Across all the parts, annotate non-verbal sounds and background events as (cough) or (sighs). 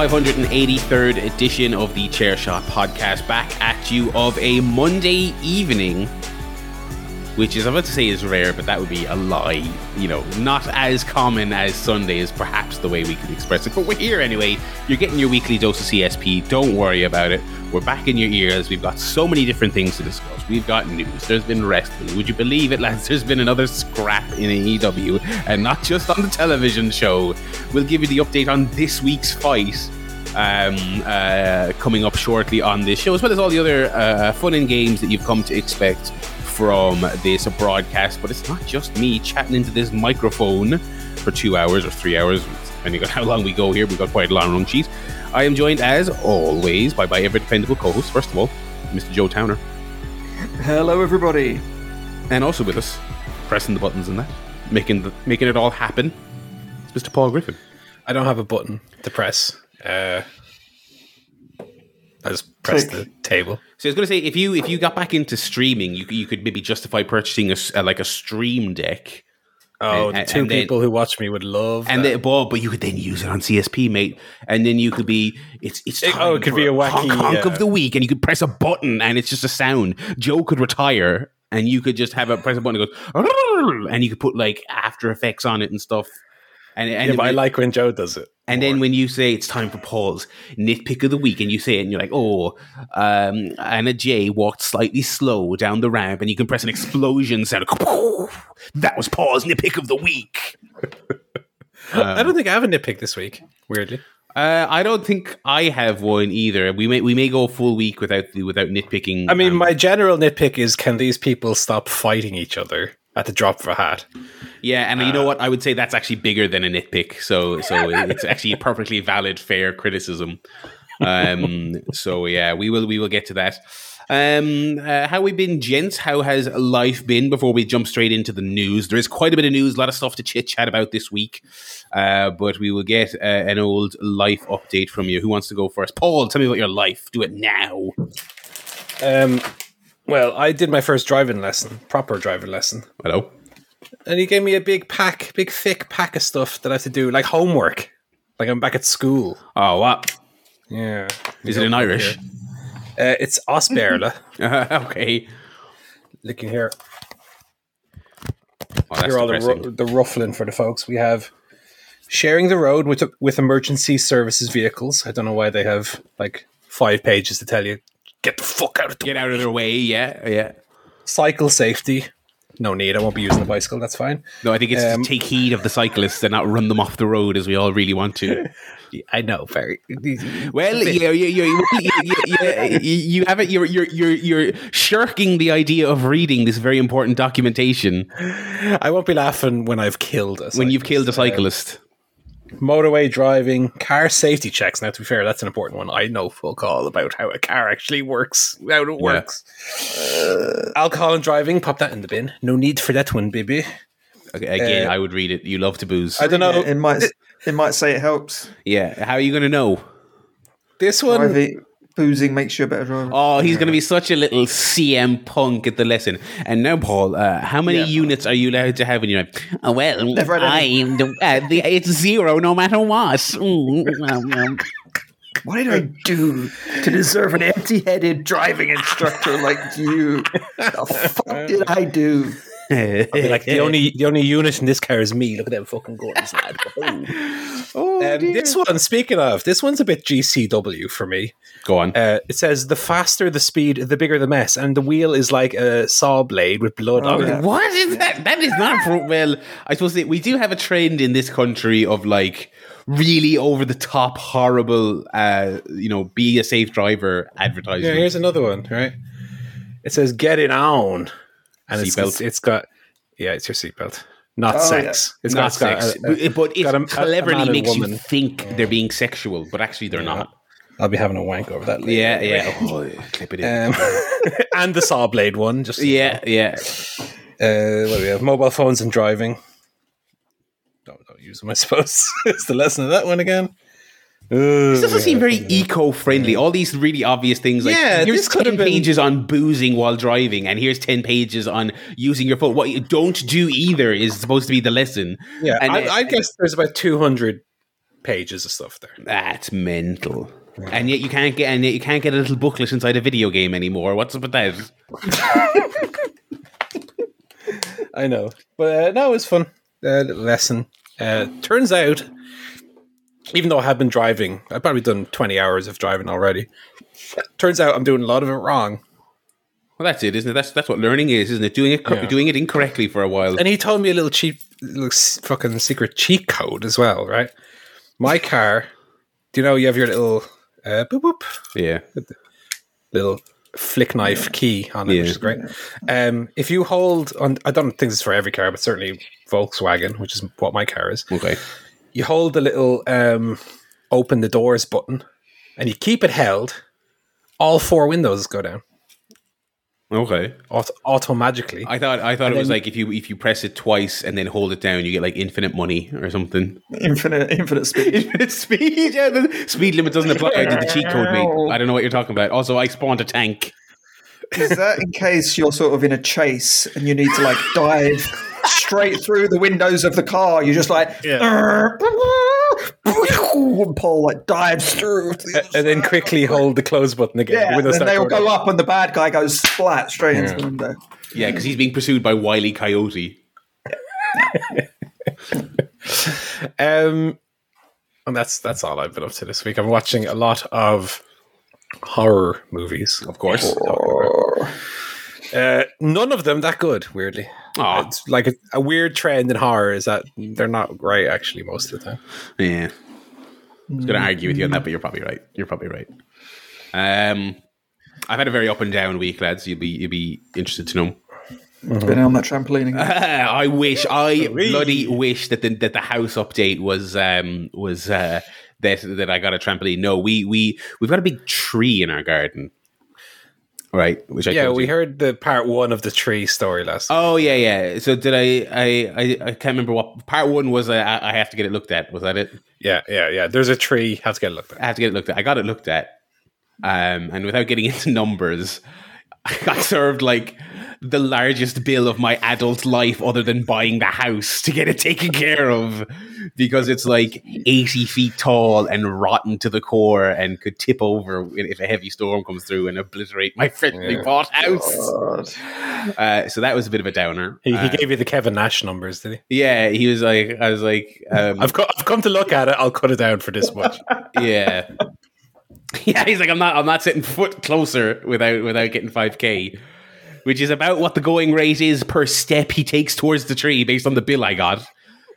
It is the 583rd edition of the Chair Shot podcast, back at you of a Monday evening, which is, I'm about to say is rare, but that would be a lie. You know, not as common as Sunday is perhaps the way we could express it. But we're here anyway. You're getting your weekly dose of CSP. Don't worry about it. We're back in your ears. We've got so many different things to discuss. We've got news. There's been wrestling. Would you believe it, lads? There's been another scrap in AEW, and not just on the television show. We'll give you the update on this week's fight um, uh, coming up shortly on this show, as well as all the other uh, fun and games that you've come to expect from this broadcast. But it's not just me chatting into this microphone for two hours or three hours, depending on how long we go here. We've got quite a long run sheet. I am joined, as always, by my ever dependable co host, first of all, Mr. Joe Towner. Hello, everybody. And also with us, pressing the buttons and that, making, the, making it all happen, it's Mr. Paul Griffin. I don't have a button to press. Uh, I just press Click. the table. So I was going to say, if you if you got back into streaming, you, you could maybe justify purchasing a, uh, like a stream deck, Oh, And- the two and then- people who watch me would love. and that. then, well, but you could then use it on CSP, mate, and then you could be it's it's It- oh, it could be a wacky, honk, honk uh, of the week, and you could press a button, and it's just a sound. Joe could retire, and you could just have a press a button, and goes, and you could put like After Effects on it and stuff. And, and yeah, but I like when Joe does it. And then when you say it's time for Paul's nitpick of the week, and you say it, and you're like, "Oh, um, Anna J walked slightly slow down the ramp," and you can press an explosion sound. (laughs) That was Paul's nitpick of the week. (laughs) I don't think I have a nitpick this week. Weirdly, Uh, I don't think I have one either. We may we may go a full week without without nitpicking. I mean, um, my general nitpick is: can these people stop fighting each other at the drop of a hat? yeah, and you know what? I would say that's actually bigger than a nitpick. So so it's actually a perfectly valid, fair criticism. Um, so yeah, we will we will get to that. Um, uh, how we been, gents? How has life been? Before we jump straight into the news, there is quite a bit of news, a lot of stuff to chit chat about this week. Uh, but we will get uh, an old life update from you. Who wants to go first? Paul, tell me about your life. Do it now. Um, well, I did my first driving lesson, proper driving lesson, Hello. and he gave me a big pack, big thick pack of stuff that I have to do, like homework, like I'm back at school. Oh, what Yeah, is it in Irish? Uh, it's Osberla. (laughs) okay. Looking here, Oh, are all the, ru- the ruffling for the folks. We have sharing the road with with emergency services vehicles. I don't know why they have like five pages to tell you get the fuck out of the Get out of their way. Yeah, yeah. cycle safety. No need. I won't be using the bicycle. That's fine. No, I think it's Um, to take heed of the cyclists and not run them off the road as we all really want to. (laughs) I know. Very. (laughs) Well, you, you, you, you, you, you, you have it. You're, you're, you're, you're shirking the idea of reading this very important documentation I won't be laughing when I've killed a when you've killed a cyclist. cyclist. Motorway driving, car safety checks. Now, to be fair, that's an important one. I know full call about how a car actually works, how it works. Uh, alcohol and driving, pop that in the bin. No need for that one, baby. Okay, Again, Uh, I would read it. You love to booze. I don't know. it might it might say it helps. Yeah. How are you going to know? this one, Driving, boozing makes you a better driver. Oh, he's going to be such a little CM punk at the lesson. And now, Paul, uh, how many Yeah. units are you allowed to have in your life? Oh, well, Never I, any. the, uh, the, it's zero no matter what. Mm. What did I do to deserve an empty-headed driving instructor like you? the fuck did I do? Be like the only the only unit in this car is me. Look at them fucking guns, lad. (laughs) Oh, um, dear. this one, speaking of, this one's a bit GCW for me. Go on. Uh, it says the faster the speed, the bigger the mess, and the wheel is like a saw blade with blood Oh, on yeah. it. What is that? That is not pro- well. I suppose that we do have a trend in this country of like really over the top, horrible, uh, you know, be a safe driver advertising. Yeah, here's another one. Right, it says "Get it on," and it's, Seatbelt. it's, it's got yeah, it's your seatbelt, not Oh, sex. It's not got, sex, a- a- but- but it got a- a- a cleverly man and makes you woman. think they're being sexual, but actually they're not. I'll be having a wank over that. Later. Yeah, yeah. Oh, (laughs) clip it in. Um, (laughs) and the saw blade one. Just so you yeah, yeah. Uh, what do we have? Mobile phones and driving. Don't, don't use them, I suppose. (laughs) it's the lesson of that one again. This doesn't seem very eco-friendly. All these really obvious things, like Yeah, here's this ten been- pages on boozing while driving, and here's ten pages on using your phone. What you don't do either is supposed to be the lesson. Yeah, And, I, I guess there's about 200 pages of stuff there. That's mental. And yet you can't get and yet you can't get a little booklet inside a video game anymore. What's up with that? (laughs) I know, but uh, no, it was fun. Uh, lesson. Uh, turns out, even though I have been driving, I've probably done twenty hours of driving already. Turns out I'm doing a lot of it wrong. Well, that's it, isn't it? That's that's what learning is, isn't it? Doing it, Yeah. doing it incorrectly for a while. And he told me a little cheap, little fucking secret cheat code as well, right? My car, do you know you have your little uh, boop boop, Yeah, little flick knife key on it, Yeah. which is great. Um, if you hold on, I don't think this is for every car, but certainly Volkswagen, which is what my car is. okay. You hold the little um, open the doors button, and you keep it held. All four windows go down Okay. auto, auto magically. I thought I thought And it was like if you if you press it twice and then hold it down, you get like infinite money or something. Infinite, infinite speed. (laughs) Infinite speed. Yeah, the speed limit doesn't apply. I did the cheat code, mate. (laughs) I don't know what you're talking about. Also, I spawned a tank. Is that in case you're sort of in a chase and you need to like dive straight through the windows of the car? You're just like, (laughs) and Paul like dives through. to the other and then quickly hold the close button again. yeah, The and they will going go up, and the bad guy goes flat straight into the window. Yeah, because he's being pursued by Wiley Coyote. (laughs) Um, and that's that's all I've been up to this week. I'm watching a lot of horror movies. Of course. Uh, none of them that good. Weirdly, Aw. it's like a, a weird trend in horror is that they're not great actually most of the time. Yeah. I was going to argue with you on that, but you're probably right. You're probably right. Um, I've had a very up and down week, lads. You'll be you'll be interested to know. Been on that trampoline again. (laughs) I wish I bloody wish that the that the house update was um was uh that that I got a trampoline. No, we we we've got a big tree in our garden. Right, which I yeah, we heard the part one of the tree story last. Oh yeah, yeah. So did I? I I, I can't remember what part one was. I, I have to get it looked at. Was that it? Yeah, yeah, yeah. There's a tree. Have to get it looked at. I have to get it looked at. I got it looked at. Um, and without getting (laughs) into numbers, I got served like the largest bill of my adult life, other than buying the house to get it taken care of, because it's like eighty feet tall and rotten to the core, and could tip over if a heavy storm comes through and obliterate my freshly Yeah. bought house. Uh, so that was a bit of a downer. He, he Uh, gave you the Kevin Nash numbers, did he? yeah, he was like, I was like, um, I've, co- I've come to look at it. I'll cut it down for this much. (laughs) yeah, (laughs) yeah. He's like, I'm not, I'm not sitting foot closer without without getting five k, which is about what the going rate is per step he takes towards the tree based on the bill I got.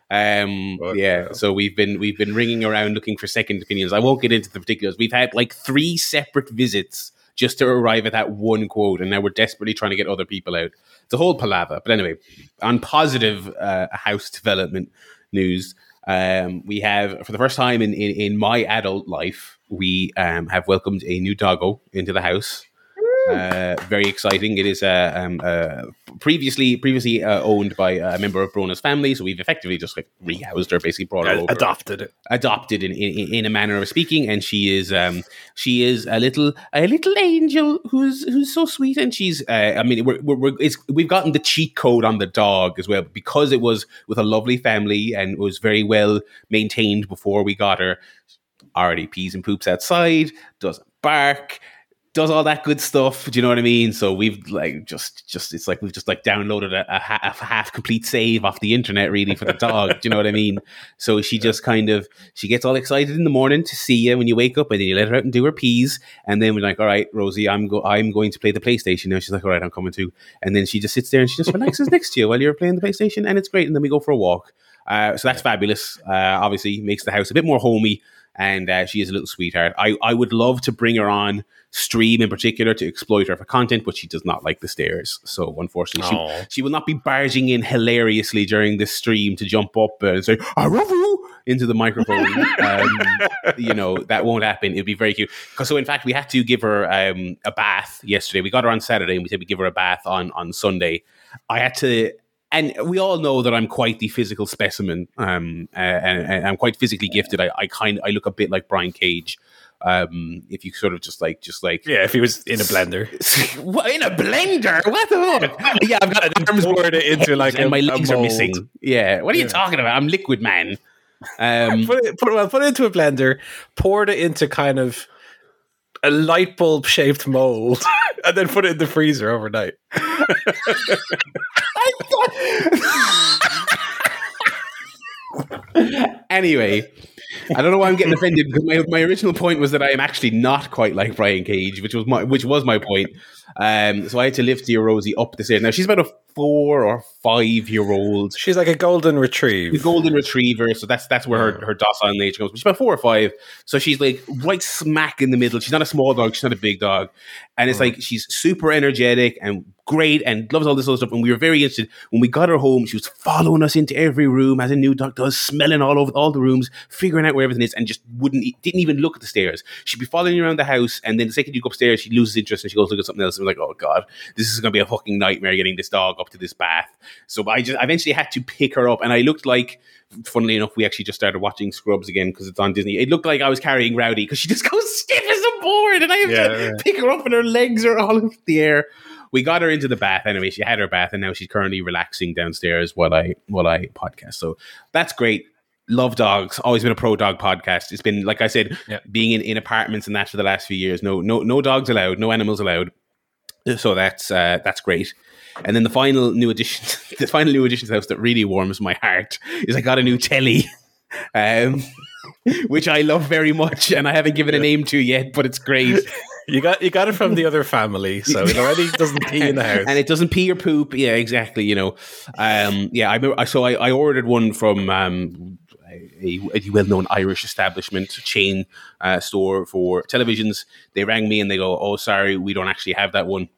Um, yeah. So we've been we've been ringing around looking for second opinions. I won't get into the particulars. We've had like three separate visits just to arrive at that one quote, and now we're desperately trying to get other people out. It's a whole palaver. But anyway, on positive uh, house development news, um, we have for the first time in in, in my adult life, we um, have welcomed a new doggo into the house. Uh, very exciting. It is uh, um, uh, previously previously uh, owned by a member of Brona's family, so we've effectively just like rehoused her, basically brought her over Adopted it. adopted in, in, in a manner of speaking, and she is um she is a little a little angel who's who's so sweet, and she's uh, I mean we're, we're, we're it's, we've gotten the cheat code on the dog as well because it was with a lovely family and was very well maintained before we got her. Already pees and poops outside, doesn't bark. Does all that good stuff? Do you know what I mean? So we've like just, just it's like we've just like downloaded a, a, ha- a half complete save off the internet, really, for the dog. Do you know what I mean? So she just kind of she gets all excited in the morning to see you when you wake up, and then you let her out and do her peas, and then we're like, "All right, Rosie, I'm go I'm going to play the PlayStation." now. she's like, "All right, I'm coming too," and then she just sits there and she just relaxes next to you while you're playing the PlayStation, and it's great. And then we go for a walk. Uh, so that's fabulous. Uh, obviously, makes the house a bit more homey, and uh, she is a little sweetheart. I I would love to bring her on stream in particular to exploit her for content, but she does not like the stairs. So unfortunately, she, she will not be barging in hilariously during this stream to jump up and say "I love you" into the microphone. (laughs) um, you know that won't happen. It'd be very cute. 'Cause So in fact, we had to give her um, a bath yesterday. We got her on Saturday, and we said we give her a bath on on Sunday. I had to. And we all know that I'm quite the physical specimen, um, uh, and, and I'm quite physically gifted. I, I kind, I look a bit like Brian Cage. Um, if you sort of just like, just like Yeah, if he was in a blender. (laughs) in a blender? What the fuck? (laughs) Yeah, I've got arms poured it into (laughs) like and a- my legs are missing. Yeah, what are you talking about? I'm liquid man. Um, put it, put, well, put it into a blender, poured it into kind of a light bulb shaped mold, (laughs) and then put it in the freezer overnight. (laughs) anyway, I don't know why I'm getting offended because my, my original point was that I am actually not quite like Brian Cage, which was my which was my point. Um, so I had to lift your Rosie up the stairs. Now she's about a four or five year old. She's like a golden retriever. The golden retriever, so that's that's where her, her docile age goes. But she's about four or five, so she's like right smack in the middle. She's not a small dog, she's not a big dog, and it's like she's super energetic and great and loves all this other stuff. And we were very interested when we got her home. She was following us into every room as a new dog does, smelling all over all the rooms, figuring out where everything is, and just wouldn't didn't even look at the stairs. She'd be following you around the house, and then the second you go upstairs, she loses interest and she goes look at something else. Like, oh god, this is going to be a fucking nightmare getting this dog up to this bath. So I just I eventually had to pick her up, and I looked like. Funnily enough, we actually just started watching Scrubs again because it's on Disney. It looked like I was carrying Rowdy because she just (laughs) goes stiff as a board, and I have Yeah, to yeah. pick her up, and her legs are all (laughs) in the air. We got her into the bath anyway. She had her bath, and now she's currently relaxing downstairs while I while I podcast. So that's great. Love dogs. Always been a pro dog podcast. It's been like I said, Yeah. being in, in apartments and that for the last few years. No no no dogs allowed. No animals allowed. So that's uh, that's great. And then the final new addition, (laughs) the final new addition to the house that really warms my heart is I got a new telly, (laughs) um, (laughs) which I love very much, and I haven't given a name to yet, but it's great. You got you got it from the other family, so it already doesn't pee in the house. and it doesn't pee or poop. Yeah, exactly. You know, um, yeah. I remember, so I, I ordered one from um, a, a well-known Irish establishment chain uh, store for televisions. They rang me and they go, "Oh, sorry, we don't actually have that one."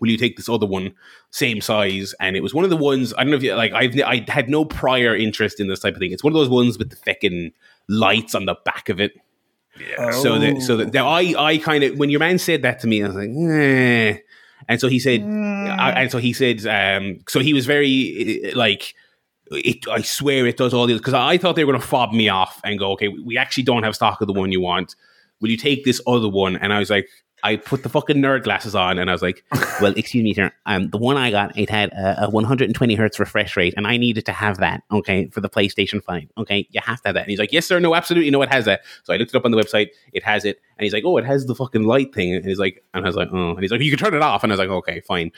Will you take this other one, same size? And it was one of the ones I don't know if you like. I've I had no prior interest in this type of thing. It's one of those ones with the fucking lights on the back of it. yeah. So that so that now I I kind of when your man said that to me, I was like, eh. and so he said, I, and so he said, um, so he was very like. It, I swear it does all this because I thought they were going to fob me off and go, okay, we actually don't have stock of the one you want. Will you take this other one? And I was like, I put the fucking nerd glasses on and I was like, (laughs) well, excuse me, sir. Um, the one I got, it had a, a 120 hertz refresh rate and I needed to have that, okay, for the PlayStation 5. Okay, you have to have that. And he's like, yes, sir. No, absolutely. No, it has that. So I looked it up on the website. It has it. And he's like, oh, it has the fucking light thing. And he's like, and I was like, oh. And he's like, you can turn it off. And I was like, okay, fine.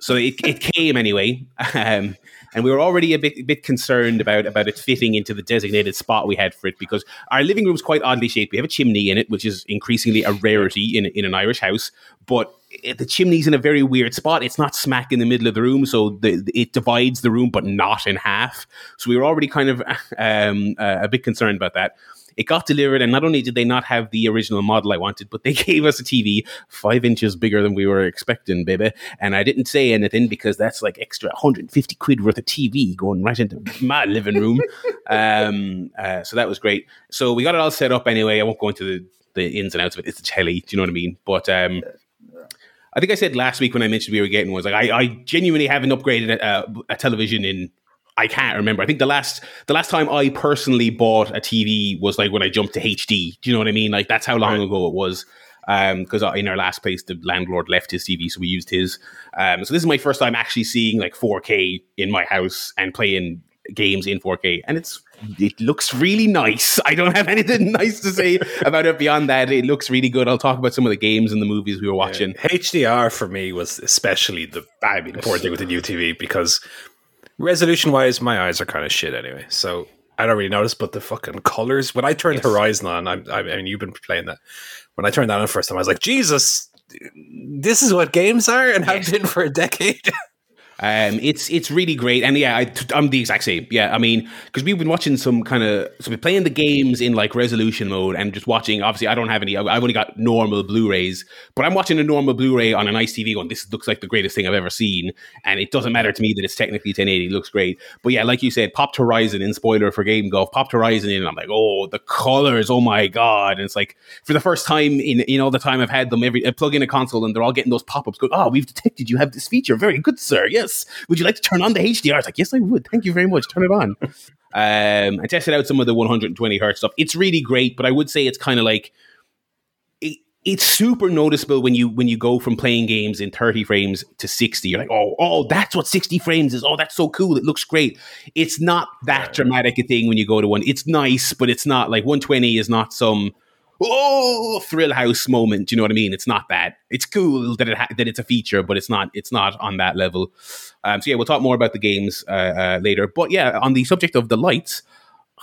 So it, it came anyway. Um, and we were already a bit a bit concerned about about it fitting into the designated spot we had for it because our living room's quite oddly shaped. We have a chimney in it, which is increasingly a rarity in in an Irish house, but it, the chimney's in a very weird spot. It's not smack in the middle of the room, so the, it divides the room, but not in half. So we were already kind of (laughs) um, uh, a bit concerned about that. It got delivered, and not only did they not have the original model I wanted, but they (laughs) gave us a TV five inches bigger than we were expecting, baby. And I didn't say anything because that's like extra 150 quid worth of TV going right into my living room. (laughs) um, uh, so that was great. So we got it all set up anyway. I won't go into the, the ins and outs of it. It's a telly, do you know what I mean? But um, I think I said last week when I mentioned we were getting was like I, I genuinely haven't upgraded a, a television in I can't remember. I think the last the last time I personally bought a TV was like when I jumped to HD. Do you know what I mean? Like that's how long Right. ago it was. Because in our last place, the landlord left his TV, so we used his. Um, so this is my first time actually seeing like 4K in my house and playing games in 4K, and it's it looks really nice. I don't have (laughs) anything nice to say about it beyond that. It looks really good. I'll talk about some of the games and the movies we were watching. HDR for me was especially the I mean, important thing with the new TV because resolution wise, my eyes are kind of shit anyway. So I don't really notice, but the fucking colors. When I turned Yes. Horizon on, I, I mean, you've been playing that. When I turned that on the first time, I was like, Jesus, this is what games are and I've been for a decade. (laughs) Um, it's it's really great, and yeah, I, I'm the exact same. Yeah, I mean, because we've been watching some kind of so we're playing the games in like resolution mode, and just watching. Obviously, I don't have any. I've only got normal Blu-rays, but I'm watching a normal Blu-ray on a nice TV, going, "This looks like the greatest thing I've ever seen," and it doesn't matter to me that it's technically 1080. It looks great, but yeah, like you said, popped Horizon in spoiler for Game Guff, popped Horizon in, and I'm like, "Oh, the colors! Oh my god!" And it's like for the first time in in all the time I've had them, every I plug in a console and they're all getting those pop-ups. Go, "Oh, we've detected you have this feature. Very good, sir. Yes. Would you like to turn on the HDR?" I was like, "Yes, I would. Thank you very much. Turn it on." (laughs) um, I tested out some of the 120 hertz stuff. It's really great, but I would say it's kind of like it, it's super noticeable when you when you go from playing games in 30 frames to 60 you're like oh oh that's what 60 frames is oh that's so cool it looks great it's not that dramatic a thing when you go to one it's nice but it's not like 120 is not some oh thrill house moment Do you know what i mean? It's not that it's cool that it ha- that it's a feature but it's not it's not on that level. Um, so yeah we'll talk more about the games uh, uh, later. But yeah on the subject of the lights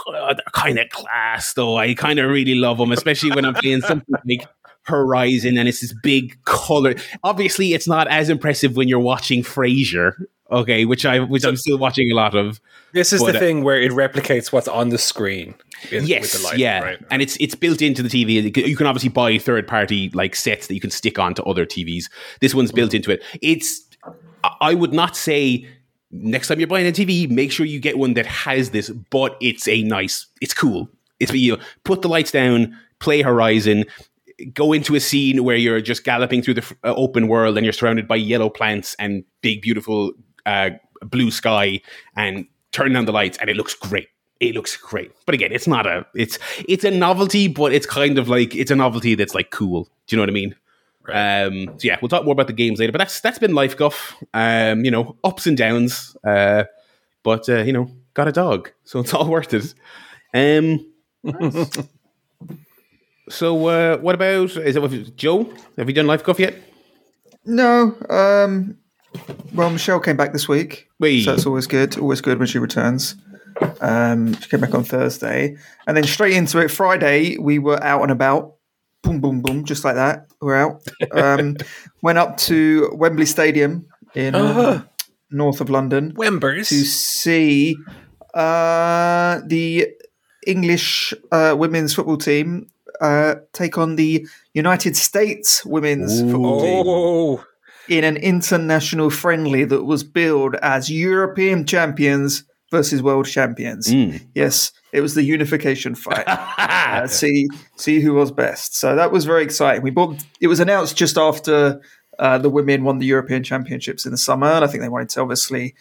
uh, they're kind of class though. I kind of really love them especially when i'm playing something like horizon and it's this big color. Obviously it's not as impressive when you're watching frasier okay which i which i'm still watching a lot of This is But, the thing where it replicates what's on the screen. in- yes, with the light, yeah, right? and it's it's built into the TV. You can- obviously buy third party like sets that you can stick onto other TVs. This one's built Mm. into it. It's I- would not say next time you're buying a TV, make sure you get one that has this, but it's a nice, it's cool. It's you. Put the lights down, play Horizon. Go into a scene where you're just galloping through the uh, open world and you're surrounded by yellow plants and big, beautiful uh, blue sky, and turn down the lights, and it looks great it looks great. But again, it's not a it's it's a novelty, but it's kind of like it's a novelty that's like cool. Do you know what I mean? Um, so yeah, we'll talk more about the games later. But that's that's been life guff. Um, you know, ups and downs. Uh, but uh, you know, got a dog, so it's (laughs) all worth it. Um. so uh, what about is it with Joe? Have you done life guff yet? No. Um, well, Michelle came back this week, Wait. so it's always good. Always good when she returns. Um, she came back on Thursday, and then straight into it. Friday, we were out and about. Boom, boom, boom, just like that. We're out. Um, (laughs) went up to Wembley Stadium in (gasps) um, north of London Wembers. to see uh, the English uh, women's football team uh, take on the United States women's football team Oh, in an international friendly that was billed as European champions versus world champions. Yes, it was the unification fight. (laughs) uh, see, see who was best. So that was very exciting. We bought. It was announced just after uh, the women won the European Championships in the summer, and I think they wanted to obviously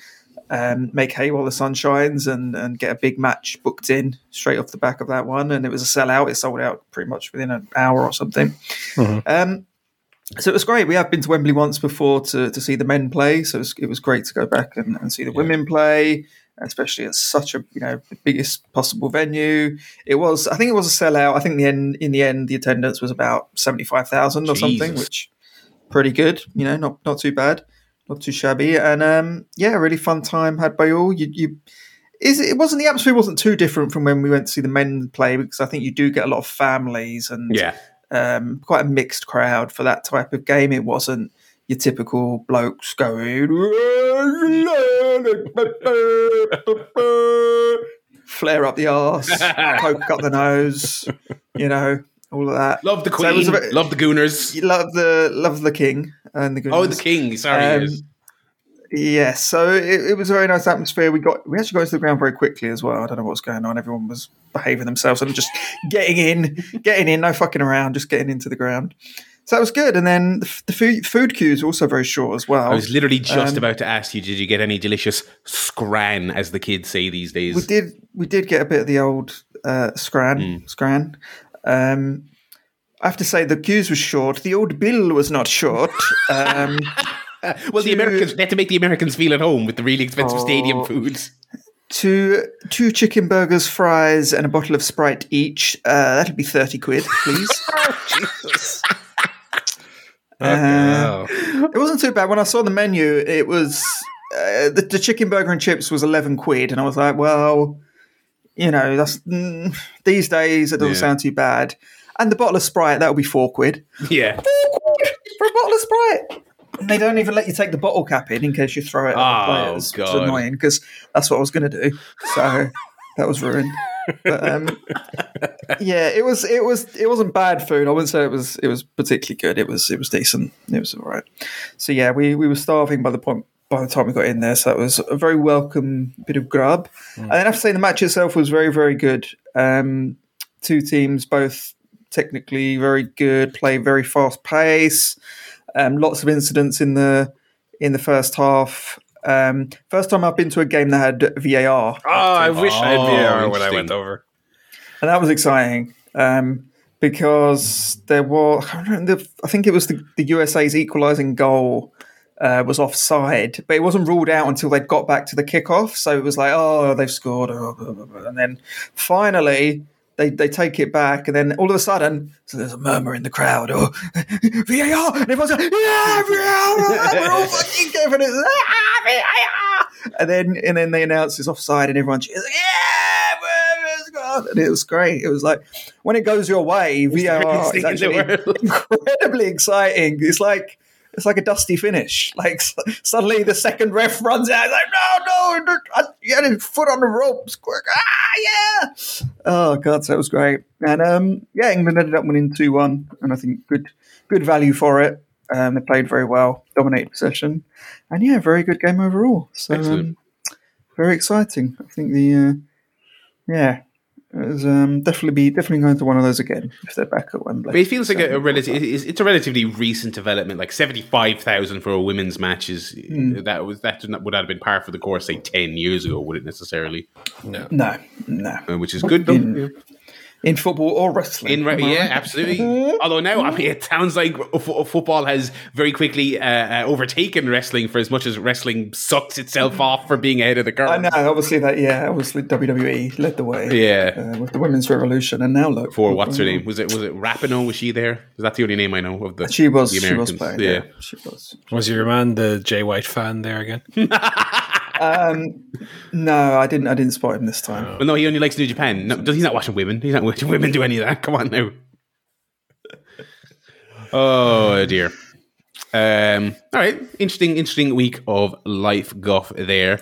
um, make hay while the sun shines and and get a big match booked in straight off the back of that one. And it was a sellout. It sold out pretty much within an hour or something. Um, so it was great. We have been to Wembley once before to, to see the men play, so it was, it was great to go back and, and see the women play, especially at such a you know the biggest possible venue. It was, I think, it was a sellout. I think the end in the end the attendance was about seventy five thousand or something, which pretty good. You know, not not too bad, not too shabby, and um, yeah, really fun time had by all. You you. Is, it wasn't the atmosphere wasn't too different from when we went to see the men play because I think you do get a lot of families and yeah, um, quite a mixed crowd for that type of game. It wasn't your typical blokes going flare up the arse, (laughs) poke up the nose, you know, all of that. love the So queen, a bit- love the Gooners. Love the love the king and the gooners. Oh, the king. Sorry, Um. Yeah, so it, it was a very nice atmosphere. We got we actually got into the ground very quickly as well. I don't know what was going on. Everyone was behaving themselves and just (laughs) getting in, getting in, no fucking around, just getting into the ground. So that was good. And then the, the food, food queues were also very short as well. I was literally just um, about to ask you, did you get any delicious scran, as the kids say these days? we did we did get a bit of the old uh, scran scran. Um, I have to say the queues were short. The old bill was not short. (laughs) Um, (laughs) well, the Americans, they had to make the Americans feel at home with the really expensive stadium Oh. foods. two two chicken burgers, fries, and a bottle of Sprite each. Uh, that'll be thirty quid, please. (laughs) Jesus. Uh, It wasn't too bad. When I saw the menu, it was uh, the, the chicken burger and chips was eleven quid, and I was like, well, you know, that's mm, these days it doesn't Yeah. sound too bad. And the bottle of Sprite that would be four quid. Yeah. Four quid for a bottle of Sprite. And they don't even let you take the bottle cap in in case you throw it at Oh, the players. It's God. annoying because that's what I was going to do. So (laughs) that was ruined. But um, (laughs) yeah, it was it was it wasn't bad food. I wouldn't say it was it was particularly good. It was it was decent. It was all right. So yeah, we we were starving by the point by the time we got in there. So that was a very welcome bit of grub. And then I have to say the match itself was very very good. Um, two teams both technically very good, play very fast pace. Um, lots of incidents in the in the first half. Um, first time I've been to a game that had VAR Oh, I wish I had Oh, VR when I went over. and that was exciting um, because there was I, remember, I think it was the, the USA's equalising goal uh, was offside, but it wasn't ruled out until they got back to the kickoff. So it was like, oh, they've scored, oh, blah, blah, blah. and then finally they they take it back, and then all of a sudden, so there's a murmur in the crowd, or (laughs) VAR, and everyone's like, yeah, VAR, we're all (laughs) fucking giving it, ah, VAR, and then and then they announce it's offside, and everyone cheers, yeah, and it was great. It was like when it goes your way, VAR is actually incredibly exciting. It's like it's like a dusty finish. (laughs) Like suddenly the second ref runs out, like no, no, you had his foot on the ropes, quick, ah, yeah. Oh god, so that was great. And um, yeah, England ended up winning two one, and I think good, good value for it. Um, they played very well, dominated possession, and yeah, very good game overall. So um, very exciting. I think the uh, yeah, it's, um, definitely be definitely going to one of those again if they're back at Wembley. But it feels like so, a, a relative. It's, it's, a relatively recent development. Like seventy five thousand for a women's match is mm. that was that would have been par for the course say ten years ago. Would it necessarily? No, no, no. Uh, which is good. In, in football or wrestling. In re- yeah, absolutely. Although now, I mean, it sounds like f- football has very quickly uh, uh, overtaken wrestling for as much as wrestling sucks itself off for being ahead of the curve. I know, obviously that. Yeah, obviously WWE led the way. Yeah, uh, with the women's revolution, and now look. For what's her name? Was it was it Rapinoe? Was she there? Was that the only name I know of the? She was. The Americans? She was playing. Yeah. yeah, she was. Was your man the Jay White fan there again? (laughs) um, no, I didn't. I didn't spot him this time. Well, no, he only likes New Japan. No, he's not watching women. He's not watching women do any of that. Come on now. oh dear. Um, all right, interesting, interesting week of life guff there.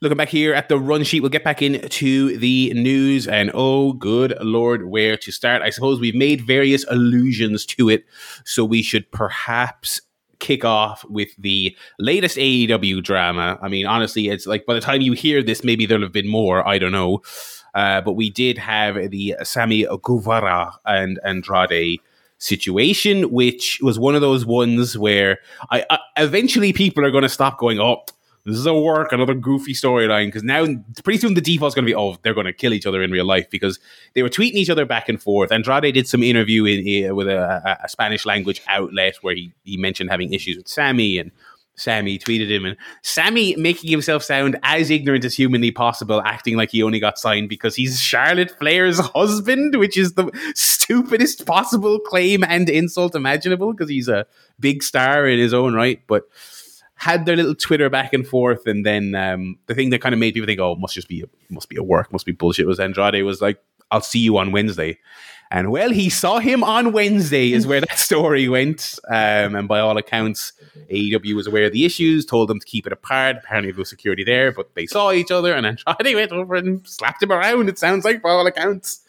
Looking back here at the run sheet, we'll get back into the news, and oh, good lord, where to start? I suppose we've made various allusions to it, so we should perhaps kick off with the latest AEW drama. I mean, honestly, it's like by the time you hear this, maybe there'll have been more. I don't know. Uh, but we did have the Sammy Guevara and Andrade situation, which was one of those ones where I, I eventually people are going to stop going, oh, this is a work, another goofy storyline. Because now, pretty soon, the default's going to be, oh, they're going to kill each other in real life because they were tweeting each other back and forth. Andrade did some interview in, with a, a, Spanish language outlet where he, he mentioned having issues with Sammy and. Sammy tweeted him, and Sammy making himself sound as ignorant as humanly possible, acting like he only got signed because he's Charlotte Flair's husband, which is the stupidest possible claim and insult imaginable because he's a big star in his own right. But had their little Twitter back and forth, and then um, the thing that kind of made people think, "Oh, must just be must be a work, must be bullshit." Was Andrade was like, "I'll see you on Wednesday," and well, he saw him on Wednesday, is where that (laughs) story went. Um, and by all accounts, AEW was aware of the issues, told them to keep it apart. Apparently, there was security there, but they saw each other, and (laughs) Andrade went over and slapped him around. It sounds like, by all accounts.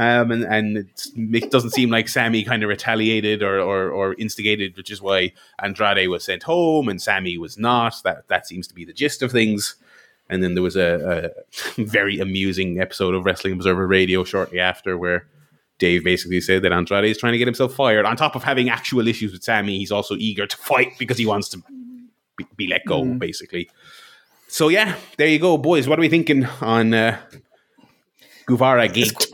Um, and and it doesn't seem like Sammy kind of retaliated or, or, or instigated, which is why Andrade was sent home and Sammy was not. That that seems to be the gist of things. And then there was a, a (laughs) very amusing episode of Wrestling Observer Radio shortly after where Dave basically said that Andrade is trying to get himself fired. On top of having actual issues with Sammy, he's also eager to fight because he wants to be, be let go, mm. basically. So yeah, there you go, boys. What are we thinking on uh, Guevara Gate?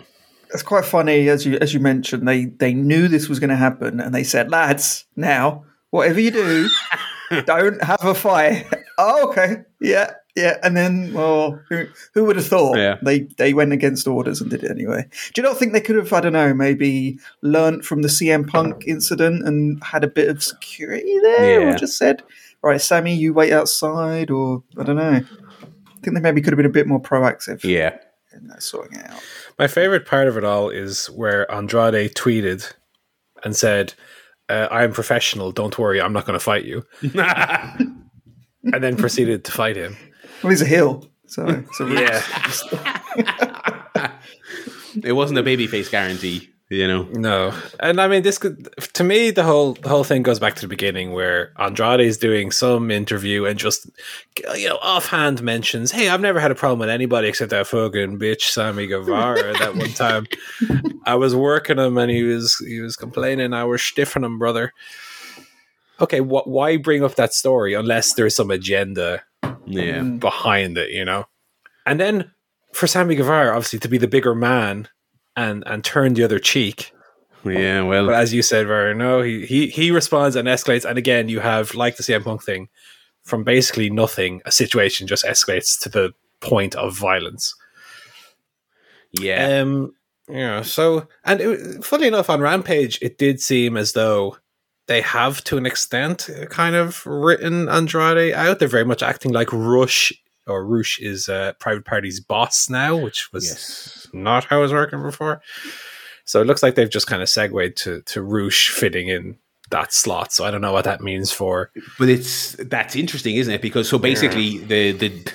It's quite funny as you as you mentioned. They they knew this was going to happen, and they said, "Lads, now whatever you do, (laughs) don't have a fight." oh, okay, yeah, yeah. And then, well, who, who would have thought? Yeah. They they went against orders and did it anyway. Do you not think they could have? I don't know. Maybe learnt from the CM Punk incident and had a bit of security there, yeah. or just said, "Right, Sammy, you wait outside," or I don't know. I think they maybe could have been a bit more proactive. Yeah. In that sorting it out. My favorite part of it all is where Andrade tweeted and said, uh, "I'm professional. Don't worry, I'm not going to fight you," (laughs) and then proceeded to fight him. Well, he's a heel, so, so (laughs) yeah. (laughs) it wasn't a babyface guarantee you know? No. And i mean this could to me the whole the whole thing goes back to the beginning where andrade is doing some interview and just you know offhand mentions hey i've never had a problem with anybody except that fucking bitch sammy guevara that one (laughs) time. I was working him and he was he was complaining. I was stiffing him brother. Okay wh- why bring up that story unless there's some agenda yeah. behind it you know? And then for sammy guevara obviously to be the bigger man and and turn the other cheek Yeah, well, but as you said, Vera, no, he, he he responds and escalates, and again, you have like the CM Punk thing, from basically nothing, a situation just escalates to the point of violence. Yeah. Um. Yeah. So, and it, funny enough, on Rampage, it did seem as though they have, to an extent, kind of written Andrade out. They're very much acting like Rush or Rush is uh, Private Party's boss now, which was yes. not how it was working before. So it looks like they've just kind of segued to to Rush fitting in that slot. So I don't know what that means for. But it's that's interesting, isn't it? Because so basically yeah. the the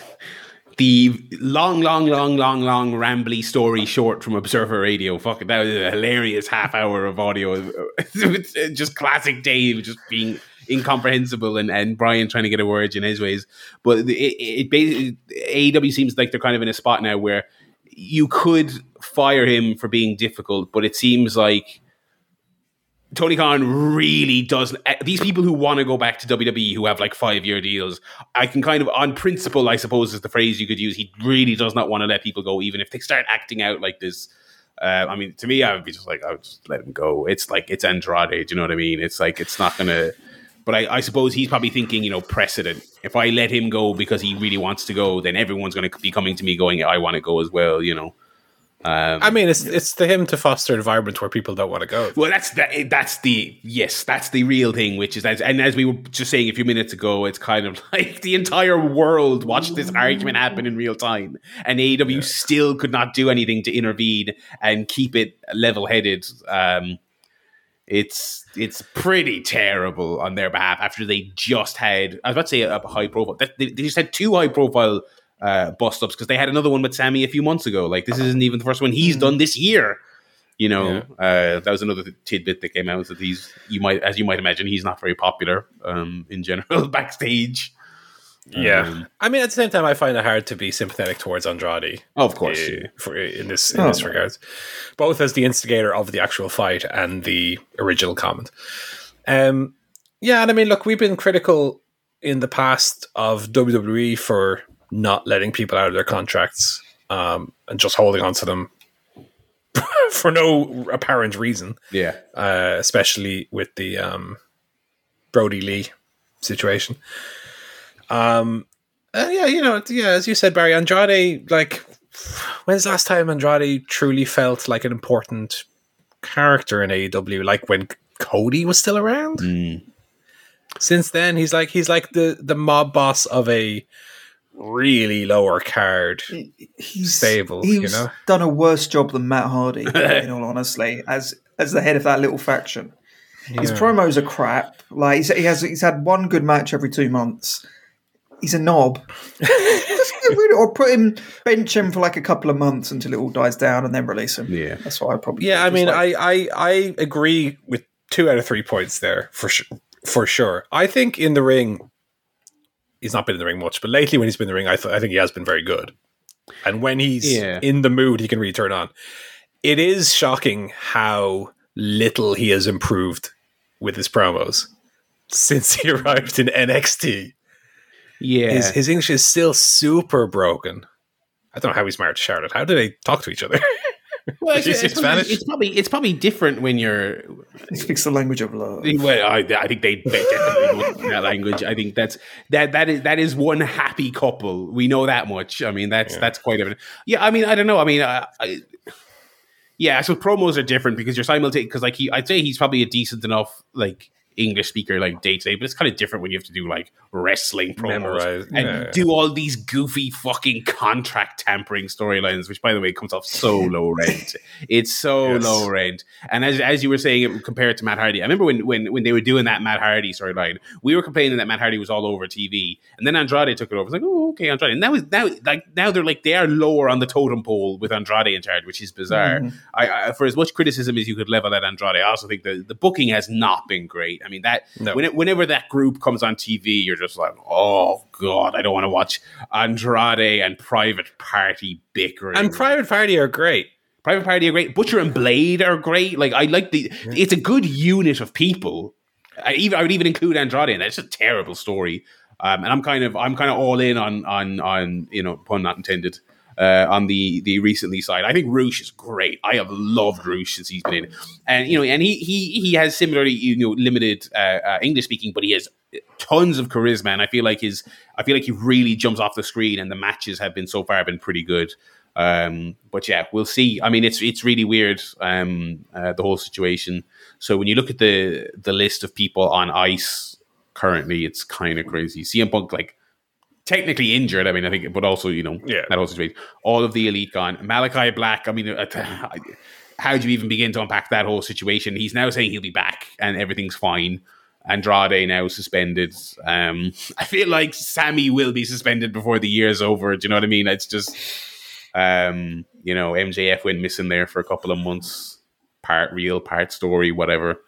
the long, long, long, long, long, rambly story short from Observer Radio. Fuck it, that was a hilarious half hour of audio. (laughs) just classic Dave, just being incomprehensible, and, and Brian trying to get a word in his ways. But it, it basically AEW seems like they're kind of in a spot now where you could fire him for being difficult, but it seems like Tony Khan really does. Eh, these people who want to go back to WWE who have like five year deals, I can kind of, on principle, I suppose is the phrase you could use. He really does not want to let people go, even if they start acting out like this. Uh, I mean, to me, I would be just like, I would just let him go. It's like it's Andrade. Do you know what I mean? It's like it's not gonna. But I, I suppose he's probably thinking, you know, precedent. If I let him go because he really wants to go, then everyone's going to be coming to me going, I want to go as well. You know. Um, I mean, it's it's to him to foster an environment where people don't want to go. Well, that's the, that's the yes, that's the real thing. Which is, and as we were just saying a few minutes ago, it's kind of (laughs) like the entire world watched this argument happen in real time, and AEW yeah. still could not do anything to intervene and keep it level headed. Um, it's it's pretty terrible on their behalf after they just had I was about to say a high profile. They, they just had two high profile uh, bust ups because they had another one with Sammy a few months ago. Like this isn't even the first one he's mm. done this year. You know, yeah. uh, that was another tidbit that came out that he's you might as you might imagine he's not very popular um, in general (laughs) backstage. Yeah, um, I mean, at the same time, I find it hard to be sympathetic towards Andrade. Oh, of course, uh, for, in this in oh, this regard, both as the instigator of the actual fight and the original comment. Um, yeah, and I mean, look, we've been critical in the past of WWE for not letting people out of their contracts um, and just holding on to them (laughs) for no apparent reason. Yeah, uh, especially with the um, Brodie Lee situation. Um, uh, yeah, you know, yeah, as you said, Barry Andrade. Like, when's the last time Andrade truly felt like an important character in AEW? Like when Cody was still around. Mm. Since then, he's like he's like the the mob boss of a really lower card he's, stable. He's you know, done a worse job than Matt Hardy. in (laughs) all honesty, as as the head of that little faction, yeah. his promos are crap. Like he's, he has, he's had one good match every two months. He's a knob. (laughs) Just get rid of, or put him, bench him for like a couple of months until it all dies down, and then release him. Yeah, that's what I probably. Yeah, I mean, like, I, I I agree with two out of three points there for sure. For sure, I think in the ring he's not been in the ring much, but lately when he's been in the ring, I, th- I think he has been very good. And when he's yeah. in the mood, he can really turn on. It is shocking how little he has improved with his promos since he (laughs) arrived in NXT. Yeah, his, his English is still super broken. I don't know how he's married to Charlotte. How do they talk to each other? (laughs) Well, it's, it's, probably, it's, probably, it's probably different when you're. He speaks the language of love. Well, I, I think they, they definitely (laughs) that language. I think that's that that is that is one happy couple. We know that much. I mean, that's yeah. that's quite evident. Yeah, I mean, I don't know. I mean, I, I, yeah, so promos are different because you're simultaneous. Because like he, I'd say he's probably a decent enough like English speaker like day to day, but it's kind of different when you have to do like wrestling promos and do all these goofy fucking contract tampering storylines, which by the way comes off so (laughs) low rent. It's so yes. low rent. And as, as you were saying, compared to Matt Hardy, I remember when when when they were doing that Matt Hardy storyline, we were complaining that Matt Hardy was all over TV, and then Andrade took it over. It's like, oh, okay, Andrade. And now now like now they're like they are lower on the totem pole with Andrade in charge, which is bizarre. Mm-hmm. I, I, for as much criticism as you could level at Andrade, I also think the the booking has not been great. I mean that no. when it, whenever that group comes on TV, you're just like, oh god, I don't want to watch Andrade and Private Party bickering. And Private Party are great. Private Party are great. Butcher and Blade are great. Like I like the. Yeah. It's a good unit of people. I even I would even include Andrade in that. It's a terrible story. Um, and I'm kind of I'm kind of all in on on on you know pun not intended uh, on the the recently side. I think Rush is great. I have loved Rush since he's been in, and you know, and he he he has similarly you know limited uh, uh, English speaking, but he has tons of charisma, and I feel like his I feel like he really jumps off the screen, and the matches have been so far have been pretty good. Um, but yeah, we'll see. I mean, it's it's really weird um, uh, the whole situation. So when you look at the the list of people on ice currently, it's kind of crazy. CM Punk like technically injured. I mean, I think, but also you know, Yeah. that whole situation. All of the elite gone. Malachi Black. I mean, uh, (laughs) how do you even begin to unpack that whole situation? He's now saying he'll be back and everything's fine. Andrade now suspended. Um, (laughs) I feel like Sammy will be suspended before the year's over. Do you know what I mean? It's just, um, you know, MJF went missing there for a couple of months. Part real, part story, whatever.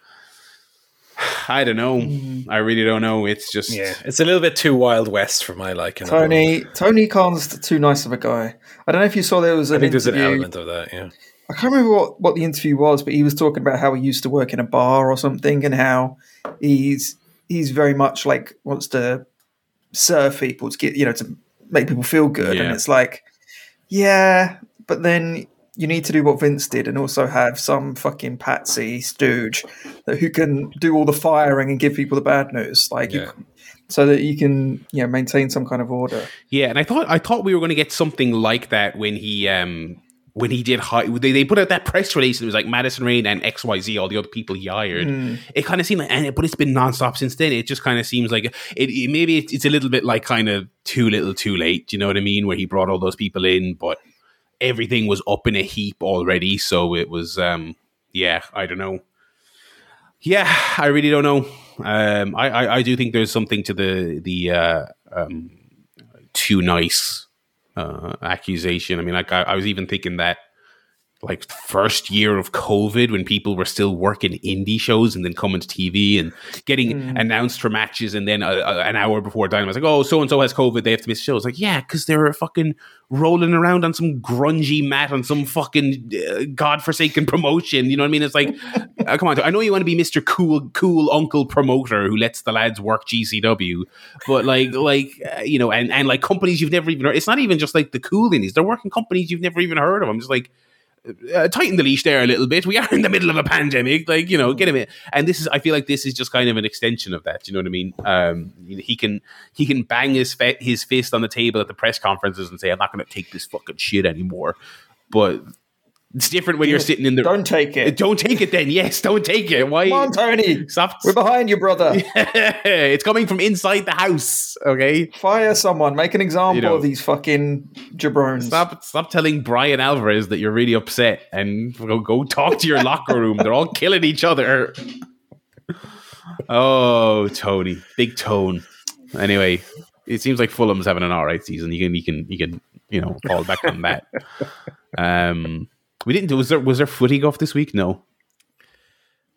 (sighs) I don't know. Mm. I really don't know. It's just Yeah, it's a little bit too Wild West for my liking. Tony Tony Khan's too nice of a guy. I don't know if you saw there was an I think there's an element of that. Yeah, I can't remember what, what the interview was, but he was talking about how he used to work in a bar or something, and how he's he's very much like wants to serve people to get you know to make people feel good, and it's like, yeah, but then you need to do what Vince did, and also have some fucking patsy stooge that who can do all the firing and give people the bad news, like Yeah. you, so that you can you know maintain some kind of order. Yeah, and I thought I thought we were going to get something like that when he um when he did hi- they, they put out that press release and it was like Madison Rayne and XYZ all the other people he hired. It kind of seemed like and it, but it's been nonstop since then. It just kind of seems like it, it maybe it's, it's a little bit like kind of too little too late, you know what I mean, where he brought all those people in but everything was up in a heap already, so it was um yeah, I don't know. Yeah, I really don't know. Um, I, I, I do think there's something to the the uh, um, too nice uh, accusation. I mean, like I, I was even thinking that like first year of COVID when people were still working indie shows and then coming to TV and getting announced for matches and then uh, uh, an hour before Dynamite was like, oh, so and so has COVID, they have to miss shows. Like, yeah, because they were fucking rolling around on some grungy mat on some fucking uh, godforsaken promotion. You know what I mean? It's like, (laughs) uh, come on, I know you want to be Mister Cool, cool uncle promoter who lets the lads work GCW, but like, (laughs) like uh, you know, and and like companies you've never even heard. It's not even just like the cool indies; they're working companies you've never even heard of. I'm just like uh, tighten the leash there a little bit. We are in the middle of a pandemic, like you know, get him in. And this is, I feel like this is just kind of an extension of that. You know what I mean? Um, he can he can bang his fe- his fist on the table at the press conferences and say, "I'm not going to take this fucking shit anymore." But it's different when you're sitting in the. Don't take it. Don't take it then. Yes, don't take it. Why? Come on, Tony. Stop. We're behind you, brother. (laughs) it's coming from inside the house. Okay. Fire someone. Make an example You know. of these fucking jabrones. Stop! Stop telling Bryan Alvarez that you're really upset, and go, go talk to your locker room. They're all killing each other. (laughs) Oh, Tony, big tone. Anyway, it seems like Fulham's having an all right season. You can, you can, you can, you know, fall back on that. (laughs) Um, we didn't do. Was there was there footy golf this week? No.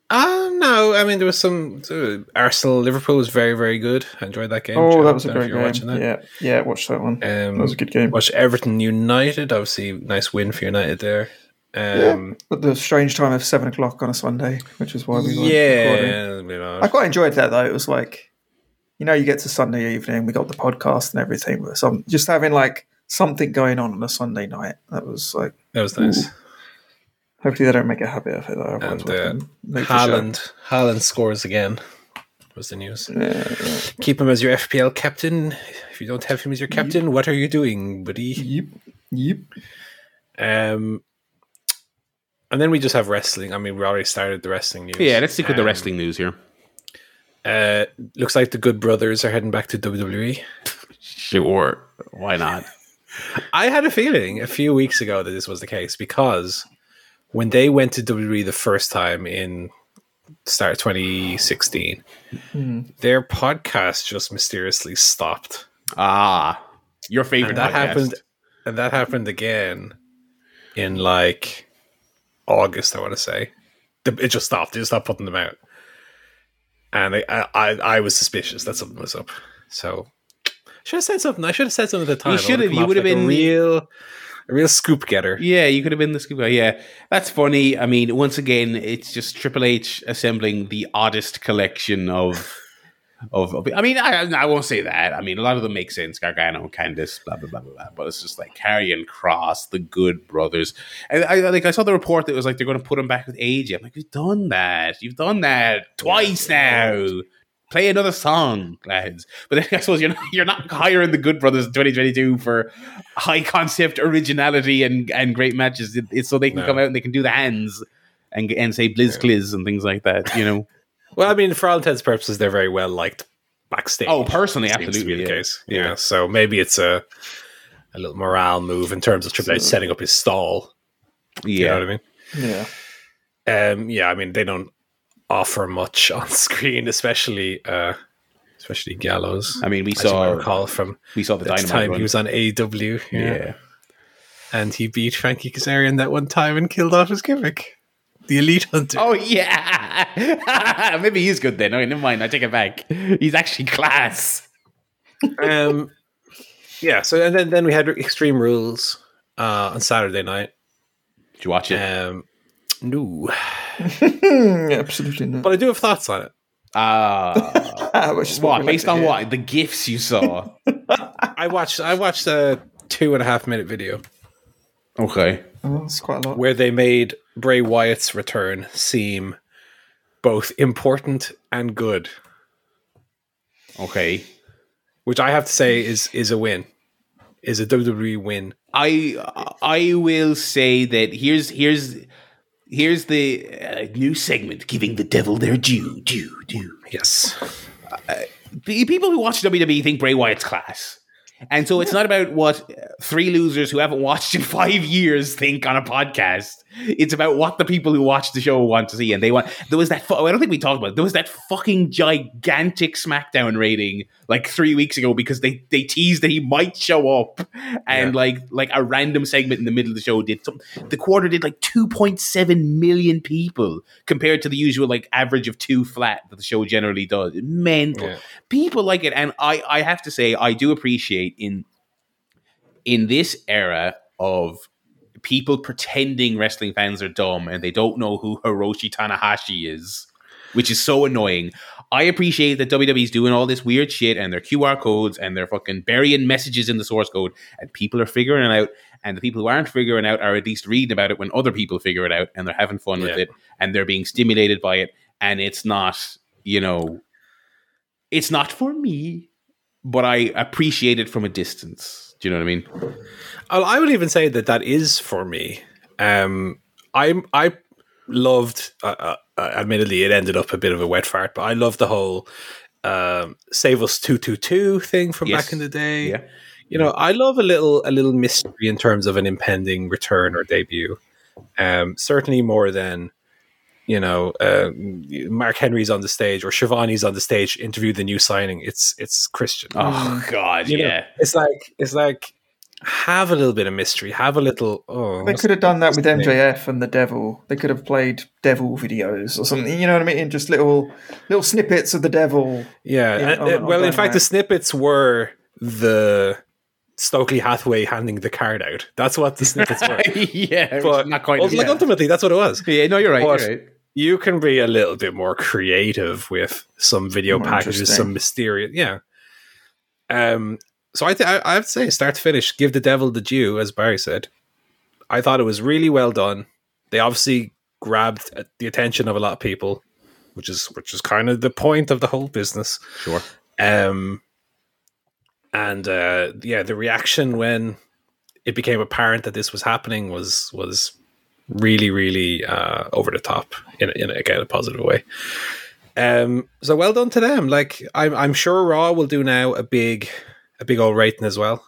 Uh, no, I mean there was some uh, Arsenal Liverpool was very very good. I enjoyed that game. Oh, Joe. that was a Don't know if great you're watching game. that. Yeah, yeah, watch that one. Um, that was a good game. Watch Everton United. Obviously, nice win for United there. Um, But the strange time of seven o'clock on a Sunday, which is why we were recording. yeah, you I quite enjoyed that though. It was like, you know, you get to Sunday evening, we got the podcast and everything, but some just having like something going on on a Sunday night. That was like, that was nice. Hopefully they don't make a habit of it. Though, otherwise And we'll uh, have to make the. Haaland, Haaland scores again. Was the news? Yeah, yeah. Keep him as your FPL captain. If you don't have him as your captain, what are you doing, buddy? Yep, yep. Um, and then we just have wrestling. I mean, we already started the wrestling news. Yeah, let's stick with the Um, wrestling news here. Uh, looks like the Good Brothers are heading back to WWE. Sure, why not? (laughs) I had a feeling a few weeks ago that this was the case because when they went to WWE the first time in start of 2016, their podcast just mysteriously stopped. Ah, your favorite. And that podcast. happened and that happened again in like August, I want to say. It just stopped. They just stopped putting them out. And I, I, I- I was suspicious that something was up. So should have said something. I should have said something at the time. You should have. You would have like been- real, a real scoop getter. Yeah, you could have been the scoop guy. Yeah, that's funny. I mean, once again, it's just Triple H assembling the oddest collection of of, of I mean, I, I won't say that. I mean, a lot of them make sense. Gargano, Candice, blah blah blah blah blah. But it's just like Karrion Kross, the Good Brothers, and I like I saw the report that was like they're going to put them back with AJ. I'm like, you've done that. You've done that twice now. Play another song, lads. But then (laughs) I suppose you're not, you're not hiring the Good Brothers 2022 for high concept originality and, and great matches. It, it's so they can No. come out and they can do the hands and and say blizz cliz and things like that. You know. (laughs) Well, I mean, for all intents and purposes, they're very well liked backstage. Oh, personally, seems to be absolutely, the yeah. case. Yeah. Yeah. so maybe it's a a little morale move in terms of Triple H setting up his stall. yeah. You know what I mean? Yeah. Um, yeah, I mean they don't offer much (laughs) on screen, especially uh, especially Gallows. I mean, we As you might saw recall from we saw the time run. he was on AEW, yeah. yeah. and he beat Frankie Kazarian that one time and killed off his gimmick, the Elite Hunter. Oh yeah, (laughs) maybe he's good then. Okay, never mind. I take it back. He's actually class. um, yeah. So and then then we had Extreme Rules uh, on Saturday night. Did you watch it? Um, no, (laughs) absolutely not. but I do have thoughts on it. Ah, (laughs) which is what? we Based on what? The gifs you saw. (laughs) I watched I watched a two and a half minute video okay. Oh, that's quite a lot. where they made Bray Wyatt's return seem both important and good, Okay. which I have to say is is a win, is a WWE win. I I will say that here's here's here's the uh, new segment giving the devil their due due due. Yes, P- People who watch WWE think Bray Wyatt's class. And so it's not about what three losers who haven't watched in (laughs) five years think on a podcast. It's about what the people who watch the show want to see. And they want, there was that, fu- I don't think we talked about it. There was that fucking gigantic SmackDown rating like three weeks ago because they, they teased that he might show up. And Yeah. like, like a random segment in the middle of the show did some, the quarter did like 2.7 million people compared to the usual like average of two flat that the show generally does. Mental Yeah. people like it and i i have to say i do appreciate in in this era of people pretending wrestling fans are dumb and they don't know who hiroshi tanahashi is which is so annoying. I appreciate that wwe's doing all this weird shit and their qr codes and they're fucking burying messages in the source code and people are figuring it out and the people who aren't figuring it out are at least reading about it when other people figure it out and they're having fun with it and they're being stimulated by it. And it's not you know it's not for me, but I appreciate it from a distance. Do you know what I mean? I would even say that that is for me. Um, I I loved. Uh, uh, uh, admittedly, it ended up a bit of a wet fart, but I loved the whole um, "Save Us Two Two Two" thing from Yes. back in the day. Yeah. You know, I love a little a little mystery in terms of an impending return or debut. Um, certainly more than you know, uh, Mark Henry's on the stage or Schiavone's on the stage interview the new signing. It's it's Christian. Oh God, You know, yeah. it's like it's like have a little bit of mystery. Have a little. Oh, They could have done that with what's the? MJF and the Devil. They could have played Devil videos or something. You know what I mean? Just little little snippets of the Devil. Yeah. Yeah, and- on- uh, on well, in fact, the snippets were the Stokely Hathaway handing the card out. That's what the snippets were. (laughs) yeah, but not quite. like yeah. ultimately, that's what it was. yeah, no, you're right. But- you're right. You can be a little bit more creative with some video More packages, some mysterious. Yeah. Um. So I, th- I to say, start to finish, give the devil the due, as Barry said. I thought it was really well done. They obviously grabbed uh, the attention of a lot of people, which is which is kind of the point of the whole business. Sure. Um, and uh, yeah, the reaction when it became apparent that this was happening was was really, really uh, over the top in, in again a positive way. Um, so well done to them. Like I'm, I'm sure Raw will do now a big, a big old rating as well.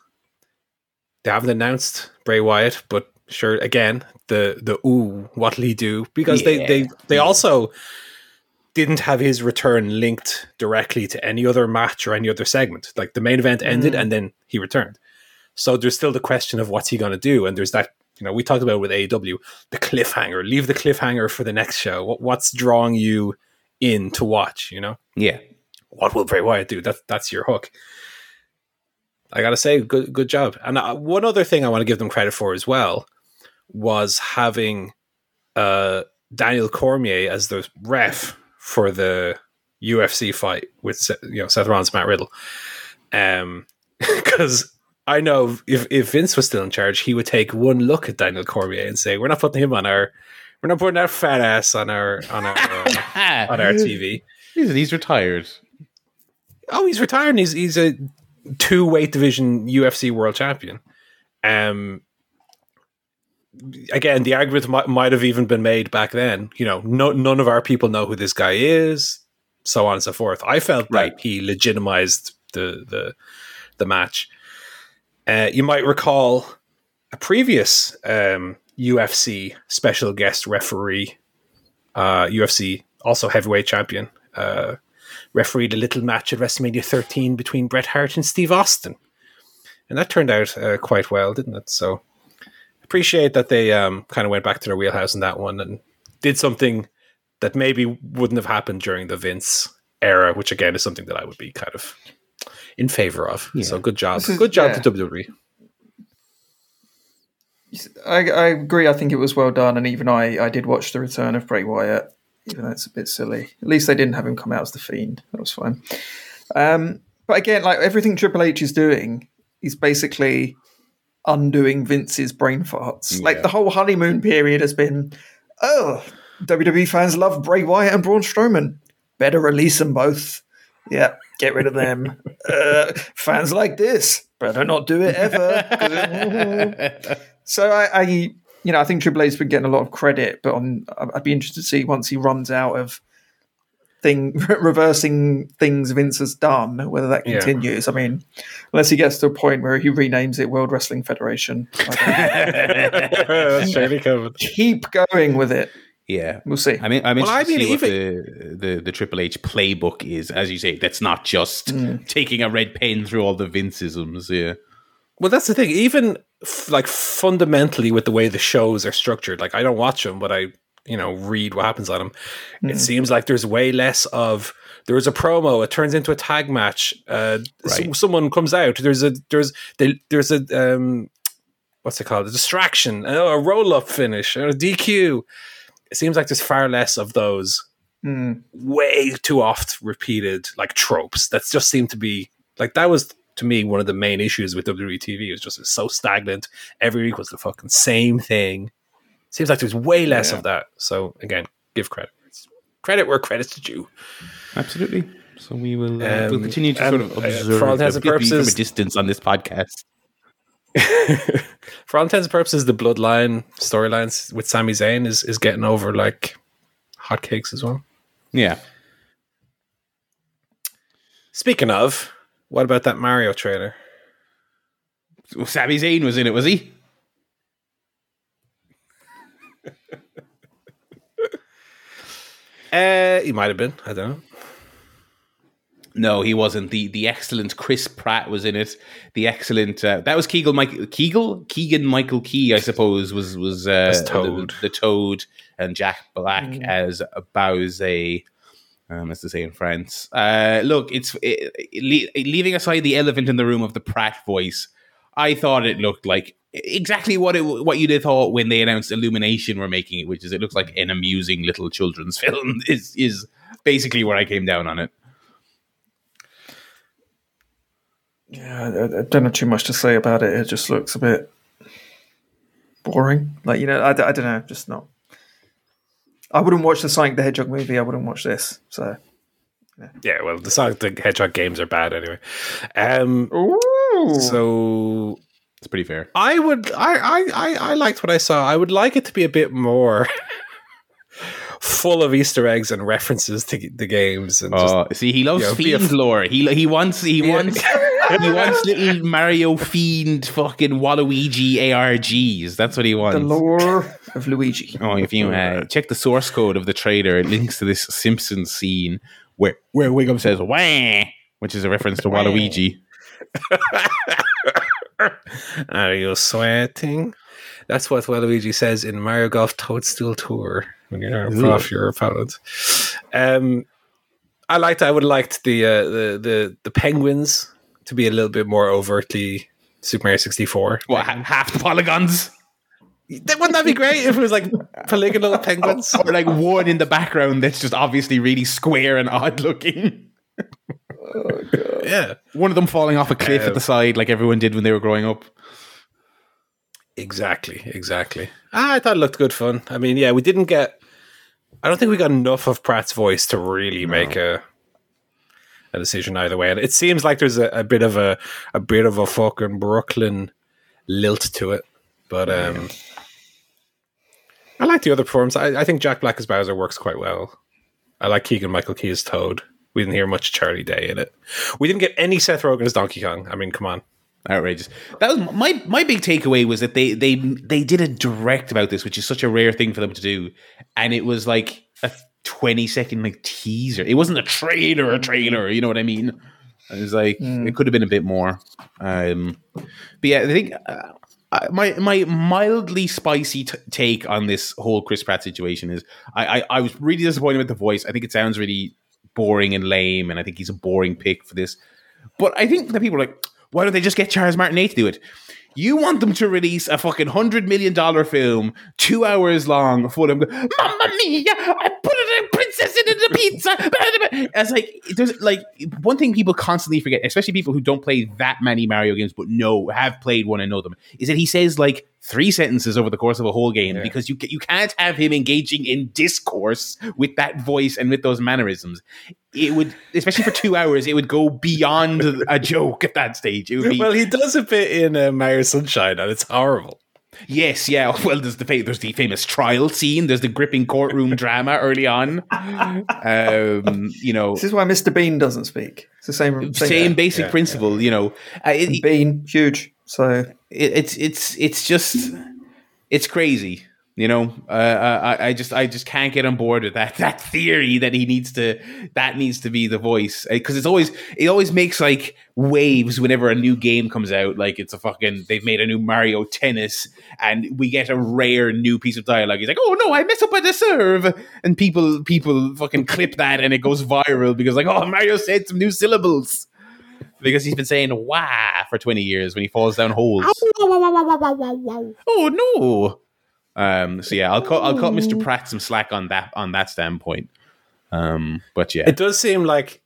They haven't announced Bray Wyatt, but sure, again the the ooh, what'll he do? Because they they they also didn't have his return linked directly to any other match or any other segment. Like the main event ended and then he returned. So there's still the question of what's he going to do. And there's that, you know, we talked about with AEW, the cliffhanger. Leave the cliffhanger for the next show. What, what's drawing you in to watch, you know? Yeah. What will Bray Wyatt do? That, that's your hook. I got to say, good, good job. And uh, one other thing I want to give them credit for as well was having uh, Daniel Cormier as the ref for the UFC fight with you know Seth Rollins, Matt Riddle, um, (laughs) because I know if if Vince was still in charge, he would take one look at Daniel Cormier and say, "We're not putting him on our, we're not putting that fat ass on our on our uh, (laughs) on our TV." He's, he's retired. Oh, he's retired. he's he's a two weight division UFC world champion. Um, again, the argument might, might have even been made back then. You know, no, none of our people know who this guy is, so on and so forth. I felt right. that he legitimized the the the match. Uh, you might recall a previous um, UFC special guest referee, uh, UFC also heavyweight champion, uh, refereed a little match at WrestleMania 13 between Bret Hart and Steve Austin, and that turned out uh, quite well, didn't it? So appreciate that they um, kind of went back to their wheelhouse in that one and did something that maybe wouldn't have happened during the Vince era, which again is something that I would be kind of in favor of. Yeah. So good job, is, good job yeah. to WWE. I, I, agree. I think it was well done, and even I, I did watch the return of Bray Wyatt, even though it's a bit silly. At least they didn't have him come out as the Fiend. That was fine. Um, but again, like everything Triple H is doing, is basically undoing Vince's brain farts. Yeah. Like the whole honeymoon period has been, oh, WWE fans love Bray Wyatt and Braun Strowman. Better release them both. Yeah, get rid of them. (laughs) uh, fans like this. Better not do it ever. (laughs) so I, I, you know, I think Triple H's been getting a lot of credit, but on, I'd be interested to see once he runs out of thing (laughs) reversing things Vince has done, whether that continues. Yeah. I mean, unless he gets to a point where he renames it World Wrestling Federation. Keep going with it. Yeah, we'll see. I mean, I mean, well, I mean, even the, the the Triple H playbook is, as you say, that's not just mm. taking a red pen through all the Vinceisms. Yeah. Well, that's the thing. Even f- like fundamentally, with the way the shows are structured, like I don't watch them, but I you know read what happens on them. Mm. It seems like there's way less of there's a promo. It turns into a tag match. Uh, right. so, someone comes out. There's a there's they, there's a um, what's it called? A distraction. A roll up finish. A DQ it seems like there's far less of those mm. way too oft repeated like tropes that just seem to be like that was to me one of the main issues with WWE TV. It was just so stagnant. Every week was the fucking same thing. Seems like there's way less yeah. of that. So again, give credit. Credit where credit's due. Absolutely. So we will uh, um, we'll continue to sort of observe uh, for all intents and purposes from a distance on this podcast. (laughs) for all intents and purposes, the bloodline storylines with Sami Zayn is, is getting over like hotcakes as well. Yeah. Speaking of, what about that Mario trailer? Well, Sami Zayn was in it, was he? (laughs) uh, he might have been. I don't know. No, he wasn't. the The excellent Chris Pratt was in it. The excellent uh, that was Keegan Michael Kegel Keegan Michael Key, I suppose, was was uh, Toad. The, the, Toad and Jack Black mm. as Bowser. Um, as to say in France. Uh, look, it's it, it, leaving aside the elephant in the room of the Pratt voice. I thought it looked like exactly what it what you'd have thought when they announced Illumination were making it, which is it looks like an amusing little children's (laughs) film. Is is basically where I came down on it. Yeah, I, I, don't know too much to say about it. It just looks a bit boring. Like you know, I, I don't know, just not. I wouldn't watch the Sonic the Hedgehog movie. I wouldn't watch this. So. Yeah. yeah well, the Sonic the Hedgehog games are bad anyway. Um, so it's pretty fair. I would. I, I. I. I liked what I saw. I would like it to be a bit more. (laughs) full of Easter eggs and references to the games. And oh, just, see, he loves you know, fiend f- lore. He he wants he yeah. wants he wants little Mario fiend fucking Waluigi ARGs. That's what he wants. The lore (laughs) of Luigi. Oh, if you uh, check the source code of the trailer, it links to this Simpsons scene where where Wiggum says "wah," which is a reference to Waluigi. (laughs) Are you sweating? That's what Waluigi says in Mario Golf Toadstool Tour when you're off your opponent. Um, I liked. I would have liked the uh, the the the penguins to be a little bit more overtly Super Mario 64. What, half the polygons? Wouldn't that be great if it was like polygonal penguins, (laughs) or like one in the background that's just obviously really square and odd looking. Oh (laughs) god. yeah, One of them falling off a cliff at Um, the side, like everyone did when they were growing up. exactly, exactly. Ah, I thought it looked good fun. I mean, yeah, we didn't get. I don't think we got enough of Pratt's voice to really make a a decision either way. And it seems like there's a, a bit of a a bit of a fucking Brooklyn lilt to it, but um. I like the other performance. I, I think Jack Black as Bowser works quite well. I like Keegan Michael Key as Toad. We didn't hear much Charlie Day in it. We didn't get any Seth Rogen as Donkey Kong. I mean, come on. Outrageous. That was my my big takeaway was that they they they did a direct about this, which is such a rare thing for them to do, and it was like a twenty second like teaser. It wasn't a trailer, a trailer. You know what I mean? It was like it could have been a bit more. Um, but yeah, I think uh, my my mildly spicy t- take on this whole Chris Pratt situation is I, I I was really disappointed with the voice. I think it sounds really boring and lame, and I think he's a boring pick for this. But I think that people are like, why don't they just get Charles Martinet to do it? You want them to release a fucking hundred million dollar film, two hours long, full of "Mamma mia! I put a princess in the pizza." (laughs) As like, there's like one thing people constantly forget, especially people who don't play that many Mario games, but know have played one and know them, is that he says like three sentences over the course of a whole game because you you can't have him engaging in discourse with that voice and with those mannerisms. It would, especially for two hours, it would go beyond a joke at that stage. It would be Well, he does a bit in uh, Mario Sunshine, and it's horrible. Yes, yeah. (laughs) Well, there's the fa- there's the famous trial scene. There's the gripping courtroom drama early on. Um, you know, This is why Mr. Bean doesn't speak. It's the same same, same, basic yeah, principle. You know, uh, it, Bean, huge. So it, it's it's it's just it's crazy. You know, uh, I, I just I just can't get on board with that (laughs) that theory that he needs to that needs to be the voice because it's always it always makes like waves whenever a new game comes out. Like it's a fucking they've made a new Mario Tennis and we get a rare new piece of dialogue. He's like, oh no, I mess up at the serve, and people people fucking clip that and it goes viral because like (laughs) oh Mario said some new syllables because he's been saying wah for 20 years when he falls down holes. Oh no. Um so yeah, I'll cut I'll cut Mr. Pratt some slack on that on that standpoint. Um but yeah. It does seem like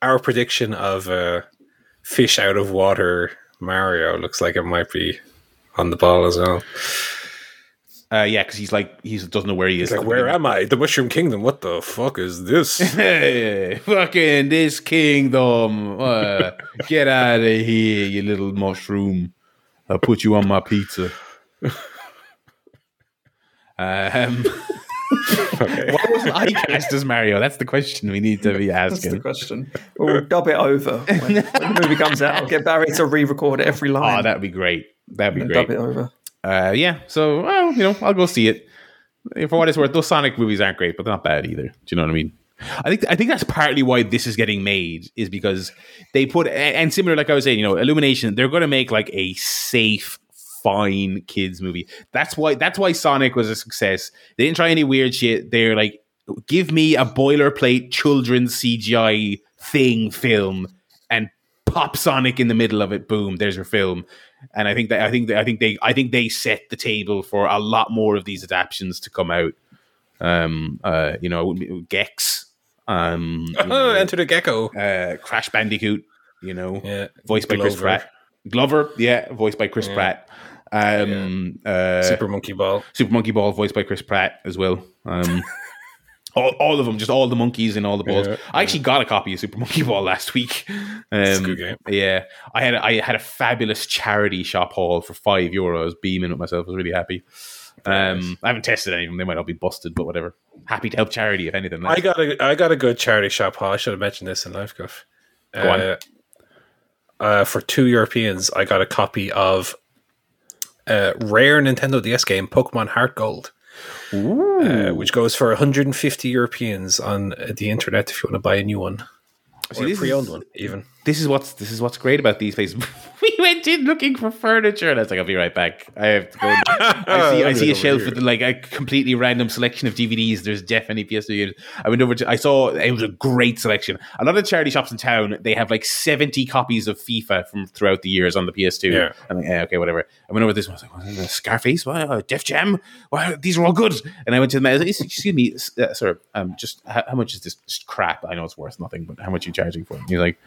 our prediction of uh, fish out of water Mario looks like it might be on the ball as well. Uh yeah, cuz he's like he doesn't know where he is. It's like, where am I? The Mushroom Kingdom. What the fuck is this? Hey, (laughs) fucking this kingdom. Uh, get out of here, you little mushroom. I'll put you on my pizza. Um, okay. why wasn't I cast as Mario? That's the question we need to be that's the question. We'll dub it over when, when the movie comes out. I'll get Barry to re-record every line Oh, that'd be great. That'd be great. dub it over. Uh, yeah, so well, you know, I'll go see it. For what it's worth, those Sonic movies aren't great, but they're not bad either. Do you know what I mean? I think I think that's partly why this is getting made is because they put and similar, like I was saying, you know, Illumination, they're going to make like a safe, fine kids movie. That's why that's why Sonic was a success. They didn't try any weird shit. They're like, give me a boilerplate children's CGI thing film and pop Sonic in the middle of it. Boom, there's your film. And I think that I think that I think they I think they set the table for a lot more of these adaptations to come out. Um, uh, you know, Gex, um, you (laughs) Oh, know, Enter the Gecko. uh, Crash Bandicoot, you know, Yeah. voiced by Chris Pratt. Glover, yeah, voiced by Chris Yeah. Pratt. Um, uh, Super Monkey Ball. Super Monkey Ball, voiced by Chris Pratt as well. Um, (laughs) all, all of them, just all the monkeys and all the balls. Yeah, I actually got a copy of Super (laughs) Monkey Ball last week. Um, a good game. Yeah, I had I had a fabulous charity shop haul for five euros. Beaming with myself. I was really happy. Um, I haven't tested any of them. They might all be busted, but whatever. Happy to help charity if anything. I got a I got a good charity shop haul. I should have mentioned this in Life Guff. Go on. Uh, uh, for two Europeans, I got a copy of uh, rare Nintendo DS game Pokemon Heart Gold, uh, which goes for 150 Europeans on the internet if you want to buy a new one See, or a pre-owned is- one, even. This is what's this is what's great about these places. (laughs) we went in looking for furniture, and I was like, "I'll be right back. I have to go." (laughs) I see, I see a shelf with like a completely random selection of DVDs. There's definitely PS2 games. I went over to. I saw it was a great selection. A lot of charity shops in town they have like 70 copies of FIFA from throughout the years on the PS2. Yeah. I'm like, yeah, okay, whatever. I went over this one. I was like, what is this? Scarface, what? Uh, Def Jam. Wow, these are all good. And I went to the man. I was like, Excuse me, uh, sir. Um, just how, how much is this crap? I know it's worth nothing, but how much are you charging for it? And he's like,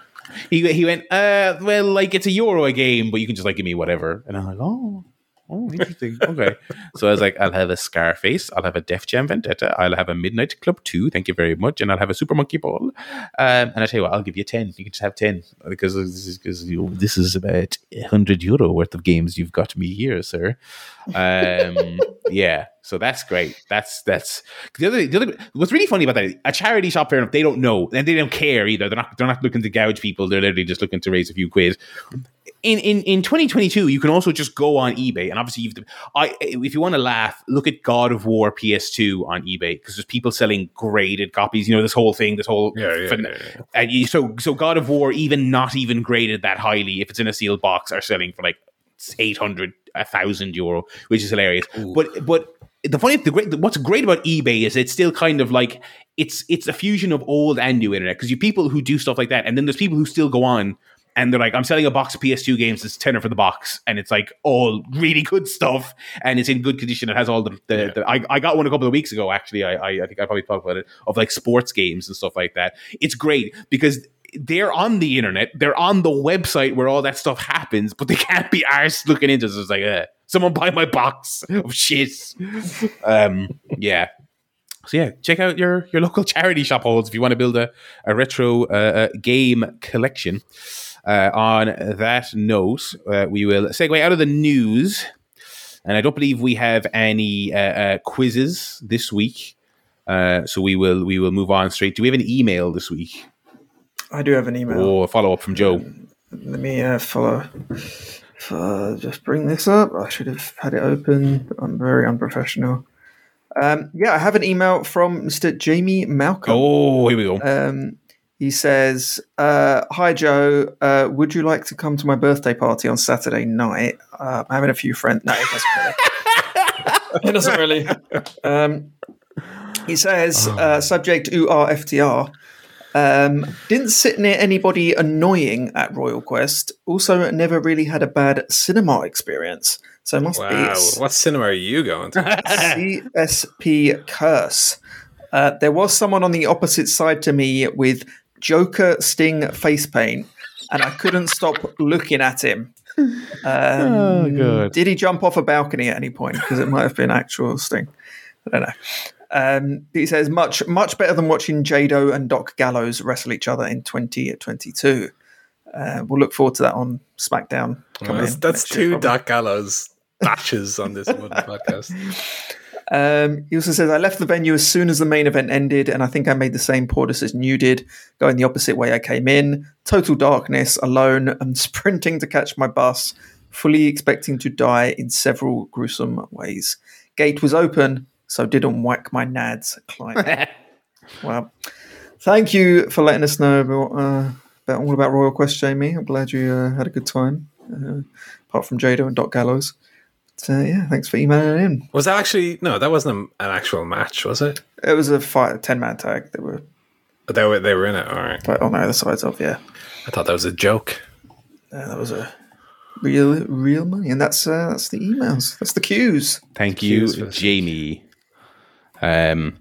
he he went, uh, well, like it's a euro game, but you can just like give me whatever. And I'm like, oh. Oh, interesting. Okay. so I was like, I'll have a Scarface, I'll have a Def Jam Vendetta, I'll have a Midnight Club 2, thank you very much, and I'll have a Super Monkey Ball. Um, and I tell you what, I'll give you 10. You can just have 10 because this is, because you know, this is about 100 euro worth of games you've got me here, sir. Um, (laughs) yeah. So that's great. That's that's the other, the other. What's really funny about that? A charity shop, fair enough. They don't know and they don't care either. They're not. They're not looking to gouge people. They're literally just looking to raise a few quid. In in in 2022, you can also just go on eBay and obviously you've. I if you want to laugh, look at God of War PS2 on eBay because there's people selling graded copies. You know this whole thing, this whole Yeah, yeah, fin- yeah, yeah. and you, so so God of War, even not even graded that highly, if it's in a sealed box, are selling for like 800 a thousand euro which is hilarious but but the funny the great what's great about ebay is it's still kind of like it's it's a fusion of old and new internet because you people who do stuff like that and then there's people who still go on and they're like i'm selling a box of ps2 games it's tenner for the box and it's like all really good stuff and it's in good condition it has all the, the, the I, I got one a couple of weeks ago actually I, I i think i probably talked about it of like sports games and stuff like that it's great because they're on the internet, they're on the website where all that stuff happens, but they can't be arsed looking into it. So it's like, uh, someone buy my box of shit. Um, yeah. So yeah, check out your your local charity shop holds if you want to build a, a retro uh, uh, game collection. Uh, on that note, uh, we will segue out of the news, and I don't believe we have any uh, uh, quizzes this week. Uh, so we will we will move on straight. Do we have an email this week? I do have an email. Or a follow up from Joe? Let me uh, follow. Just bring this up. I should have had it open. I'm very unprofessional. Um, yeah, I have an email from Mr. Jamie Malcolm. Oh, here we go. Um, he says, uh, "Hi Joe, uh, would you like to come to my birthday party on Saturday night? Uh, I'm having a few friends. No, it doesn't really. (laughs) it doesn't really. Um, he says, uh, subject URFTR. Um, didn't sit near anybody annoying at Royal Quest. Also, never really had a bad cinema experience. So must be Wow. it's What cinema are you going to? CSP Curse. Uh, there was someone on the opposite side to me with Joker Sting face paint, and I couldn't stop looking at him. Um, (laughs) Oh, God. Did he jump off a balcony at any point? Because it might have been actual Sting. I don't know. Um, he says much much better than watching Jado and Doc Gallows wrestle each other in 2022. Uh, we'll look forward to that on SmackDown. coming that's that's next year, two. Doc Gallows batches on this one podcast. (laughs) Um, he also says, I left the venue as soon as the main event ended, and I think I made the same poor decision you did, going the opposite way I came in. Total darkness, alone, and (laughs) sprinting to catch my bus, fully expecting to die in several gruesome ways. Gate was open, so didn't whack my nads climbing. (laughs) well, thank you for letting us know about, uh, about all about Royal Quest, Jamie. I'm glad you uh, had a good time, uh, apart from Jado and Doc Gallows. So, yeah, thanks for emailing in. Was that actually no? That wasn't an actual match, was it? It was a fight, a ten man tag. They were They were they were in it. All right. like on the other sides of yeah. I thought that was a joke. Uh, that was a real, real money, and that's uh, that's the emails. That's the cues. Thank you, Cues. Jamie. Um,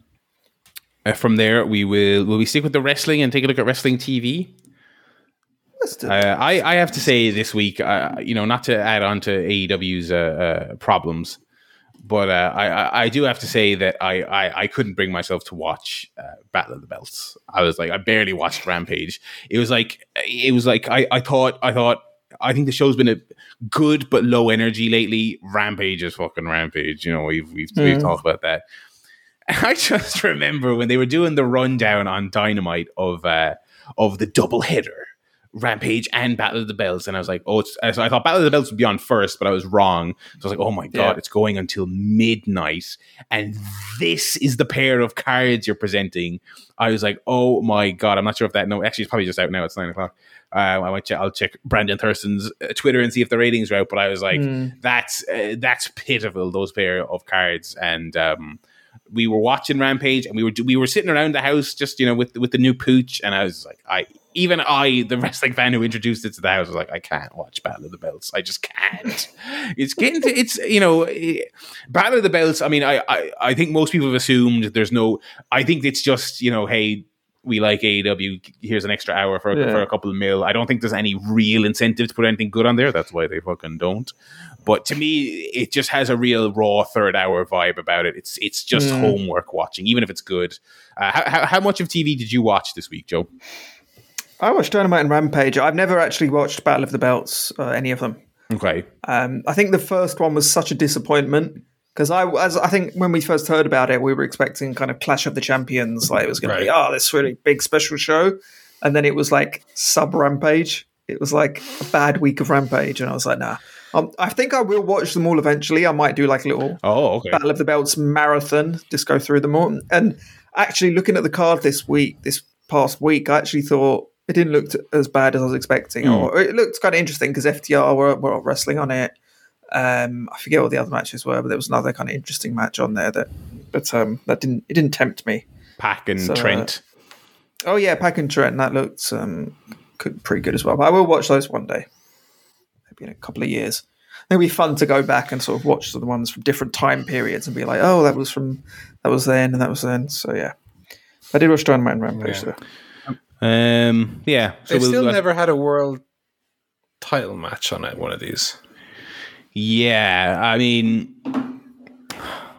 uh, from there, we will will we stick with the wrestling and take a look at wrestling TV. Let's do it. Uh, I I have to say this week, uh, you know, not to add on to AEW's uh, uh, problems, but uh, I I- I do have to say that I I, I couldn't bring myself to watch uh, Battle of the Belts. I was like, I barely watched Rampage. It was like it was like I I thought I thought. I think the show's been a good but low energy lately. Rampage is fucking rampage. You know, we've we've, we've Mm. talked about that. (laughs) I just remember when they were doing the rundown on Dynamite of uh, of the double header Rampage and Battle of the Belts, and I was like, oh, it's, so I thought Battle of the Belts would be on first, but I was wrong. So I was like, oh my god, Yeah. it's going until midnight, and this is the pair of cards you're presenting. I was like, oh my god, I'm not sure if that. No, actually, it's probably just out now. It's nine o'clock. Uh, I might check. I'll check Brandon Thurston's uh, Twitter and see if the ratings are out. But I was like, Hmm. that's uh, that's pitiful. Those pair of cards, and um, we were watching Rampage, and we were we were sitting around the house, just you know, with with the new pooch, and I was like, I even I, the wrestling fan who introduced it to the house, was like, I can't watch Battle of the Belts. I just can't. it's getting to it's you know, eh, Battle of the Belts. I mean, I I, I think most people have assumed there's no. I think it's just you know, hey. We like AEW. Here's an extra hour for, Yeah. for a couple of mil. I don't think there's any real incentive to put anything good on there. That's why they fucking don't. But to me, it just has a real raw third hour vibe about it. It's it's just Mm. homework watching, even if it's good. Uh, how, how, how much of TV did you watch this week, Joe? I watched Dynamite and Rampage. I've never actually watched Battle of the Belts, uh, any of them. Okay, Um, I think the first one was such a disappointment because I, as I think when we first heard about it, we were expecting kind of Clash of the Champions, like it was going to be oh this really big special show, and then it was like sub Rampage. It was like a bad week of Rampage, and I was like, nah. Um, I think I will watch them all eventually. I might do like a little oh okay, Battle of the Belts marathon, just go through them all. And actually, looking at the card this week, this past week, I actually thought it didn't look as bad as I was expecting, Hmm. or it looked kind of interesting because FTR were, were wrestling on it. Um, I forget what the other matches were, but there was another kind of interesting match on there that, but um, that didn't it didn't tempt me. PAC and So, uh, Trent. Oh yeah, PAC and Trent, that looked um, good, pretty good as well. But I will watch those one day, maybe in a couple of years. It'll be fun to go back and sort of watch the ones from different time periods and be like, oh, that was from that was then and that was then. So yeah, I did watch Dynamite and Rampage. Yeah. though. Um, yeah, so They've we'll- still never had a world title match on it. One of these. Yeah, I mean,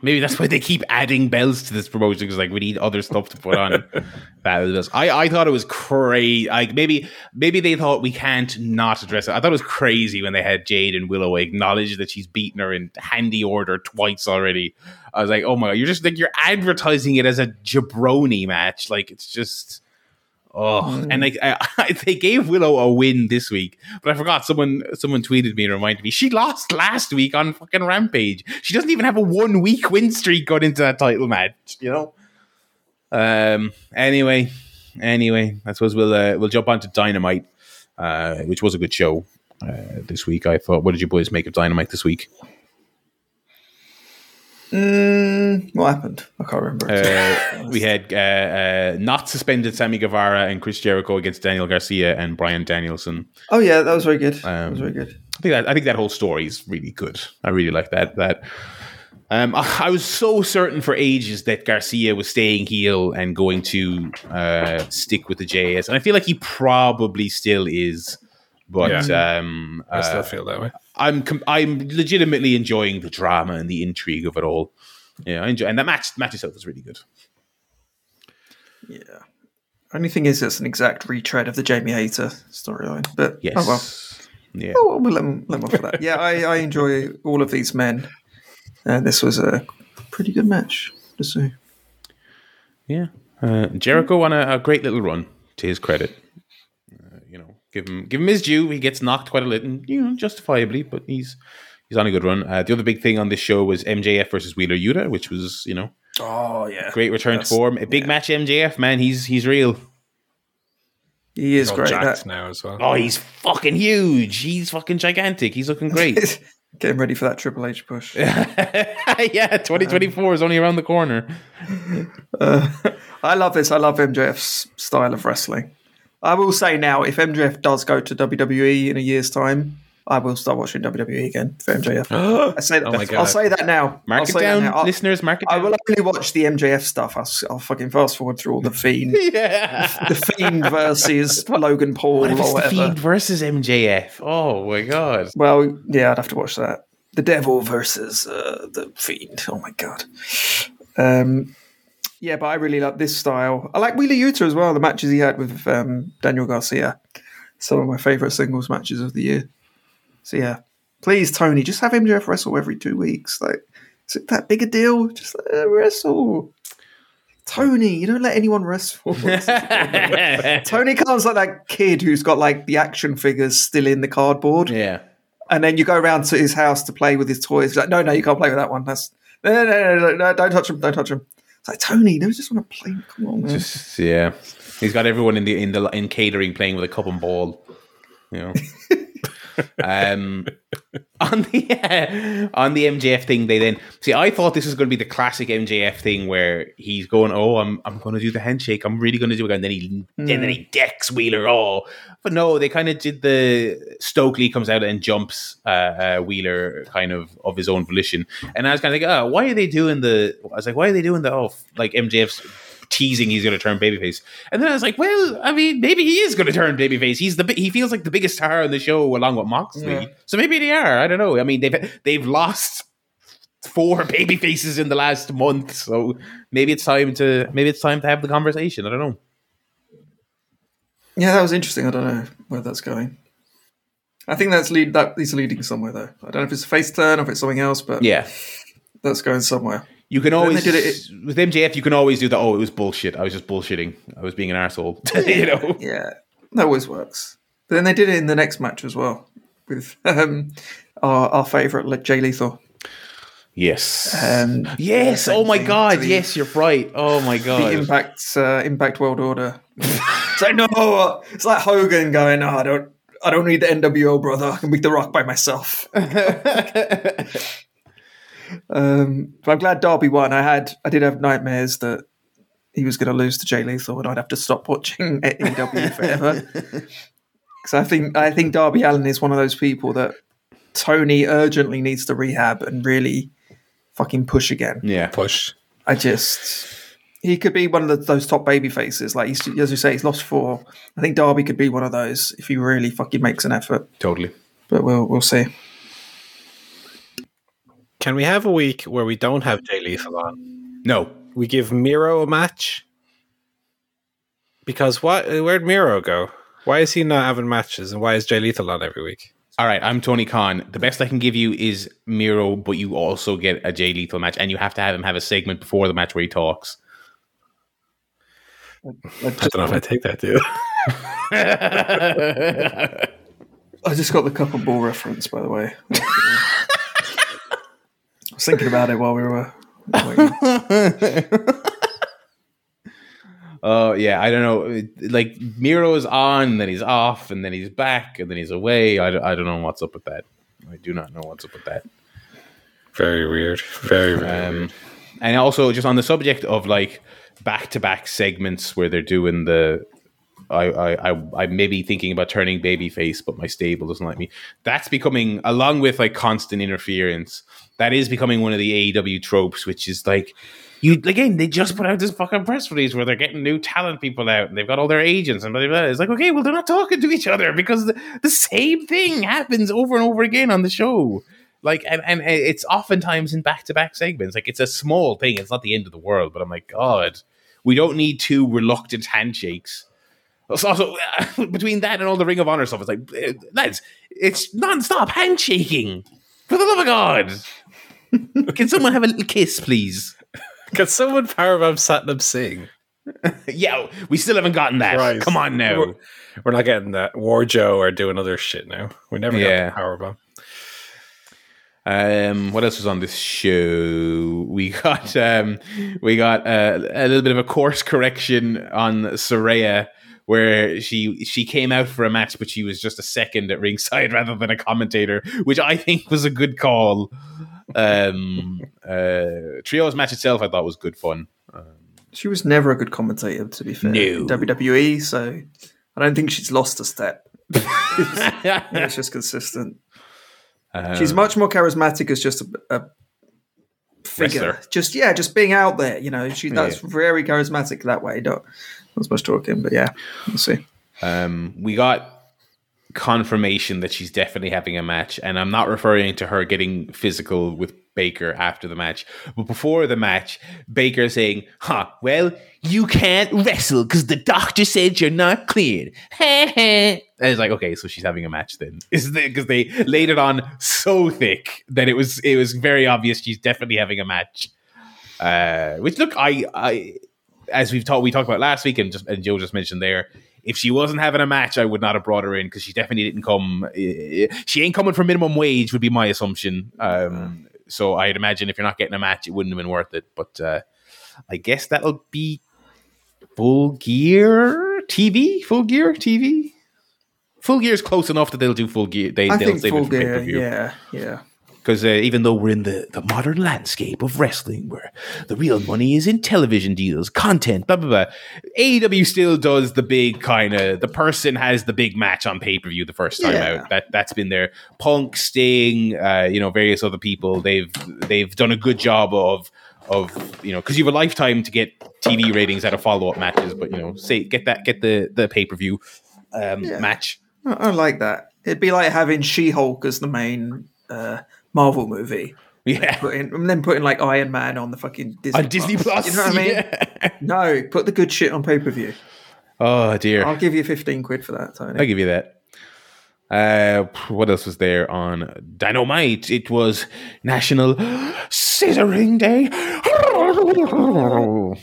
maybe that's why they keep adding bells to this promotion because like we need other stuff to put on. (laughs) I I thought it was crazy. Like maybe maybe they thought we can't not address it. I thought it was crazy when they had Jade and Willow acknowledge that she's beaten her in handy order twice already. I was like, oh my god, you're just like you're advertising it as a jabroni match. Like it's just. Oh, and like I, (laughs) I, they gave Willow a win this week, but I forgot someone someone tweeted me and reminded me she lost last week on fucking Rampage. She doesn't even have a one week win streak going into that title match, you know. Um. Anyway, anyway, I suppose we'll uh, we'll jump on to Dynamite, uh, which was a good show uh, this week. I thought. What did you boys make of Dynamite this week? Mm, what happened? I can't remember. Uh, we had uh, uh, not suspended Sammy Guevara and Chris Jericho against Daniel Garcia and Brian Danielson. oh yeah, that was very good. that Um, was very good. I think that I think that whole story is really good. I really like that. That um, I, I was so certain for ages that Garcia was staying heel and going to uh, stick with the JS, and I feel like he probably still is. But um, I still uh, feel that way. I'm com- I'm legitimately enjoying the drama and the intrigue of it all. Yeah, I enjoy, and that match match itself was really good. Yeah. Only thing is, it's an exact retread of the Jamie Hayter storyline. But Yes. oh well. Yeah. Oh, we'll let them, let them off for that. Yeah, I, I enjoy all of these men. And this was a pretty good match to see. Yeah. Uh, Jericho on a, a great little run, to his credit. Uh, you know, give him give him his due. He gets knocked quite a little, and, you know, justifiably, but he's he's on a good run. Uh, the other big thing on this show was MJF versus Wheeler Yuta, which was you know Oh, yeah. great return to form. A big match, MJF man. He's he's real. He is All great. That, now as well. Oh, he's fucking huge. He's fucking gigantic. He's looking great. (laughs) getting ready for that Triple H push. (laughs) yeah, 2024 is only around the corner. (laughs) I love this. I love MJF's style of wrestling. I will say now, if MJF does go to WWE in a year's time, I will start watching WWE again for MJF. (gasps) I say that. Oh my God. I'll say that now. Mark I'll it down, now. I'll- listeners. Mark it I will only watch the MJF stuff. I'll, I'll fucking fast forward through all the (laughs) Fiend, yeah. the Fiend versus (laughs) Logan Paul What or whatever. Fiend versus MJF? Oh my god. Well, yeah, I'd have to watch that. The Devil versus uh, the Fiend. Oh my god. Um, yeah, but I really like this style. I like Wheeler Yuta as well. The matches he had with um, Daniel Garcia, some of my favorite singles matches of the year. So yeah, please, Tony, just have MJF wrestle every two weeks. Like, is it that big a deal? Just let him wrestle. Tony, you don't let anyone wrestle. (laughs) Tony Khan's like that kid who's got like the action figures still in the cardboard. Yeah. And then you go around to his house to play with his toys. He's like, no, no, you can't play with that one. That's no, no, no, no, no, don't touch him, don't touch him. It's like Tony, they just want to play. Come on, man. Just yeah. He's got everyone in the in the in catering playing with a cup and ball. You know. (laughs) um, on the (laughs) uh, on the MJF thing, they then see. I thought this was going to be the classic MJF thing where he's going, "Oh, I'm I'm going to do the handshake. I'm really going to do it," and then he mm. and then he decks Wheeler. Oh, but no, they kind of did the Stokely comes out and jumps uh, uh, Wheeler kind of of his own volition, and I was kind of like, "Oh, why are they doing the?" I was like, "Why are they doing the oh like MJF's teasing he's going to turn babyface. And then I was like, well, I mean, maybe he is going to turn babyface. He's the he feels like the biggest star on the show along with Moxley. Yeah. So maybe they are. I don't know. I mean, they've they've lost four (laughs) baby faces in the last month, so maybe it's time to maybe it's time to have the conversation. I don't know. Yeah, that was interesting. I don't know where that's going. I think that's lead that is leading somewhere though. I don't know if it's a face turn or if it's something else, but yeah, that's going somewhere. You can always it, it, with MJF. You can always do that. Oh, it was bullshit. I was just bullshitting. I was being an asshole. (laughs) you know. Yeah, that always works. But then they did it in the next match as well with um, our, our favorite Jay Lethal. Yes. Um, yes. Oh my god. The, yes, you're right. Oh my god. The Impact uh, Impact World Order. it's like no. It's like Hogan going. Oh, I don't. I don't need the NWO, brother. I can beat the Rock by myself. (laughs) Um, but I'm glad Darby won. I had, I did have nightmares that he was going to lose to Jay Lethal, and I'd have to stop watching (laughs) AEW forever. (laughs) Because I think, I think Darby Allin is one of those people that Tony urgently needs to rehab and really fucking push again. Yeah, push. I just. He could be one of the, those top baby faces. Like he's, as you say, he's lost four. I think Darby could be one of those if he really fucking makes an effort. Totally. But we'll we'll see. Can we have a week where we don't have Jay Lethal on? No. We give Miro a match? Because what? Where'd Miro go? Why is he not having matches, and why is Jay Lethal on every week? All right, I'm Tony Khan. The best I can give you is Miro, but you also get a Jay Lethal match, and you have to have him have a segment before the match where he talks. I don't know if I take that, dude. (laughs) I just got the cup and ball reference, by the way. (laughs) was thinking about it while we were. (laughs) Oh uh, yeah, I don't know. Like Miro's on, then he's off, and then he's back, and then he's away. I, I don't know what's up with that. I do not know what's up with that. Very weird. Very, very um, weird. And also, just on the subject of like back to back segments where they're doing the I, I, I, I may be thinking about turning babyface, but my stable doesn't like me. That's becoming, along with like constant interference, that is becoming one of the AEW tropes, which is like, you again, they just put out this fucking press release where they're getting new talent people out and they've got all their agents and blah, blah, blah. It's like, okay, well, they're not talking to each other because the, the same thing happens over and over again on the show. Like, and, and it's oftentimes in back to back segments. Like, it's a small thing, it's not the end of the world, but I'm like, God, we don't need two reluctant handshakes also, (laughs) between that and all the Ring of Honor stuff, it's like, eh, lads, it's non-stop handshaking. For the love of God. (laughs) Can someone have a little kiss, please? (laughs) Can someone powerbomb Satnam Singh? (laughs) yeah, we still haven't gotten that. Christ. Come on now. We're, we're, not getting that. War Joe are doing other shit now. We never yeah. got the powerbomb. Um, what else was on this show? We got um, we got uh, a little bit of a course correction on Saraya, where she she came out for a match, but she was just a second at ringside rather than a commentator, which I think was a good call. Um, uh, trios match itself, I thought was good fun. Um, she was never a good commentator, to be fair. No. WWE, so I don't think she's lost a step. yeah, (laughs) it's just consistent. Um, she's much more charismatic as just a, a figure. Wrestler. Just yeah, just being out there. You know, she that's yeah. very charismatic that way. Don't as much talking, but yeah, we'll see. Um, we got confirmation that she's definitely having a match, and I'm not referring to her getting physical with Baker after the match, but before the match, Baker saying, "Huh, well, you can't wrestle because the doctor said you're not cleared." (laughs) and it's like, okay, so she's having a match then, (laughs) is it because they laid it on so thick that it was it was very obvious she's definitely having a match. Uh, which look, I I as we've talked, we talked about last week, and just and Joe just mentioned there. If she wasn't having a match, I would not have brought her in because she definitely didn't come. eh, She ain't coming for minimum wage, would be my assumption. Um, so I'd imagine if you're not getting a match, it wouldn't have been worth it. But uh, I guess that'll be full gear TV, full gear TV. Full gear is close enough that they'll do full gear. They, I they'll think full gear. Yeah, yeah. Because uh, even though we're in the, the modern landscape of wrestling where the real money is in television deals content blah blah blah aew still does the big kind of the person has the big match on pay-per-view the first time Yeah. out that that's been there punk sting uh, you know various other people they've they've done a good job of of you know because you have a lifetime to get tv ratings out of follow-up matches but you know say get that get the the pay-per-view um, Yeah. match I, I like that. It'd be like having She-Hulk as the main uh, Marvel movie, yeah putting and then putting like Iron Man on the fucking Disney on disney plus You know what I mean? yeah. No, put the good shit on pay per view. oh dear I'll give you fifteen quid for that, Tony. I'll give you that. Uh, what else was there on Dynamite? It was National Scissoring Day.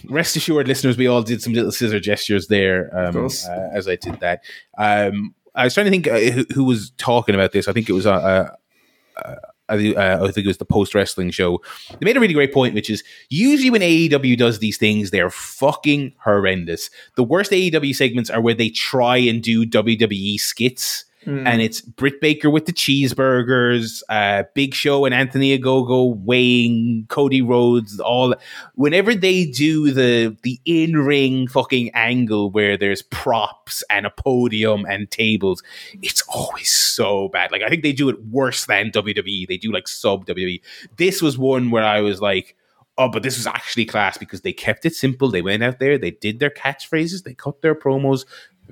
Rest assured, listeners, we all did some little scissor gestures there um, uh, as I did that. Um, I was trying to think uh, who, who was talking about this. I think it was uh, uh, I think uh, I think it was the post wrestling show. They made a really great point, which is usually when AEW does these things, they're fucking horrendous. The worst AEW segments are where they try and do WWE skits. And it's Britt Baker with the cheeseburgers, uh, Big Show and Anthony Ogogo weighing Cody Rhodes. All whenever they do the the in ring fucking angle where there's props and a podium and tables, it's always so bad. Like I think they do it worse than WWE. They do like sub WWE. This was one where I was like, oh, but this was actually class because they kept it simple. They went out there, they did their catchphrases, they cut their promos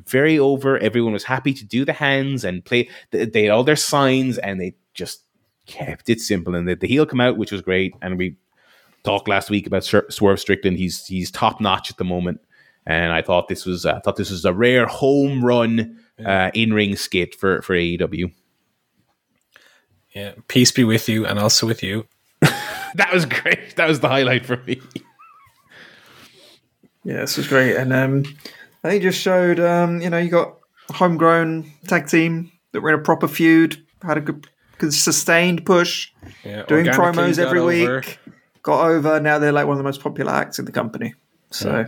very over. Everyone was happy to do the hands and play. They, they had all their signs and they just kept it simple. And the, the heel come out, which was great. And we talked last week about Swer- Swerve Strickland. He's he's top notch at the moment. And I thought this was I thought this was a rare home run uh, in ring skit for for AEW. Yeah. Peace be with you and also with you. (laughs) That was great. That was the highlight for me. Yeah, this was great, and um, they just showed um, you know you got a homegrown tag team that were in a proper feud, had a good, good sustained push, Yeah, doing promos every over. week, got over. Now they're like one of the most popular acts in the company. So,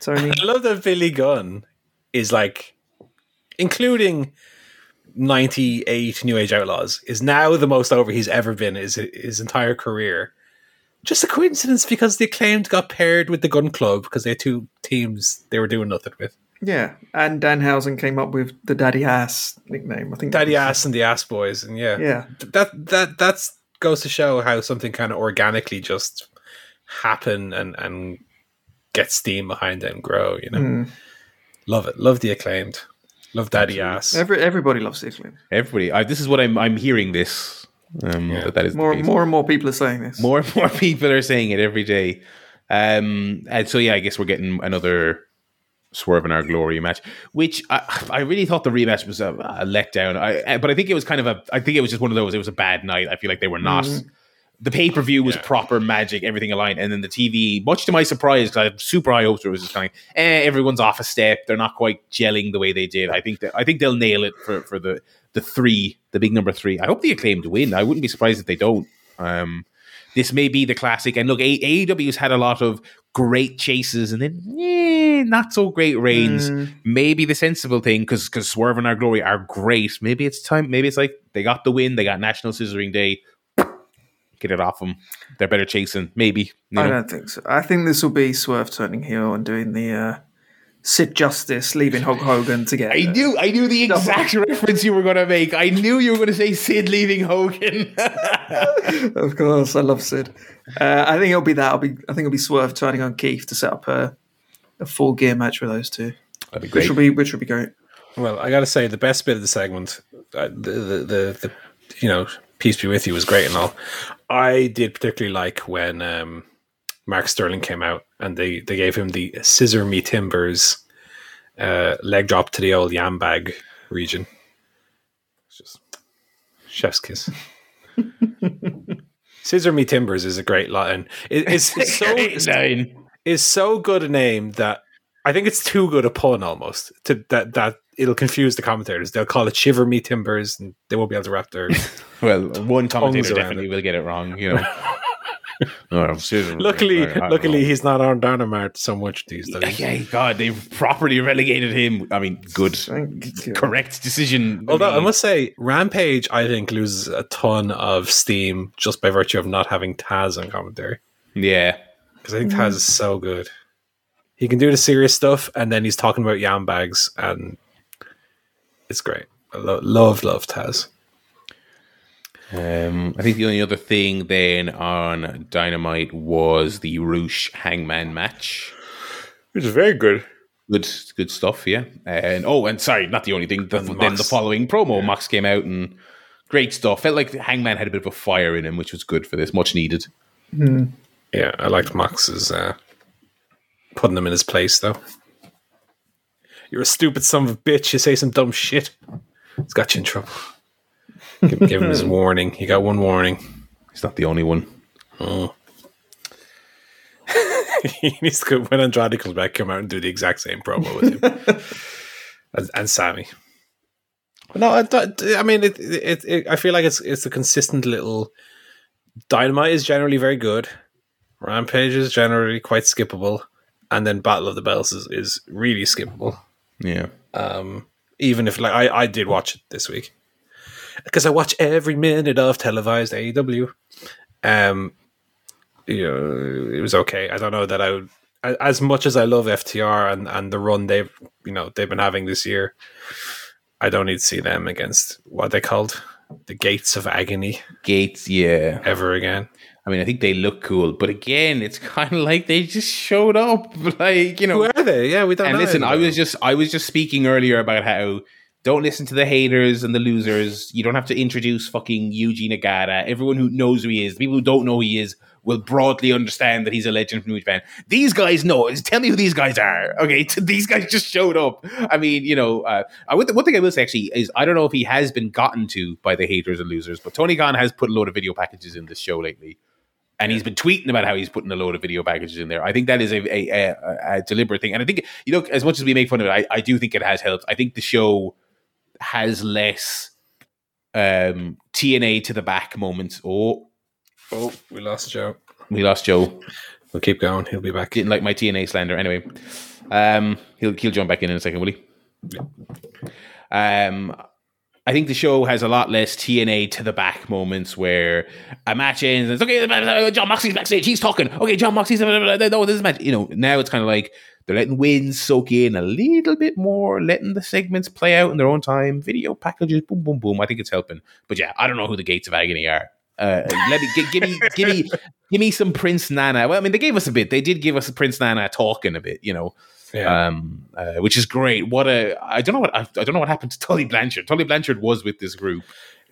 Tony, I love that Billy Gunn is like, including 98 New Age Outlaws, is now the most over he's ever been his, his entire career. Just a coincidence because the acclaimed got paired with the Gun Club because they had two teams they were doing nothing with. yeah, and Dan Danhausen came up with the Daddy Ass nickname. I think Daddy Ass and the Ass Boys, and yeah, Yeah, that that that's goes to show how something kind of organically just happen and and get steam behind it and grow. You know, Hmm. love it. Love the acclaimed. Love Daddy Ass. Every, everybody loves Sizzling. Everybody, I, this is what I'm I'm hearing. This um, Yeah. that, that is More, more and more people are saying this. more and more (laughs) people are saying it every day. Um, and so yeah, I guess we're getting another swerve in our glory match, which I, I really thought the rematch was a, a letdown. I, but I think it was kind of a, I think it was just one of those. It was a bad night. I feel like they were not. The pay per view was Yeah. proper magic, everything aligned, and then the TV. Much to my surprise, because I had super high hopes, it was just kind of, eh, everyone's off a step. They're not quite gelling the way they did. I think that I think they'll nail it for for the the three, the big number three. I hope the acclaimed win. I wouldn't be surprised if they don't. Um, this may be the classic. And look, A- AEW's had a lot of great chases and then eh, not so great reigns. Maybe the sensible thing because because Swerve and Our Glory are great. Maybe it's time. Maybe it's like they got the win. They got National Scissoring Day. (sniffs) Get it off them. They're better chasing. Maybe. you I don't think so. I think this will be Swerve turning heel and doing the uh, Sid Justice leaving Hulk Hogan to get. I knew I knew the exact (laughs) reference you were going to make. I knew you were going to say Sid leaving Hogan. (laughs) of course, I love Sid. Uh, I think it'll be that. I'll be. I think it'll be Swerve turning on Keith to set up a, a full gear match with those two, That'd be which great. will be which will be great. Well, I got to say, the best bit of the segment, uh, the, the, the, the, you know, Peace Be With You was great and all. I did particularly like when um, Mark Sterling came out and they, they gave him the Scissor Me Timbers uh, leg drop to the old yam bag region. It's just chef's kiss. (laughs) Scissor Me Timbers is a great line. It, it's, it's so (laughs) line. is so good a name that I think it's too good a pun almost to that that it'll confuse the commentators. They'll call it "Shiver Me Timbers," and they won't be able to wrap their. (laughs) well, one commentator definitely will get it wrong. You know. Seriously. luckily, I don't luckily, know. he's not on Dynamite so much these days. yeah, God, they've properly relegated him. I mean, good, Thank correct decision. Although I must say, Rampage, I think loses a ton of steam just by virtue of not having Taz on commentary. yeah, Because I think Taz is so good. He can do the serious stuff, and then he's talking about yam bags, and it's great. I lo- love, love Taz. Um, I think the only other thing then on Dynamite was the Rush Hangman match. Which is very good. Good, good stuff. Yeah, and oh, and sorry, not the only thing. The, And then the following promo, Mox came out and great stuff. Felt like Hangman had a bit of a fire in him, which was good for this, much needed. Yeah, I liked Mox's uh, putting him in his place, though. You're a stupid son of a bitch. You say some dumb shit. It's got you in trouble. Give, give him his (laughs) warning. He got one warning. He's not the only one. (laughs) he needs to go, when Andrade comes back, come out and do the exact same promo with him. (laughs) and, and Sammy. But no, I, I mean, it, it, it, I feel like it's it's a consistent little. Dynamite is generally very good. Rampage is generally quite skippable, and then Battle of the Bells is, is really skippable. Yeah, Um, even if like I, I did watch it this week because I watch every minute of televised AEW. Um, you know, it was okay. I don't know that I would as much as I love FTR and and the run they've you know they've been having this year. I don't need to see them against what they called the Gates of Agony Gates. Yeah, ever again. I mean, I think they look cool, but again, it's kind of like they just showed up, (laughs) like you know. Who are they? Yeah, we don't. and listen, I was just I was just speaking earlier about how don't listen to the haters and the losers. You don't have to introduce fucking Yuji Nagata. Everyone who knows who he is, the people who don't know who he is, will broadly understand that he's a legend from New Japan. These guys know. Tell me who these guys are. Okay, (laughs) these guys just showed up. I mean, you know, uh, I one thing I will say actually is I don't know if he has been gotten to by the haters and losers, but Tony Khan has put a load of video packages in this show lately. And he's been tweeting about how he's putting a load of video packages in there. I think that is a, a, a, a deliberate thing. And I think, you know, as much as we make fun of it, I, I do think it has helped. I think the show has less um, TNA to the back moments. Oh, Oh, we lost Joe. we lost Joe. We'll keep going. He'll be back. Didn't like my TNA slander. Anyway, um, he'll he'll jump back in in a second, will he? Um, I think the show has a lot less TNA to the back moments where a match ends. And it's okay. John Moxley's backstage. He's talking. Okay, John Moxley's no. This is match. You know, now it's kind of like they're letting wins soak in a little bit more, letting the segments play out in their own time. Video packages, boom, boom, boom. I think it's helping. But yeah, I don't know who the Gates of Agony are. Uh, let me gi- give (laughs) me give me give me some Prince Nana. Well, I mean, they gave us a bit. They did give us Prince Nana talking a bit, you know, Yeah. um, uh, which is great. What a I don't know what I, I don't know what happened to Tully Blanchard. Tully Blanchard was with this group.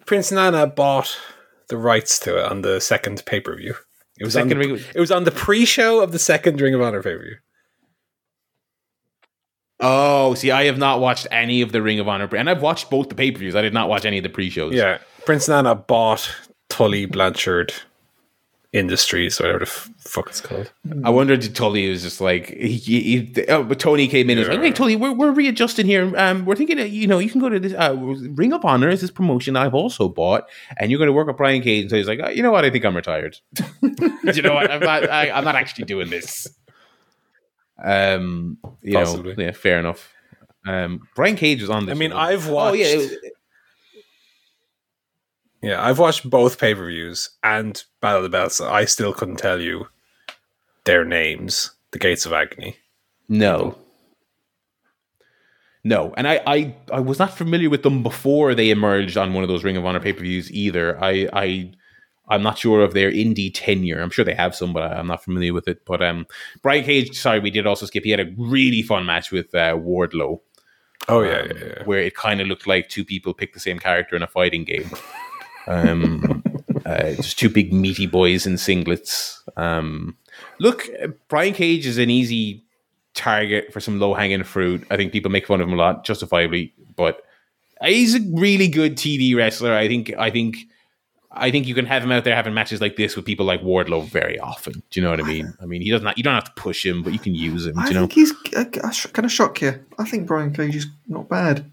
Prince Nana bought the rights to it on the second pay per view. It was Second on the, of- It was on the pre-show of the second Ring of Honor pay per view. Oh, see, I have not watched any of the Ring of Honor, and I've watched both the pay per views. I did not watch any of the pre shows. Yeah, Prince Nana bought Tully Blanchard Industries, whatever the f- fuck it's called. I wondered if Tully was just like he, he, he- oh, but Tony came in and was like, "Hey, Tully, we're, we're readjusting here. Um, we're thinking, you know, you can go to this uh, Ring of Honor is this promotion I've also bought, and you're going to work with Brian Cage." And so he's like, oh, "You know what? I think I'm retired. (laughs) you know what? I'm not. I, I'm not actually doing this." Um, you Possibly. know, yeah, fair enough. Um, Brian Cage was on. The I mean, show. I've Oh yeah, it watched- Yeah, I've watched both pay per views and Battle of the Bells. I still couldn't tell you their names. The Gates of Agony. No. No, and I, I I was not familiar with them before they emerged on one of those Ring of Honor pay per views either. I I I'm not sure of their indie tenure. I'm sure they have some, but I'm not familiar with it. But um, Brian Cage, sorry, we did also skip. He had a really fun match with uh, Wardlow, Oh yeah, um, yeah, yeah. where it kind of looked like two people picked the same character in a fighting game. Um, (laughs) uh, just two big meaty boys in singlets. Um, look, Brian Cage is an easy target for some low hanging fruit. I think people make fun of him a lot, justifiably, but he's a really good TV wrestler. I think. I think. I think you can have him out there having matches like this with people like Wardlow very often. Do you know what I mean? I mean, he doesn't. You don't have to push him, but you can use him. I do you know? think he's uh, kind of shock you. I think Brian Cage is not bad.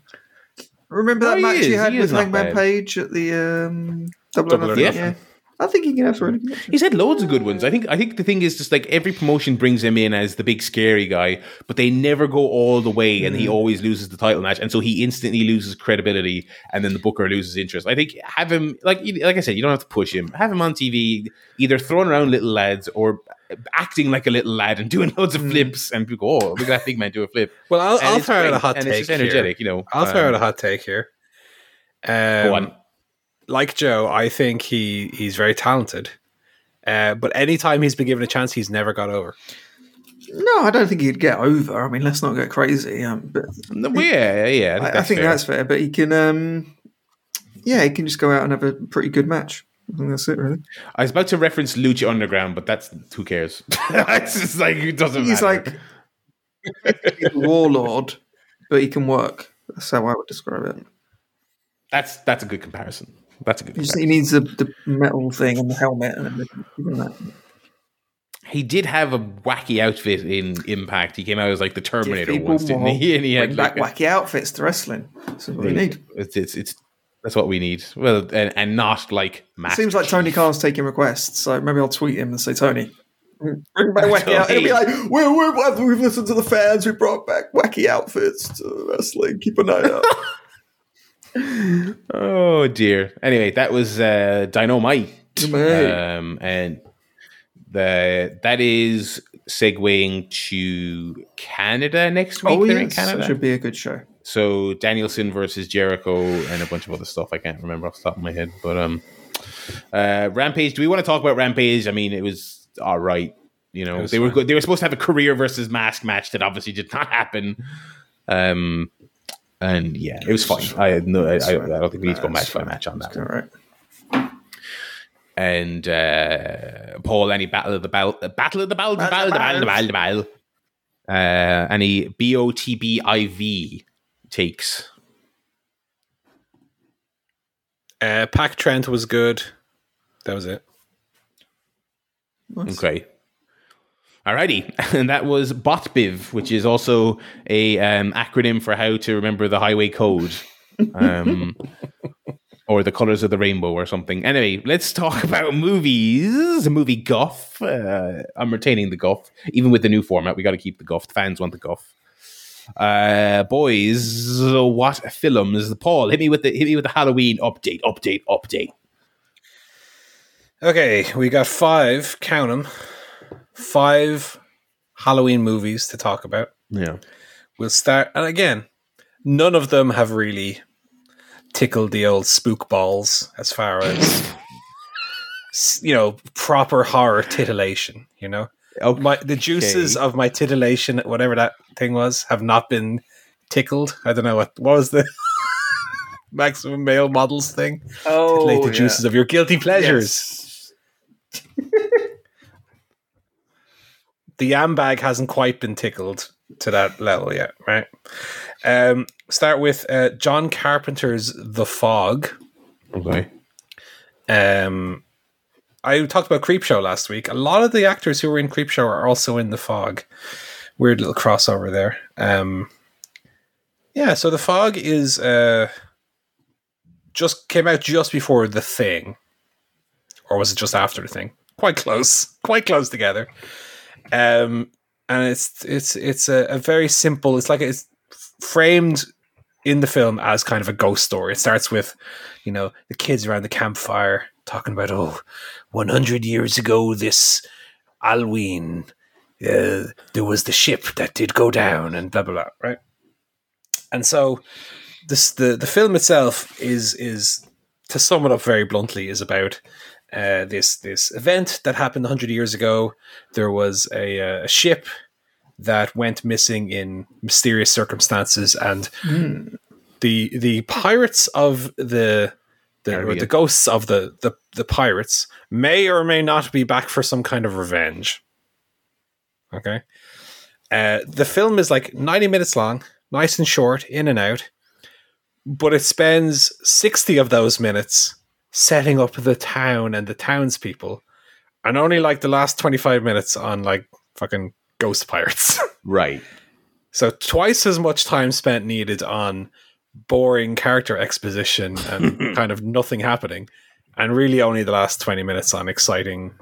Remember that he match is. he had with Hangman bad. Page at the um, Double, Double or? Nothing. Yeah. I think he can have some really good matches. He's had loads of good ones. I think. I think the thing is just like every promotion brings him in as the big scary guy, but they never go all the way, and he Mm. always loses the title match, and so he instantly loses credibility, and then the booker loses interest. I think have him like like I said, you don't have to push him. Have him on TV, either throwing around little lads or acting like a little lad and (laughs) doing loads of Mm. flips, and people go, "Oh, look at that big man do a flip." Well, I'll, I'll throw out a hot and take. It's just here. energetic, you know. I'll throw Um, out a hot take here. Um, Go on. Like Joe, I think he he's very talented. Uh, but anytime he's been given a chance, he's never got over. No, I don't think he'd get over. I mean, let's not get crazy. Um, but No, yeah, yeah. I think I, I that's think fair. that's fair. But he can, um, yeah, he can just go out and have a pretty good match. I think that's it, really. I was about to reference Lucha Underground, but that's who cares? (laughs) it's just like it doesn't He's matter. like he's a warlord, but he can work. That's how I would describe it. that's that's a good comparison. That's a good. He, just, he needs the, the metal thing and the helmet and everything. He did have a wacky outfit in Impact. He came out as like the Terminator once, didn't he? (laughs) And he had Bring back like, wacky outfits to wrestling. That's what we need. It's, it's it's that's what we need. Well, and, and not like. Seems like Tony. Khan's taking requests, so maybe I'll tweet him and say, Tony, bring back (laughs) wacky out. It'll be like, we're, we're, we've listened to the fans, we brought back wacky outfits to wrestling. Keep an eye out. (laughs) Oh dear. Anyway, that was uh, Dynamite, um, and the that is segueing to Canada next week. oh, They're in yes. Canada. That should be a good show. So Danielson versus Jericho and a bunch of other stuff I can't remember off the top of my head. But um uh Rampage, do we want to talk about Rampage? I mean it was all right. You know, they were good they were supposed to have a career versus mask match that obviously did not happen. Um and yeah, it was fine. I had no I, I, I don't think we need to go match by match on that All one. right. And uh Paul, any battle of the bell battle of the bell the Battle bell of the the bell the bell the bell. Uh any B O T B I V takes. Uh, Pac Trent was good. That was it. Nice. Okay. Alrighty, (laughs) and that was BOTBIV, which is also a um, acronym for how to remember the highway code, um, (laughs) or the colors of the rainbow, or something. Anyway, let's talk (laughs) about movies. Movie guff. Uh, I'm retaining the guff, even with the new format. We got to keep the guff. The fans want the guff. Uh, boys, what films? Paul, hit me with the hit me with the Halloween update, update, update. Okay, we got five, count them, five Halloween movies to talk about. Yeah. We'll start, and again, none of them have really tickled the old spook balls as far as you know proper horror titillation. You know, Okay. my the juices of my titillation, whatever that thing was, have not been tickled. I don't know what what was the (laughs) maximum male models thing. Oh, Titillate the juices of your guilty pleasures. The yam bag hasn't quite been tickled to that level yet, right? Um, start with uh, John Carpenter's The Fog. Okay. Um, I talked about Creepshow last week. A lot of the actors who were in Creepshow are also in The Fog. Weird little crossover there. Um, yeah, so The Fog is uh, just came out just before The Thing, or was it just after The Thing? Quite close, quite close together. Um, and it's it's it's a, a very simple. It's like it's framed in the film as kind of a ghost story. It starts with, you know, the kids around the campfire talking about, oh, 100 years ago, this Alwyn, uh, there was the ship that did go down, and blah blah blah, right? And so, this the the film itself is is to sum it up very bluntly is about uh, this this event that happened 100 years ago. There was a, uh, a ship that went missing in mysterious circumstances, and the the pirates of the the, the ghosts of the, the the pirates may or may not be back for some kind of revenge. Okay, uh, the film is like 90 minutes long, nice and short, in and out, but it spends 60 of those minutes setting up the town and the townspeople, and only like the last twenty five minutes on like fucking ghost pirates. (laughs) right. So twice as much time spent needed on boring character exposition and (laughs) kind of nothing happening, and really only the last twenty minutes on exciting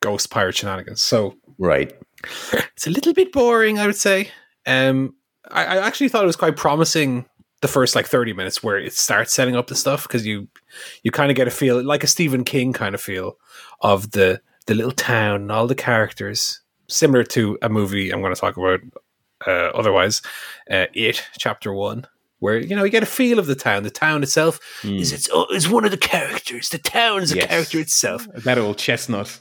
ghost pirate shenanigans. So right, it's a little bit boring, I would say. Um, I, I actually thought it was quite promising the first like 30 minutes where it starts setting up the stuff because you you kind of get a feel like a Stephen King kind of feel of the the little town and all the characters similar to a movie I'm going to talk about uh, otherwise uh, it chapter 1 where you know you get a feel of the town. The town itself mm. is it's is one of the characters. The town's yes. a character itself. That old chestnut.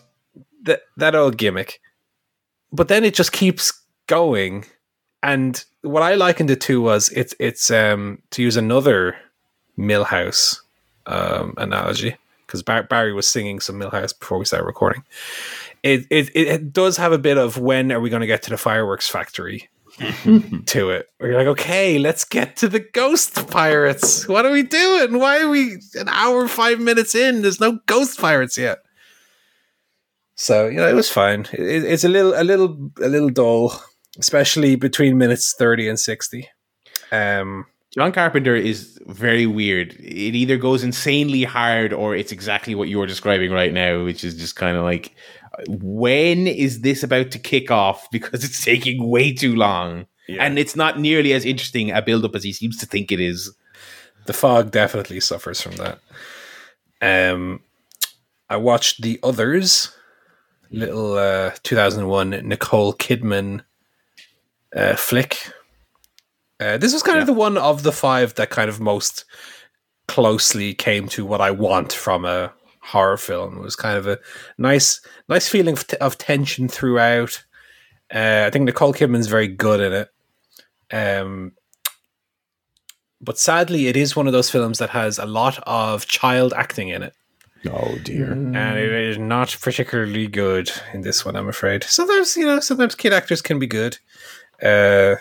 That that old gimmick. But then it just keeps going and what I likened it to was it's it's um to use another Milhouse um, analogy because Bar- Barry was singing some Milhouse before we started recording. It, it it does have a bit of when are we going to get to the fireworks factory (laughs) to it. Where you're like, okay, let's get to the ghost pirates. What are we doing? Why are we an hour five minutes in? There's no ghost pirates yet. So you know, it was fine. It, it's a little a little a little dull especially between minutes 30 and 60. Um, John Carpenter is very weird. It either goes insanely hard or it's exactly what you're describing right now, which is just kind of like, when is this about to kick off? (laughs) Because it's taking way too long. Yeah. And it's not nearly as interesting a build up as he seems to think it is. The fog definitely suffers from that. Um, I watched The Others, little uh, 2001 Nicole Kidman uh, flick. Uh, this was kind yeah. of the one of the five that kind of most closely came to what I want from a horror film. It was kind of a nice, nice feeling of, t- of tension throughout. Uh, I think Nicole Kidman's very good in it. Um, but sadly, it is one of those films that has a lot of child acting in it. Oh dear. And it is not particularly good in this one, I'm afraid. Sometimes, you know, sometimes kid actors can be good uh,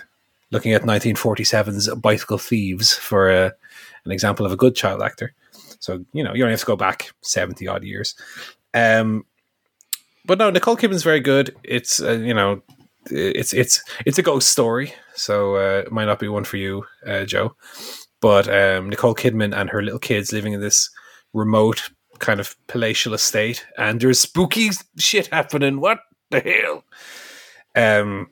looking at 1947's Bicycle Thieves for uh, an example of a good child actor. So, you know, you only have to go back 70 odd years. Um, but no, Nicole Kidman's very good. It's, uh, you know, it's it's it's a ghost story, so uh, it might not be one for you, uh, Joe. But um, Nicole Kidman and her little kids living in this remote kind of palatial estate, and there's spooky shit happening. What the hell? Um,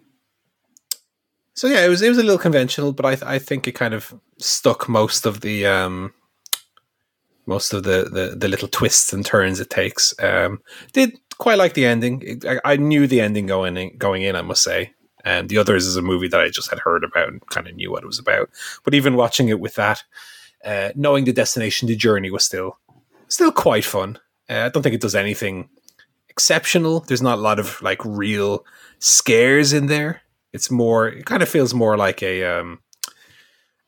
so yeah, it was it was a little conventional, but I th- I think it kind of stuck most of the um, most of the, the, the little twists and turns it takes. Um, did quite like the ending. I, I, knew the ending going in, going in. I must say. And the others is a movie that I just had heard about and kind of knew what it was about. But even watching it with that, uh, knowing the destination, the journey was still still quite fun. Uh, I don't think it does anything exceptional. There's not a lot of like real scares in there. It's more. It kind of feels more like a um,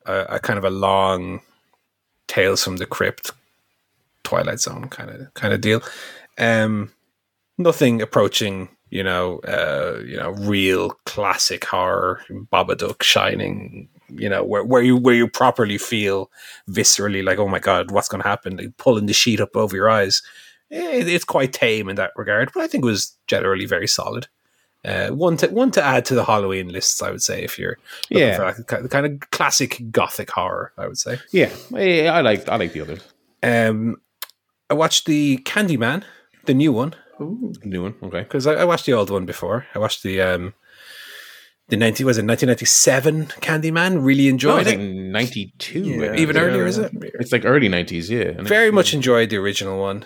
a, a kind of a long Tales from the Crypt, Twilight Zone kind of kind of deal. Um, nothing approaching you know, uh, you know, real classic horror, Babadook, Shining, you know, where, where you where you properly feel viscerally like, oh my god, what's going to happen? Like pulling the sheet up over your eyes. It, it's quite tame in that regard, but I think it was generally very solid. Uh, one to one to add to the Halloween lists, I would say, if you're yeah for the kind of classic gothic horror, I would say. Yeah, I like I like the others. Um, I watched the Candyman, the new one. Ooh, new one, okay. Because I, I, watched the old one before. I watched the um, the ninety was it nineteen ninety seven Candyman. Really enjoyed no, it. Ninety two, yeah, even yeah. earlier, is it? It's like early nineties, yeah. Very much enjoyed the original one,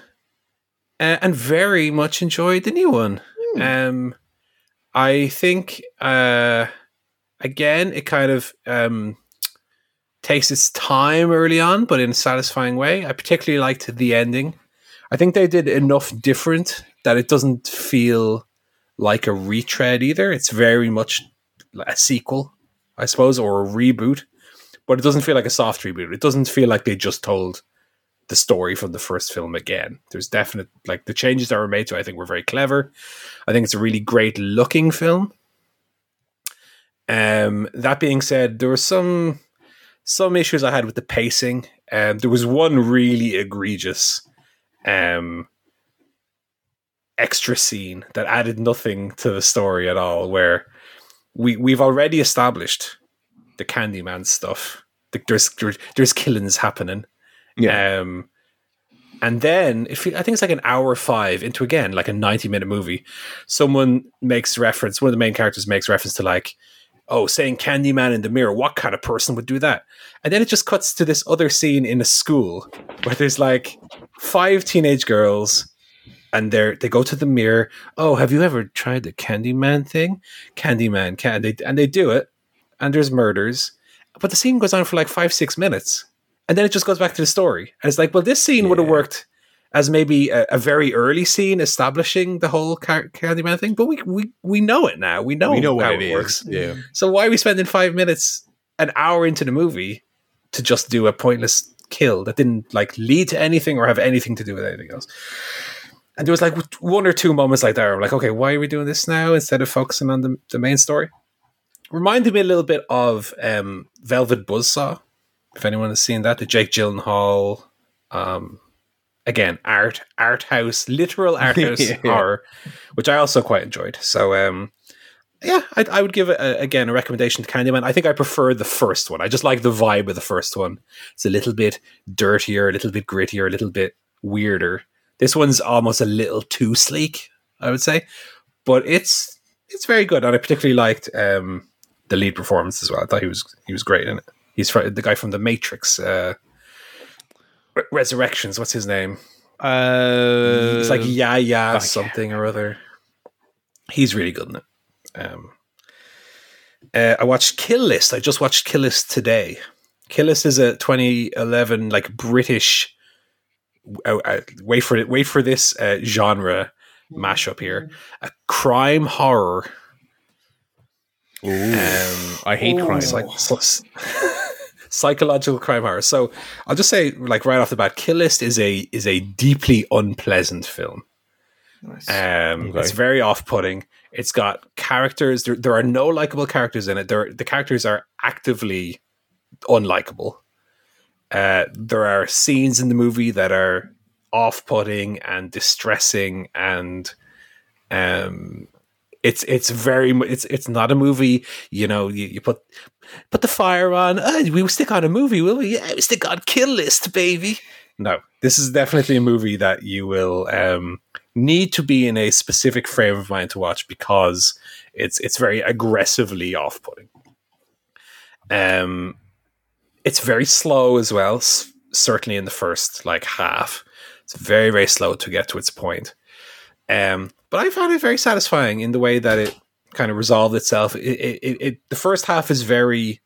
uh, and very much enjoyed the new one. Hmm. Um I think uh, again it kind of um, takes its time early on, but in a satisfying way. I particularly liked the ending. I think they did enough different that it doesn't feel like a retread either. It's very much a sequel, I suppose, or a reboot, but it doesn't feel like a soft reboot. It doesn't feel like they just told the story from the first film again. There's definite like the changes that were made to I think were very clever. I think it's a really great looking film. Um that being said, there were some some issues I had with the pacing. Um there was one really egregious um, extra scene that added nothing to the story at all. Where we we've already established the Candyman stuff. There's there's, there's killings happening. Yeah. Um, and then if you, I think it's like an hour five into again like a ninety minute movie, someone makes reference. One of the main characters makes reference to like, oh, saying Candyman in the mirror. What kind of person would do that? And then it just cuts to this other scene in a school where there's like five teenage girls and they they go to the mirror. Oh, have you ever tried the Candyman thing? Candyman can they and they do it, and there's murders, but the scene goes on for like five six minutes, and then it just goes back to the story. And it's like, well, this scene yeah. would have worked as maybe a, a, very early scene establishing the whole Car- Candyman thing, but we we we know it now. We know we know how it, it works. Yeah. So why are we spending five minutes, an hour into the movie, to just do a pointless kill that didn't like lead to anything or have anything to do with anything else? and there was like one or two moments like that. I'm like, okay, why are we doing this now instead of focusing on the, the main story? Reminded me a little bit of um, Velvet Buzzsaw. If anyone has seen that, the Jake Gyllenhaal, um, again, art art house, literal art (laughs) house yeah. horror, which I also quite enjoyed. So, um, yeah, I, I, would give it a, again a recommendation to Candyman. I think I prefer the first one. I just like the vibe of the first one. It's a little bit dirtier, a little bit grittier, a little bit weirder this one's almost a little too sleek, I would say, but it's it's very good, and I particularly liked um, the lead performance as well. I thought he was he was great in it. He's from, the guy from the Matrix uh, Re- Resurrections. What's his name? Uh, it's like yeah yeah something or other. He's really good in it. Um, uh, I watched Kill List. I just watched Kill List today. Kill List is a 2011 like British uh, uh, wait for it. Wait for this uh, genre mashup here: a crime horror. Ooh, um, I hate crime. It's Like, psychological crime horror. So I'll just say, like right off the bat, Kill List is a is a deeply unpleasant film. Nice. Um, okay. It's very off putting. It's got characters. There, there are no likable characters in it. There, the characters are actively unlikable. Uh, there are scenes in the movie that are off-putting and distressing, and um, it's it's very it's it's not a movie. You know, you, you put put the fire on. Oh, we will stick on a movie, will we? Yeah, we stick on Kill List, baby. No, this is definitely a movie that you will um, need to be in a specific frame of mind to watch because it's it's very aggressively off-putting. Um, it's very slow as well. Certainly in the first like half, it's very very slow to get to its point. Um, but I found it very satisfying in the way that it kind of resolved itself. It, it, it the first half is very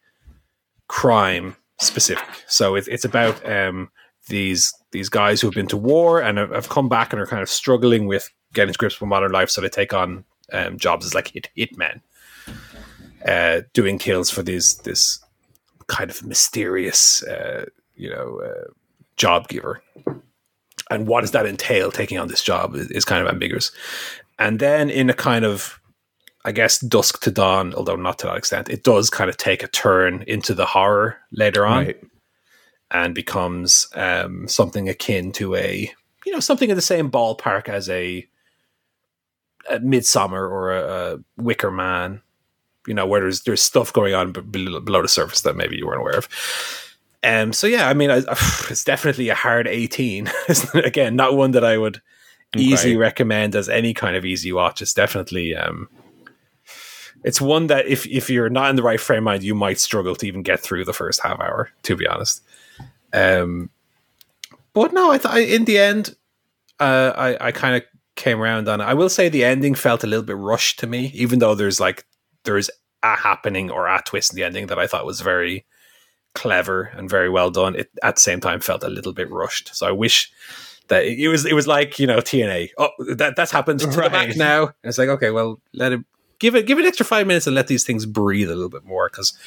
crime specific, so it, it's about um, these these guys who have been to war and have, have, come back and are kind of struggling with getting to grips with modern life, so they take on um, jobs as like hit hitmen, uh, doing kills for these this kind of mysterious, uh, you know, uh, job giver. And what does that entail? Taking on this job is, is, kind of ambiguous. And then in a kind of, I guess, dusk to dawn, although not to that extent, it does kind of take a turn into the horror later on, right. and becomes um, something akin to a, you know, something in the same ballpark as a, a Midsommar or a, a Wicker Man you know, where there's there's stuff going on below the surface that maybe you weren't aware of. Um, so yeah, I mean, I, (sighs) it's definitely a hard 18. (laughs) Again, not one that I would easily okay. recommend as any kind of easy watch. It's definitely, um, it's one that if if you're not in the right frame mind, you might struggle to even get through the first half hour. To be honest, um, but no, I thought in the end, uh, I I kind of came around on it. I will say the ending felt a little bit rushed to me, even though there's like there's a happening or a twist in the ending that I thought was very clever and very well done. It at the same time felt a little bit rushed. So I wish that it was it was like you know TNA. Oh, that that's happened to right. the back now. And it's like okay, well let it give it give it extra five minutes and let these things breathe a little bit more because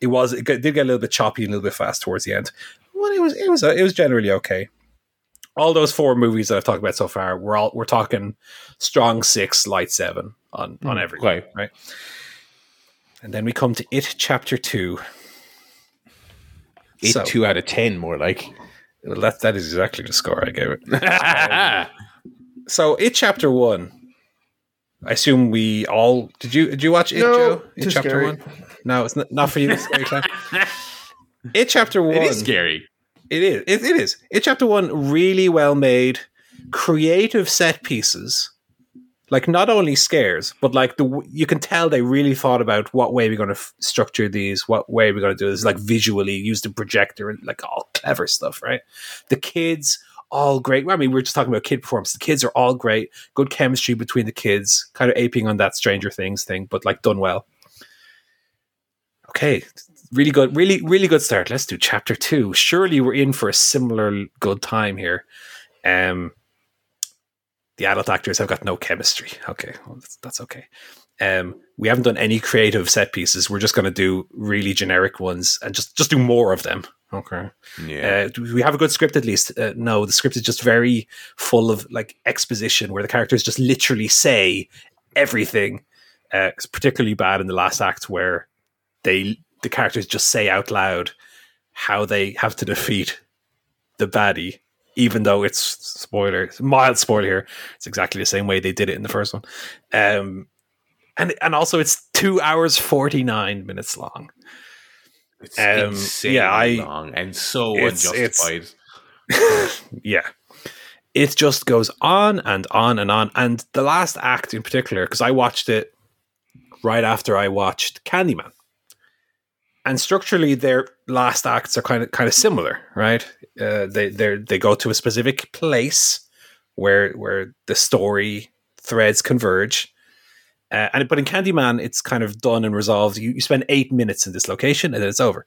it was it did get a little bit choppy and a little bit fast towards the end. But it was it was it was generally okay. All those four movies that I've talked about so far, we're all we're talking strong six, light seven on on mm, everything, right? right? And then we come to It Chapter 2. It so, 2 out of 10, more like. Well, that that is exactly the score I gave it. (laughs) um, so it chapter one. I assume we all did. You did you watch it, No, Joe? It chapter scary. one. No, it's not, not for you. It's scary time. (laughs) It chapter one. it is scary. It is. It, it is. It chapter one really well made, creative set pieces. Like not only scares, but like the you can tell they really thought about what way we're going to f- structure these, what way we're going to do this. Like visually, use the projector and like all clever stuff, right? The kids all great. I mean, we are just talking about kid performance. The kids are all great. Good chemistry between the kids, kind of aping on that Stranger Things thing, but like done well. Okay, really good, really, really good start. Let's do chapter two. Surely we're in for a similar good time here. Um, the adult actors have got no chemistry. Okay, well, that's, that's okay. Um, we haven't done any creative set pieces. We're just going to do really generic ones and just just do more of them. Okay. Yeah. Uh, do we have a good script at least? Uh, no, the script is just very full of like exposition where the characters just literally say everything. Uh, it's particularly bad in the last act where they the characters just say out loud how they have to defeat the baddie, even though it's spoiler, mild spoiler here. It's exactly the same way they did it in the first one. Um, and and also it's two hours forty nine minutes long. It's um, insanely yeah, I- long and so It's- it's- unjustified. (laughs) yeah. It just goes on and on and on. And the last act in particular because i watched it right after i watched candyman. And structurally their last acts are kind of kind of similar right? Uh, they they they go to a specific place where where the story threads converge uh, and but in Candyman, it's kind of done and resolved. You, you spend eight minutes in this location, and then it's over.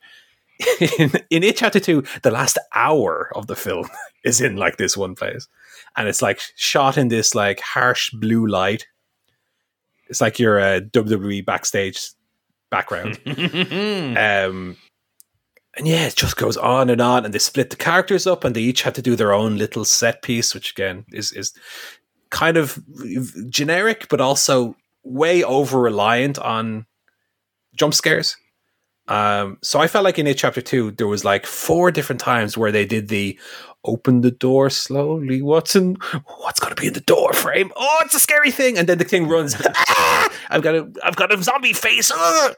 (laughs) in, in It Chapter Two, the last hour of the film (laughs) is in like this one place, and it's like shot in this like harsh blue light. It's like you're a WWE backstage background. (laughs) um, and yeah, it just goes on and on, and they split the characters up, and they each have to do their own little set piece, which again is is kind of generic, but also way over reliant on jump scares. Um, so I felt like in it chapter two, there was like four different times where they did the open the door slowly. What's in? What's going to be in the door frame? Oh, it's a scary thing! And then the thing runs. (laughs) ah, I've got a, I've got a zombie face. ah."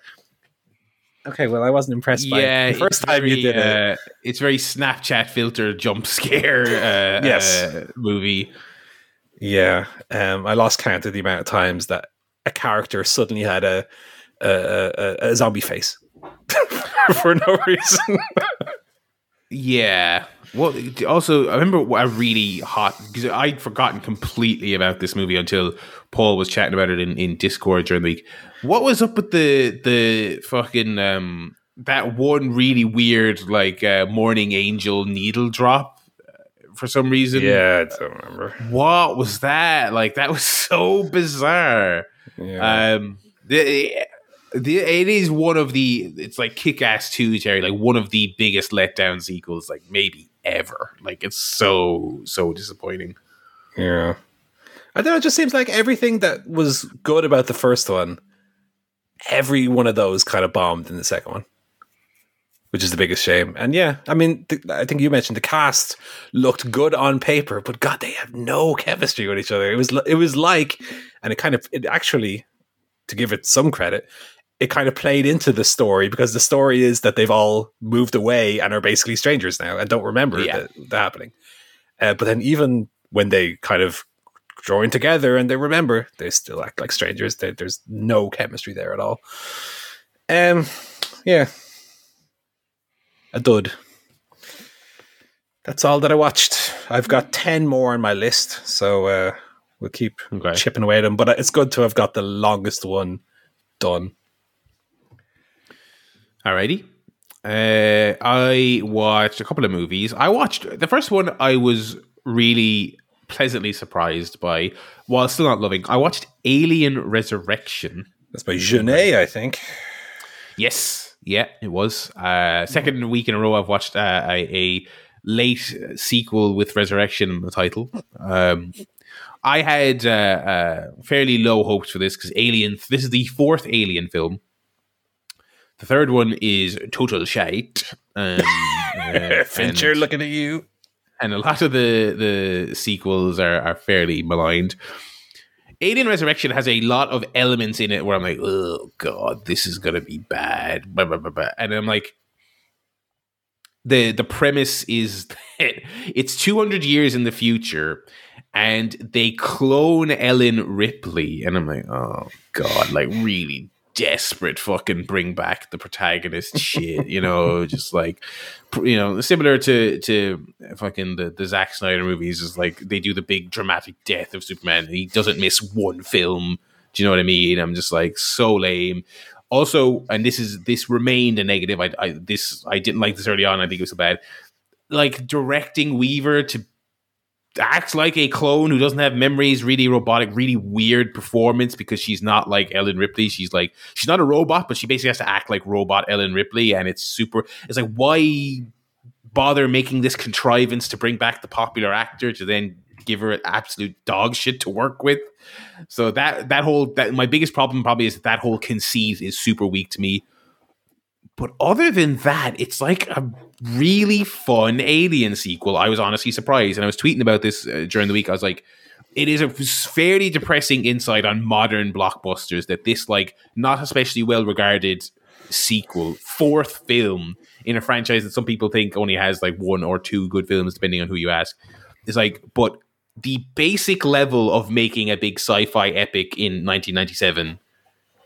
Okay, well, I wasn't impressed by yeah, it. the first it's time very, you did it. uh, it's very Snapchat filter jump scare. Uh, Yes. uh, movie. Yeah, um, I lost count of the amount of times that a character suddenly had a a, a, a zombie face (laughs) for no reason. Yeah. Well, also, I remember a really hot because I'd forgotten completely about this movie until Paul was chatting about it in, in Discord during the week. What was up with the the fucking um that one really weird like uh, morning angel needle drop for some reason? yeah, I don't remember. What was that? Like that was (laughs) so bizarre. Yeah. Um, the, the it is one of the it's like Kick Ass Two, Jerry, like one of the biggest letdown sequels, like maybe ever. Like it's so so disappointing. Yeah. I don't know, it just seems like everything that was good about the first one, every one of those kind of bombed in the second one. Which is the biggest shame. And yeah, I mean, th- I think you mentioned the cast looked good on paper, but God, they have no chemistry with each other. It was, it was like, and it kind of, it actually, to give it some credit, it kind of played into the story because the story is that they've all moved away and are basically strangers now and don't remember Yeah. the, the happening. Uh, but then even when they kind of join together and they remember, they still act like strangers. They, there's no chemistry there at all. Um, yeah, a dud. That's all that I watched. I've got ten more on my list, so uh, we'll keep Okay. chipping away at them. But it's good to have got the longest one done. Alrighty. Uh, I watched a couple of movies. I watched the first one. I was really pleasantly surprised by, while still not loving. I watched Alien Resurrection. That's by Jeunet, I think. Yes, yeah, it was. Uh, second week in a row, I've watched uh, a, a late sequel with Resurrection in the title. Um, I had uh, uh, fairly low hopes for this because Alien. This is the fourth Alien film. The third one is total shite. Um, (laughs) uh, Fincher and- looking at you. and a lot of the the sequels are are fairly maligned. Alien Resurrection has a lot of elements in it where I'm like, oh god, this is gonna be bad, blah, blah, blah, and I'm like, the the premise is (laughs) that it's 200 years in the future, and they clone Ellen Ripley, and I'm like, oh god, like really desperate fucking bring back the protagonist shit, you know, (laughs) just like you know, similar to to fucking the, the Zack Snyder movies is like they do the big dramatic death of Superman. He doesn't miss one film. Do you know what I mean? I'm just like so lame. Also, and this is this remained a negative. I, I this I didn't like this early on. I think it was so bad. Like directing Weaver to acts like a clone who doesn't have memories, really robotic, really weird performance because she's not like Ellen Ripley. She's like she's not a robot, but she basically has to act like robot Ellen Ripley, and it's super. It's like why bother making this contrivance to bring back the popular actor to then give her absolute dog shit to work with. So that that whole that my biggest problem probably is that, that whole conceit is super weak to me. But other than that, it's like a really fun Alien sequel. I was honestly surprised, and I was tweeting about this uh, during the week. I was like, it is a fairly depressing insight on modern blockbusters that this like not especially well regarded sequel, fourth film in a franchise that some people think only has like one or two good films, depending on who you ask, is like, but the basic level of making a big sci-fi epic in 1997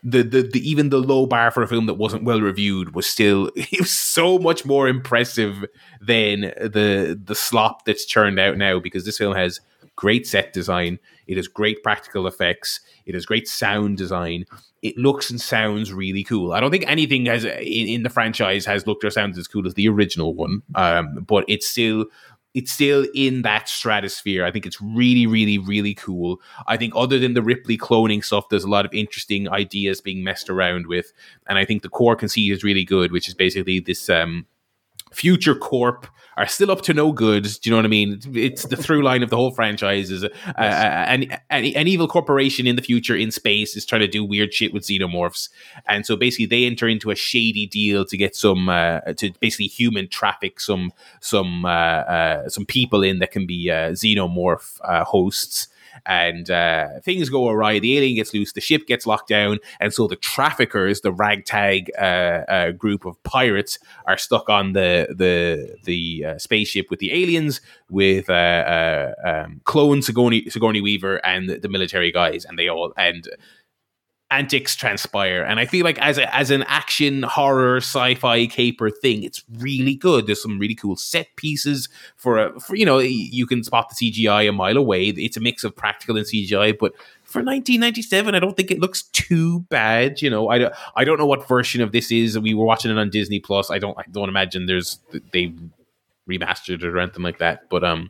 the, the, the even the low bar for a film that wasn't well reviewed was still (laughs) it was so much more impressive than the the slop that's churned out now because this film has great set design it has great practical effects it has great sound design it looks and sounds really cool. I don't think anything has in, in the franchise has looked or sounds as cool as the original one um, but it's still it's still in that stratosphere. I think it's really, really, really cool. I think other than the Ripley cloning stuff, there's a lot of interesting ideas being messed around with, and I think the core conceit is really good, which is basically this um, future corp are still up to no good. Do you know what I mean? It's the through line of the whole franchise is a, an, an, an, evil corporation in the future in space is trying to do weird shit with xenomorphs. And so basically they enter into a shady deal to get some, uh, to basically human traffic some, some, uh, uh, some people in that can be uh, xenomorph uh, hosts and uh, things go awry. The alien gets loose, the ship gets locked down, and so the traffickers, the ragtag uh, uh, group of pirates, are stuck on the the the uh, spaceship with the aliens, with uh, uh, um, clone Sigourney, Sigourney Weaver and the, the military guys, and they all and antics transpire. And I feel like as a, as an action horror sci-fi caper thing, it's really good. There's some really cool set pieces for a for, you know you can spot the CGI a mile away. It's a mix of practical and CGI, but for 1997, I don't think it looks too bad. You know, I don't I don't know what version of this is. We were watching it on Disney Plus. I don't I don't imagine there's they remastered it or anything like that. But um,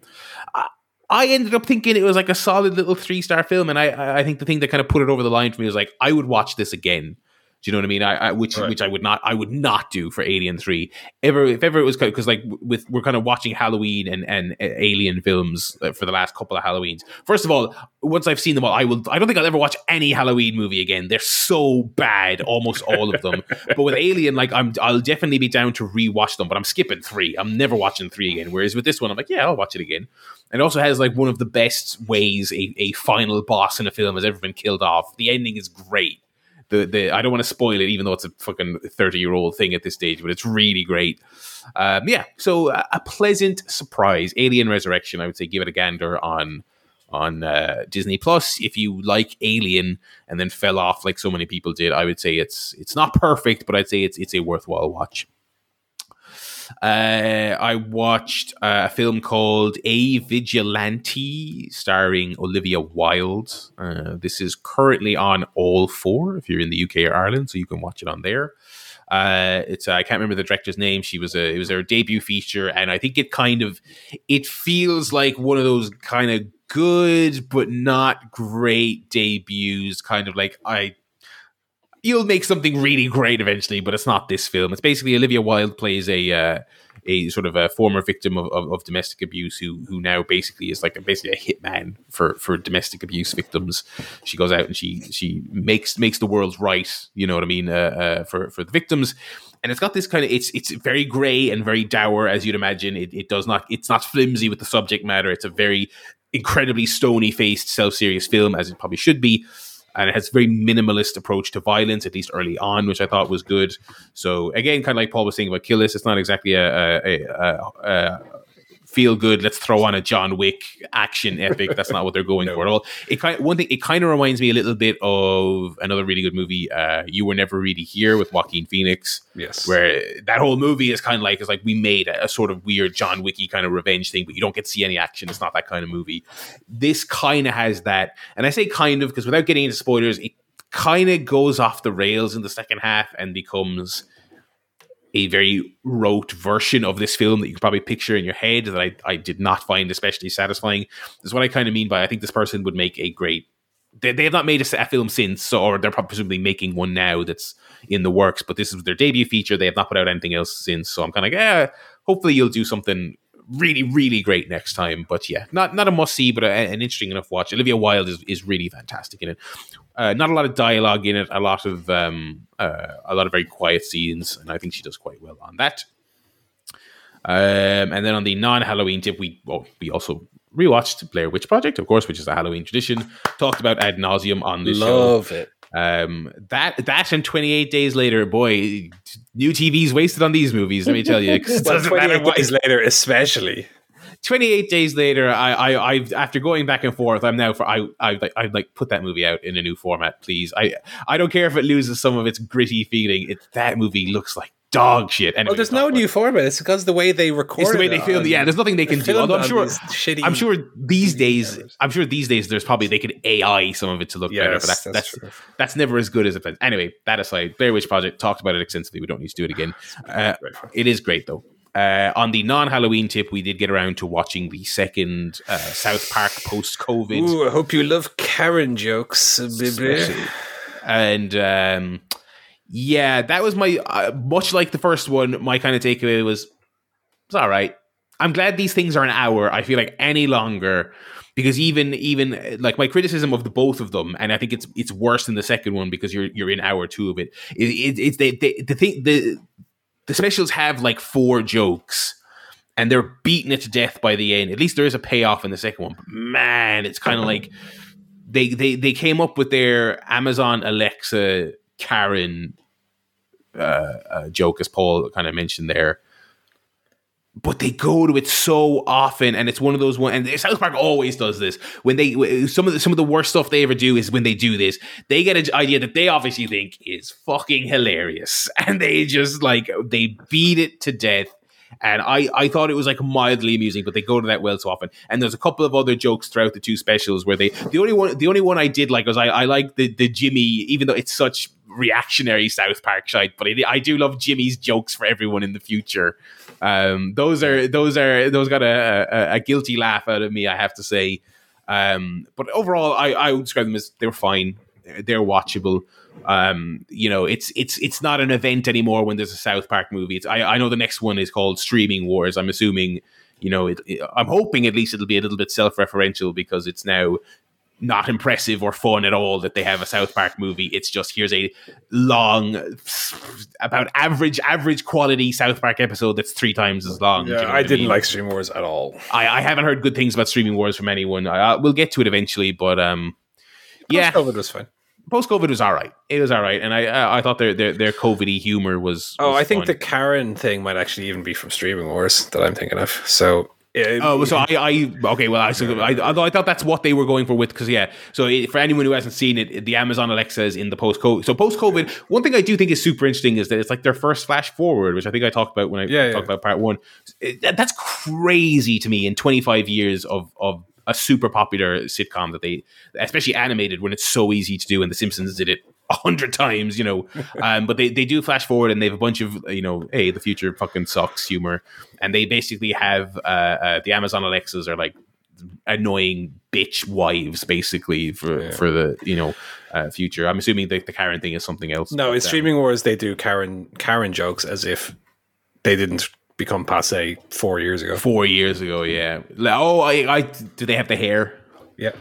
I ended up thinking it was like a solid little three star film, and I I think the thing that kind of put it over the line for me was like I would watch this again. Do you know what I mean? I, I which right. which I would not I would not do for Alien Three ever if ever it was because like with we're kind of watching Halloween and and uh, Alien films uh, for the last couple of Halloweens. First of all, once I've seen them all, I will I don't think I'll ever watch any Halloween movie again. They're so bad, almost all of them. (laughs) but with Alien, like I'm I'll definitely be down to rewatch them, but I'm skipping three. I'm never watching three again. Whereas with this one, I'm like, yeah, I'll watch it again. And it also has like one of the best ways a, a final boss in a film has ever been killed off. The ending is great. The, the I don't want to spoil it, even though it's a fucking thirty year old thing at this stage, but it's really great. Um, yeah, so a, a, pleasant surprise. Alien Resurrection, I would say, give it a gander on on uh, Disney Plus. If you like Alien and then fell off like so many people did, I would say it's it's not perfect, but I'd say it's it's a worthwhile watch. Uh, I watched uh, a film called A Vigilante, starring Olivia Wilde. Uh, this is currently on All Four if you're in the UK or Ireland, so you can watch it on there. Uh, it's I can't remember the director's name. She was a it was her debut feature, and I think it kind of it feels like one of those kind of good but not great debuts. Kind of like I you'll make something really great eventually, but it's not this film. It's basically Olivia Wilde plays a uh, a sort of a former victim of, of, of, domestic abuse who who now basically is like a, basically a hitman for for domestic abuse victims. She goes out and she she makes makes the world right. You know what I mean uh, uh, for for the victims. And it's got this kind of it's it's very grey and very dour as you'd imagine. It, it does not it's not flimsy with the subject matter. It's a very incredibly stony faced self serious film as it probably should be and it has a very minimalist approach to violence, at least early on, which I thought was good. So again, kind of like Paul was saying about Kill List, it's not exactly a, a, a, a feel good. Let's throw on a John Wick action epic. That's not what they're going (laughs) no. for at all. It kind one thing it kind of reminds me a little bit of another really good movie, uh, You Were Never Really Here with Joaquin Phoenix. Yes, where that whole movie is kind of like it's like we made a, a sort of weird John Wicky kind of revenge thing, but you don't get to see any action. It's not that kind of movie. This kind of has that, and I say kind of because without getting into spoilers, it kind of goes off the rails in the second half and becomes a very rote version of this film that you can probably picture in your head that I, I did not find especially satisfying. Is what I kind of mean by I think this person would make a great. They, they have not made a, a film since, or they're probably presumably making one now that's in the works. But this is their debut feature. They have not put out anything else since, so I'm kind of like, yeah. Hopefully, you'll do something really, really great next time. But yeah, not not a must see, but a, an interesting enough watch. Olivia Wilde is, is really fantastic in it. Uh, not a lot of dialogue in it, a lot of um, uh, a lot of very quiet scenes, and I think she does quite well on that. Um, and then on the non-Halloween tip, we well, we also rewatched Blair Witch Project, of course, which is a Halloween tradition. Talked about ad nauseum on this Love show. Love it. Um, that that and 28 days later, boy, new TV's wasted on these movies. Let me tell you, well, 28 days later, especially. 28 days later, I, I, I, after going back and forth, I'm now for I, I, like, I like put that movie out in a new format, please. I, I don't care if it loses some of its gritty feeling. It that movie looks like dog shit. Anyway, well, there's no new format. It's because the way they record. It's the way they film. Yeah, there's nothing they can do. Although I'm sure, shitty, I'm sure these days, cameras. I'm sure these days, there's probably they could AI some of it to look yes, better. But that's that's that's, that's, never as good as it. Anyway, that aside, Blair Witch Project talked about it extensively. We don't need to do it again. (sighs) Uh, it is great though. Uh, on the non-Halloween tip, we did get around to watching the second uh, South Park post-COVID. Ooh, I hope you love Karen jokes, baby. And um, yeah, that was my uh, much like the first one. My kind of takeaway was it's all right. I'm glad these things are an hour. I feel like any longer because even even like my criticism of the both of them, and I think it's it's worse than the second one because you're you're in hour two of it. it, it it's they, they, the thing the the specials have like four jokes and they're beating it to death by the end. At least there is a payoff in the second one. But man, it's kind of like they, they they came up with their Amazon Alexa Karen uh, uh, joke, as Paul kind of mentioned there but they go to it so often, and it's one of those one. And South Park always does this when they some of the, some of the worst stuff they ever do is when they do this. They get an idea that they obviously think is fucking hilarious, (laughs) and they just like they beat it to death. And I, I thought it was like mildly amusing, but they go to that well so often. And there's a couple of other jokes throughout the two specials where they the only one the only one I did like was I, I like the the Jimmy, even though it's such reactionary South Park shite, but I, I do love Jimmy's jokes for everyone in the future. Um, those are those are those got a, a, a, guilty laugh out of me, I have to say. Um, but overall, I, I would describe them as they were fine. They're watchable. Um, you know, it's it's it's not an event anymore when there's a South Park movie. It's, I I know the next one is called Streaming Wars. I'm assuming you know, it, it, I'm hoping at least it'll be a little bit self-referential because it's now not impressive or fun at all that they have a South Park movie. It's just here's a long, about average average quality South Park episode that's three times as long. Yeah, you know I didn't I mean? like Stream Wars at all. I, I, haven't heard good things about Streaming Wars from anyone. I, we'll get to it eventually, but um, yeah, COVID was fine. Post COVID was all right. It was all right, and I I thought their their their COVIDy humor was. Oh, was I think fun. the Karen thing might actually even be from Streaming Wars that I'm thinking of. So Uh, oh, so I, I okay. Well, I, so I, I thought that's what they were going for with because yeah. So it, for anyone who hasn't seen it, the Amazon Alexa is in the post COVID. So post COVID, one thing I do think is super interesting is that it's like their first flash forward, which I think I talked about when I yeah, talked yeah. about part one. It, that's crazy to me in 25 years of of a super popular sitcom that they, especially animated, when it's so easy to do, and The Simpsons did it a hundred times, you know. (laughs) Um, but they, they do flash forward and they have a bunch of, you know, hey, the future fucking sucks humor. And they basically have uh, uh, the Amazon Alexas are like annoying bitch wives basically for yeah. for the you know uh, future. I'm assuming that the Karen thing is something else. No, in streaming wars they do Karen Karen jokes as if they didn't become passe four years ago. Four years ago, yeah. Like, Oh, I, I do they have the hair? Yeah.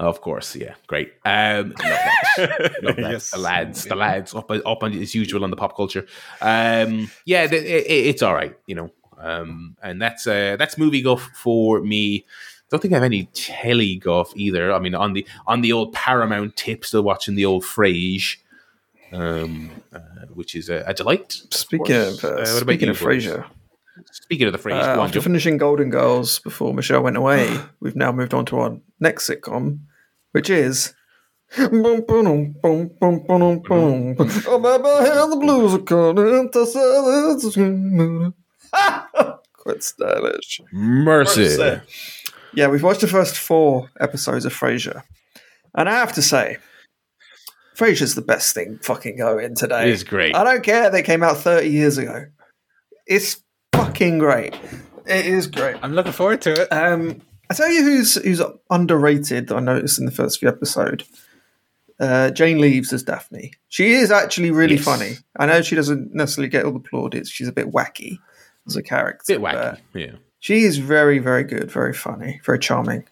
Of course, yeah, great. Um, love that. (laughs) Love that. Yes. The lads, the lads, up up on as usual on the pop culture. Um, yeah, the, it, it's all right, you know. Um, and that's uh, that's movie guff for me. Don't think I have any telly guff either. I mean, on the on the old Paramount tip, still watching the old Frasier, um, uh, which is a, a delight. Speaking of, uh, Uh, speaking of? Frasier, Speaking of the Frasier, uh, after finishing Golden Girls before Michelle went away, (sighs) we've now moved on to our next sitcom, which is. Boom, boom, boom, boom, boom, boom. Oh, baby, the blues are calling to say- Quite stylish. Mercy. Yeah, we've watched the first four episodes of Frasier, and I have to say, Frasier's the best thing fucking going today. It is great. I don't care they came out thirty years ago. It's fucking great. It is great. I'm looking forward to it. Um, I tell you who's who's underrated. That I noticed in the first few episodes. Uh, Jane Leeves as Daphne. She is actually really Yes. funny. I know she doesn't necessarily get all the plaudits. She's a bit wacky as a character. Bit wacky, yeah. she is very, very good, very funny, very charming.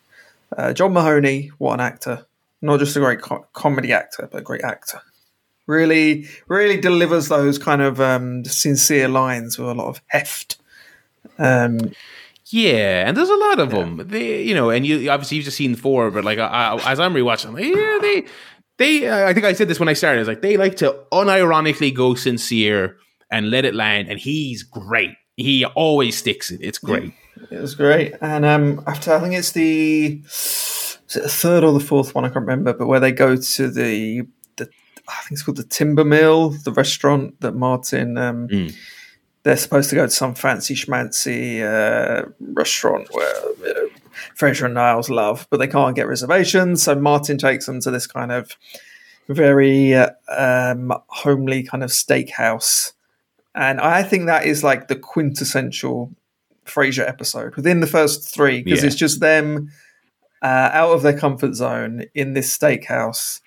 Uh, John Mahoney, what an actor! Not just a great co- comedy actor, but a great actor. Really, really delivers those kind of um, sincere lines with a lot of heft. Um, Yeah, and there's a lot of them. They, you know, and you obviously you've just seen four, but like I, as I'm rewatching, I'm like, yeah, they, they. Uh, I think I said this when I started. It's like they like to unironically go sincere and let it land, and he's great. He always sticks it. It's great. it was great, and um, after I think it's the, is it the third or the fourth one, I can't remember, but where they go to the the I think it's called the Timber Mill, the restaurant that Martin. Um, Mm. They're supposed to go to some fancy schmancy uh, restaurant where uh, Frasier and Niles love, but they can't get reservations. So Martin takes them to this kind of very uh, um, homely kind of steakhouse, and I think that is like the quintessential Frasier episode within the first three because Yeah. it's just them uh, out of their comfort zone in this steakhouse,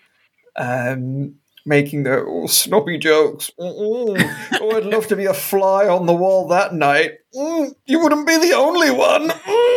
um, making their oh, snobby jokes. Mm-mm. oh, I'd love to be a fly on the wall that night. Mm, you wouldn't be the only one. Mm.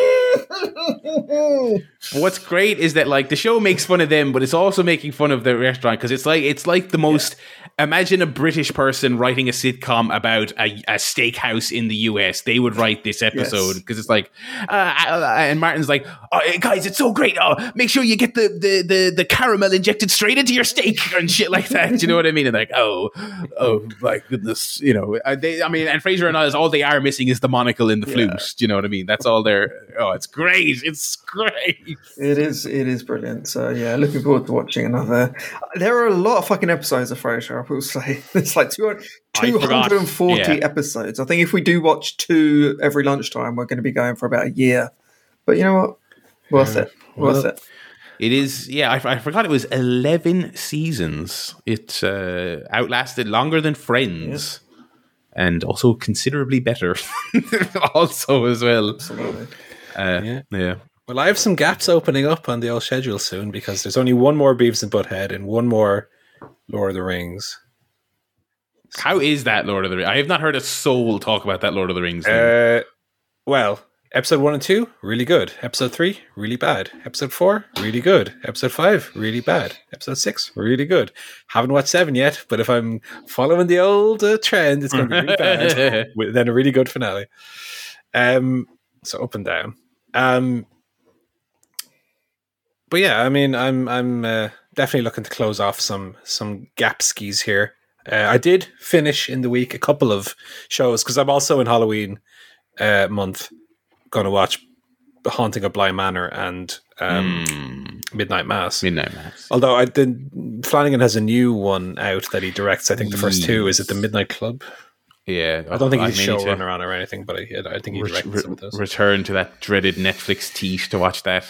(laughs) What's great is that like the show makes fun of them, but it's also making fun of the restaurant because it's like it's like the most. Imagine a British person writing a sitcom about a, a steakhouse in the US. They would write this episode because it's like, uh, uh, and Martin's like, oh, guys, it's so great. Oh, make sure you get the, the the the caramel injected straight into your steak (laughs) and shit like that. Do you know what I mean? And like, oh, oh my goodness, you know, they. I mean, and Frasier and Oz, all they are missing is the monocle in the flute. Do you know what I mean? That's all they're. Oh, it's great. It's great. It is. It is brilliant. So yeah, looking forward to watching another. There are a lot of fucking episodes of Frasier. I will say it's like 200 I 240 Yeah. episodes. I think if we do watch two every lunchtime, we're going to be going for about a year. But you know what? Worth it. Worth it. It is, yeah. I, I forgot it was eleven seasons. It uh, outlasted longer than Friends, and also considerably better. (laughs) also, as well. Absolutely. Uh, Yeah. yeah. Well, I have some gaps opening up on the old schedule soon because there's only one more Beavis and Butthead and one more Lord of the Rings. How is that Lord of the Rings? I have not heard a soul talk about that Lord of the Rings. Uh, well, episode one and two, really good. Episode three, really bad. Episode four, really good. Episode five, really bad. Episode six, really good. Haven't watched seven yet, but if I'm following the old uh, trend, it's going to be really bad. (laughs) with then a really good finale. Um, so up and down. Um, but yeah, I mean, I'm I'm uh, definitely looking to close off some some gap skis here. Uh, I did finish in the week a couple of shows because I'm also in Halloween uh, month going to watch The Haunting of Bly Manor and um, Hmm. Midnight Mass. Midnight Mass. Although I did, Flanagan has a new one out that he directs. I think the first two is it the Midnight Club. Yeah, I don't think he's may need showrunner on or anything, but I, I think he re- directed re- some of those. return to that dreaded Netflix tease to watch that.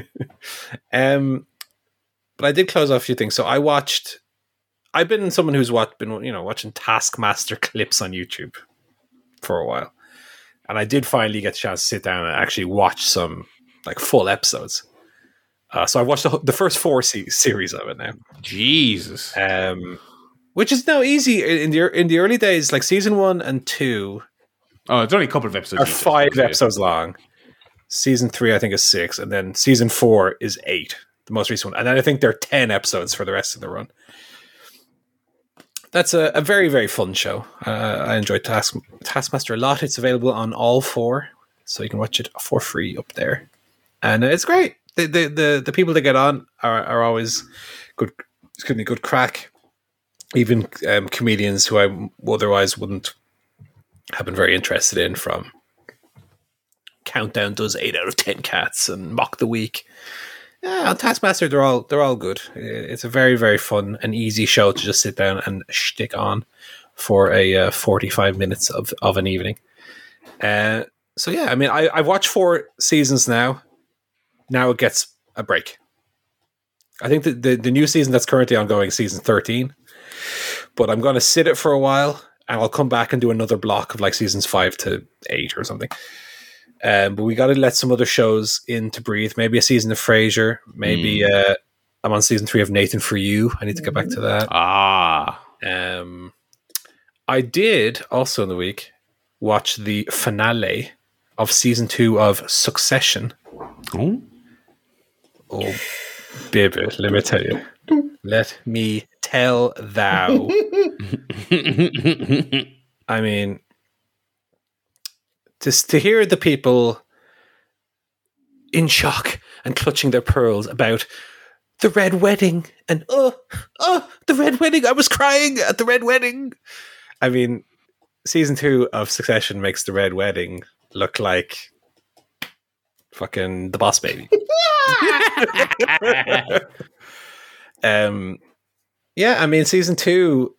(laughs) um, but I did close off a few things. So I watched. I've been someone who's watched, been you know watching Taskmaster (laughs) clips on YouTube for a while, and I did finally get a chance to sit down and actually watch some like full episodes. Uh, so I watched the, the first four se- series of it now, Jesus. um, which is now easy in the in the early days. Like season one and two Oh, it's only a couple of episodes. Are five episodes long. Season three, I think, is six, and then season four is eight, the most recent one. And then I think there are ten episodes for the rest of the run. That's a, a very very fun show. Uh, I enjoyed Task Taskmaster a lot. It's available on all four, so you can watch it for free up there, and it's great. The, the the the people that get on are, are always good. Excuse me, good crack. Even um, comedians who I otherwise wouldn't have been very interested in from Countdown does eight out of ten cats and Mock the Week. Yeah, Taskmaster they're all they're all good. It's a very very fun and easy show to just sit down and stick on for a uh, forty five minutes of of an evening. Uh, so yeah, I mean, I I've watched four seasons now. Now it gets a break. I think the, the, the new season that's currently ongoing, season thirteen, but I'm going to sit it for a while and I'll come back and do another block of like seasons five to eight or something. Um, but we got to let some other shows in to breathe. Maybe a season of Frasier. Maybe mm. uh, I'm on season three of Nathan for You. I need to get back to that. Ah. Um, I did also in the week watch the finale of season two of Succession. Oh, oh baby, let me tell you. Let me tell thou. (laughs) I mean, to, to hear the people in shock and clutching their pearls about the red wedding and oh, oh, the red wedding. I was crying at the red wedding. I mean, season two of Succession makes the red wedding look like fucking the boss baby. (laughs) (laughs) um, yeah, I mean, season two,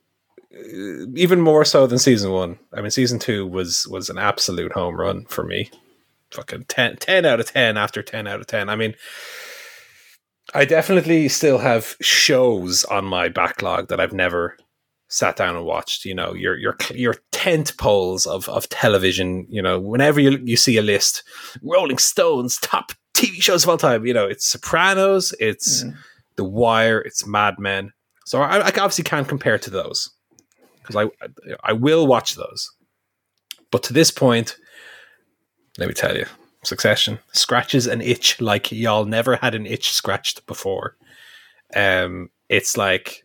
even more so than season one. I mean, season two was was an absolute home run for me. Fucking 10, 10 out of ten after ten out of ten. I mean, I definitely still have shows on my backlog that I've never sat down and watched. You know, your your your tent poles of of television. You know, whenever you you see a list, Rolling Stones top TV shows of all time. You know, it's Sopranos, it's mm. The Wire, it's Mad Men. So I, I obviously can't compare to those because I I will watch those. But to this point, let me tell you, Succession scratches an itch like y'all never had an itch scratched before. Um, it's like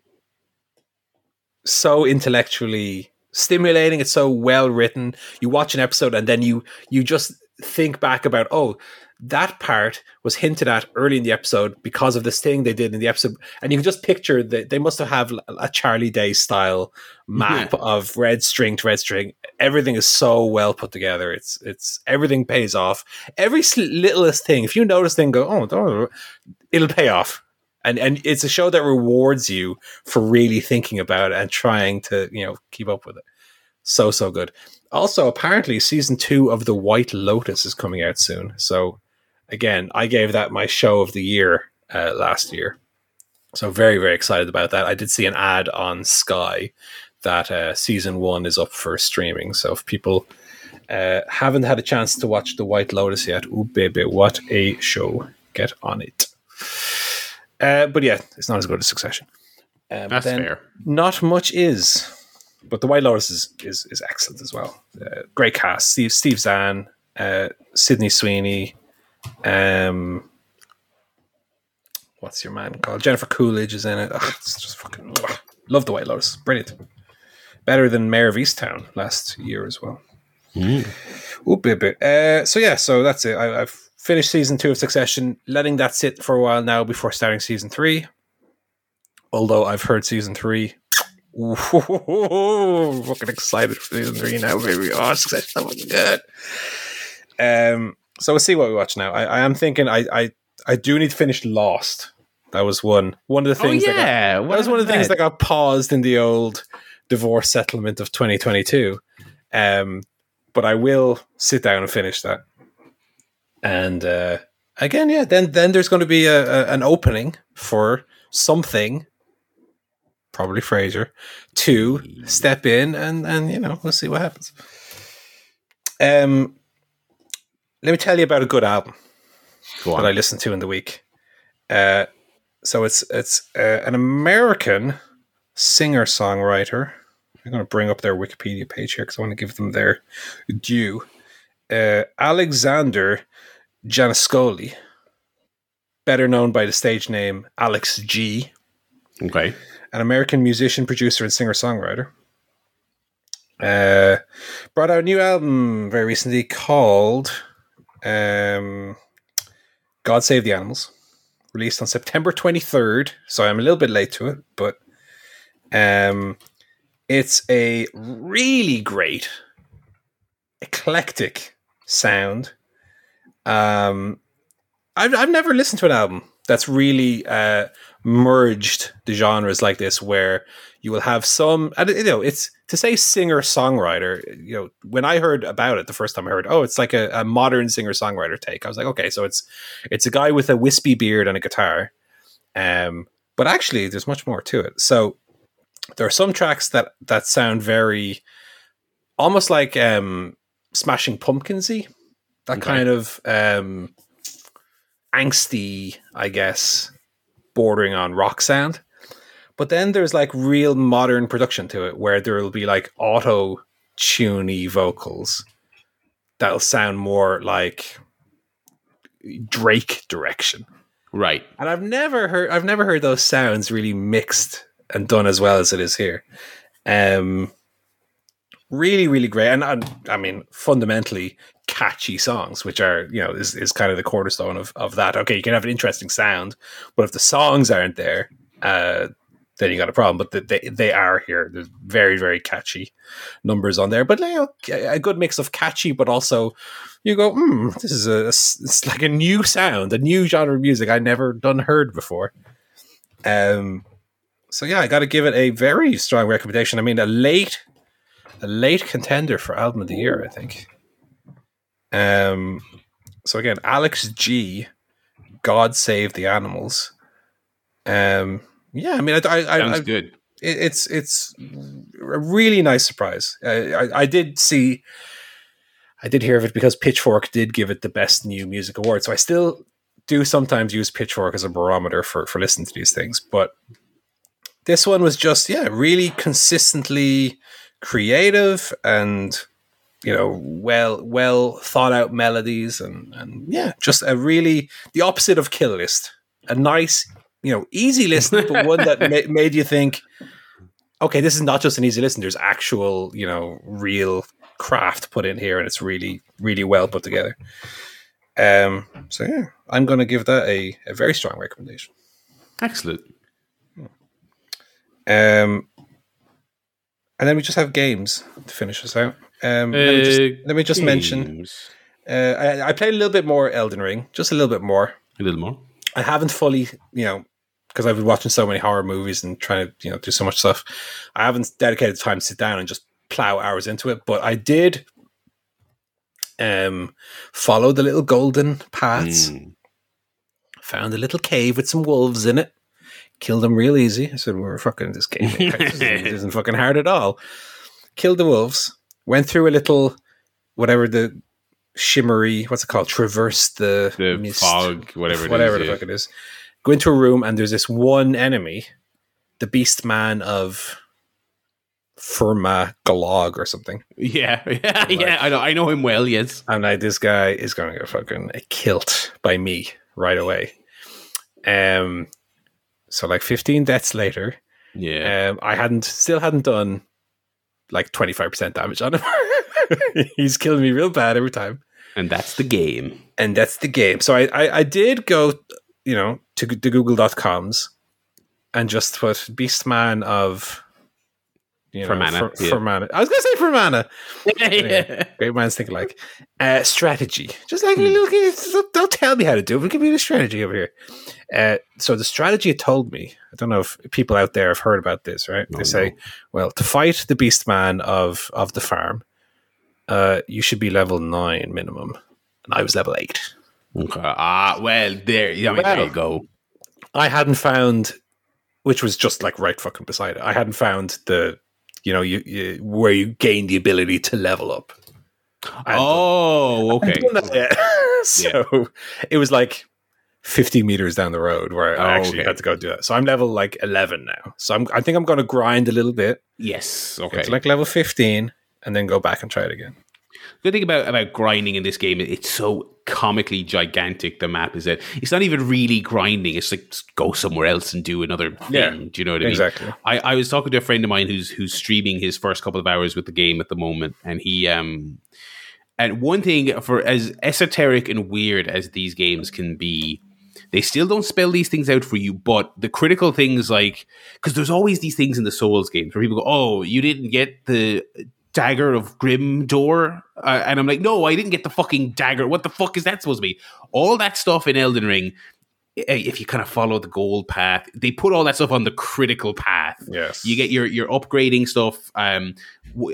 so intellectually stimulating. It's so well written. You watch an episode and then you you just think back about oh that part was hinted at early in the episode because of this thing they did in the episode. And you can just picture that they must have have a charlie day style map yeah. of red string to red string. Everything is so well put together. It's it's everything pays off. Every littlest thing if you notice thing go oh it'll pay off. And and it's a show that rewards you for really thinking about it and trying to you know keep up with it. So so good. Also apparently season two of the white lotus is coming out soon. So again, I gave that my show of the year uh, last year. So very, very excited about that. I did see an ad on Sky that uh, season one is up for streaming. So if people uh, haven't had a chance to watch The White Lotus yet, oh baby, what a show! Get on it. Uh, but yeah, it's not as good as Succession. Um, That's fair. Not much is, but The White Lotus is is, is excellent as well. Uh, great cast: Steve Steve Zahn, uh, Sydney Sweeney, um, what's your man called? Jennifer Coolidge is in it. Ugh, it's just fucking ugh. love the White Lotus. Brilliant. Better than Mare of Easttown last year as well. Mm. Ooh, bit, Uh, so yeah, so that's it. I, have finished season two of Succession, letting that sit for a while now before starting season three. Although I've heard season three. Ooh, (laughs) fucking excited for season three now, baby. Oh, Succession, so fucking good. Um, so we'll see what we watch now. I, I am thinking I, I I do need to finish Lost. That was one one of the oh, things. Oh, yeah, that, got, that was one of the things that got paused in the old divorce settlement of 2022. Um, but I will sit down and finish that. And uh, again, yeah, then then there's going to be a, a, an opening for something, probably Frasier, to step in and and you know we'll see what happens. Um, let me tell you about a good album that I listened to in the week. Uh, so it's it's uh, an American singer songwriter. I'm going to bring up their Wikipedia page here because I want to give them their due. Uh, Alexander Giannascoli, better known by the stage name Alex G, Okay. an American musician, producer, and singer songwriter. Uh, brought out a new album very recently called um, God Save the Animals, released on September 23rd. So I'm a little bit late to it, but um, it's a really great, eclectic sound. Um, I've, I've never listened to an album that's really uh, merged the genres like this, where you will have some, and, you know, it's to say singer songwriter. You know, when I heard about it the first time I heard, oh, it's like a, a modern singer songwriter take. I was like, okay, so it's it's a guy with a wispy beard and a guitar. Um, but actually, there's much more to it. So there are some tracks that that sound very almost like um, Smashing Pumpkinsy, that Okay. kind of um, angsty, I guess, bordering on rock sound. But then there's like real modern production to it, where there will be like auto tuney vocals that'll sound more like Drake direction. Right. And I've never heard I've never heard those sounds really mixed and done as well as it is here. Um really, really great. And, and I mean, fundamentally catchy songs, which are, you know, is, is kind of the cornerstone of, of that. Okay, you can have an interesting sound, but if the songs aren't there, uh, then you got a problem. But the, they they are here. There's very very catchy numbers on there, but you know, a good mix of catchy, but also you go, hmm, this is a it's like a new sound, a new genre of music I never done heard before. Um, so yeah, I got to give it a very strong recommendation. I mean, a late a late contender for album of the year, I think. Um, so again, Alex G, God Save the Animals. Um, yeah, I mean, I, I, I, Sounds I good. it, it's it's a really nice surprise. I, I, I did see, I did hear of it because Pitchfork did give it the best new music award. So I still do sometimes use Pitchfork as a barometer for for listening to these things, but this one was just yeah, really consistently creative and you know well well thought out melodies and and yeah, just a really the opposite of Kill List, a nice you know easy listen, but one that ma- (laughs) made you think okay, this is not just an easy listen. There's actual, you know, real craft put in here, and it's really, really well put together. Um, so yeah, I'm going to give that a, a very strong recommendation. Excellent. Um, and then we just have games to finish us out. Um, let, me just, Uh, let me just mention, uh, I, I played a little bit more Elden Ring, just a little bit more. a little more. I haven't fully, you know, because I've been watching so many horror movies and trying to, you know, do so much stuff. I haven't dedicated time to sit down and just plow hours into it, but I did um follow the little golden paths, Mm. found a little cave with some wolves in it, killed them real easy. I said, We're fucking this cave. isn't, (laughs) this isn't fucking hard at all. Killed the wolves, went through a little whatever the shimmery, what's it called? Traverse the, The mist fog, whatever it whatever is, the yeah. fuck it is. Go into a room and there's this one enemy, the Beast Man of Firma Galog or something. Yeah, (laughs) yeah, yeah. I know. I know him well. Yes. And like this guy is going to get fucking killed by me right away. Um, so like 15 deaths later, Yeah. um, I hadn't still hadn't done like 25% damage on him. (laughs) He's killing me real bad every time. and that's the game. and that's the game. So I, I, I did go, you know, to the Google.coms and just put Beastman of you know, Fermanagh, for, yeah. Fermanagh. I was going to say Fermanagh. (laughs) yeah. Great minds think alike. Uh, strategy. Just like, Hmm. look, don't- don't tell me how to do it, but give me the strategy over here. Uh, so the strategy it told me, I don't know if people out there have heard about this, right? No, they say, no. well, to fight the Beastman of, of the farm, uh, you should be level nine minimum. And I was level eight. Okay. Ah, well, there. I mean, there you go. I hadn't found, which was just like right fucking beside it. I hadn't found the, you know, you, you where you gain the ability to level up. Hadn't Oh, okay. hadn't done that yet. so it was like 50 meters down the road where I Oh, actually okay. had to go do that. So I'm level like 11 now. So I'm, I think I'm going to grind a little bit, Yes. Okay. to like level 15, and then go back and try it again. Good thing about about grinding in this game, it's so comically gigantic. The map is that it's not even really grinding. It's like go somewhere else and do another thing. Yeah, do you know what I mean? exactly. I, I was talking to a friend of mine who's who's streaming his first couple of hours with the game at the moment, and he um and one thing for as esoteric and weird as these games can be, they still don't spell these things out for you. But the critical things, like because there's always these things in the Souls games where people go, "Oh, you didn't get the dagger of Grimdor," uh, and I'm like, "No, I didn't get the fucking dagger. What the fuck is that supposed to be?" All that stuff in Elden Ring. eh, If you kind of follow the gold path, they put all that stuff on the critical path. Yes. You get your your upgrading stuff. Um,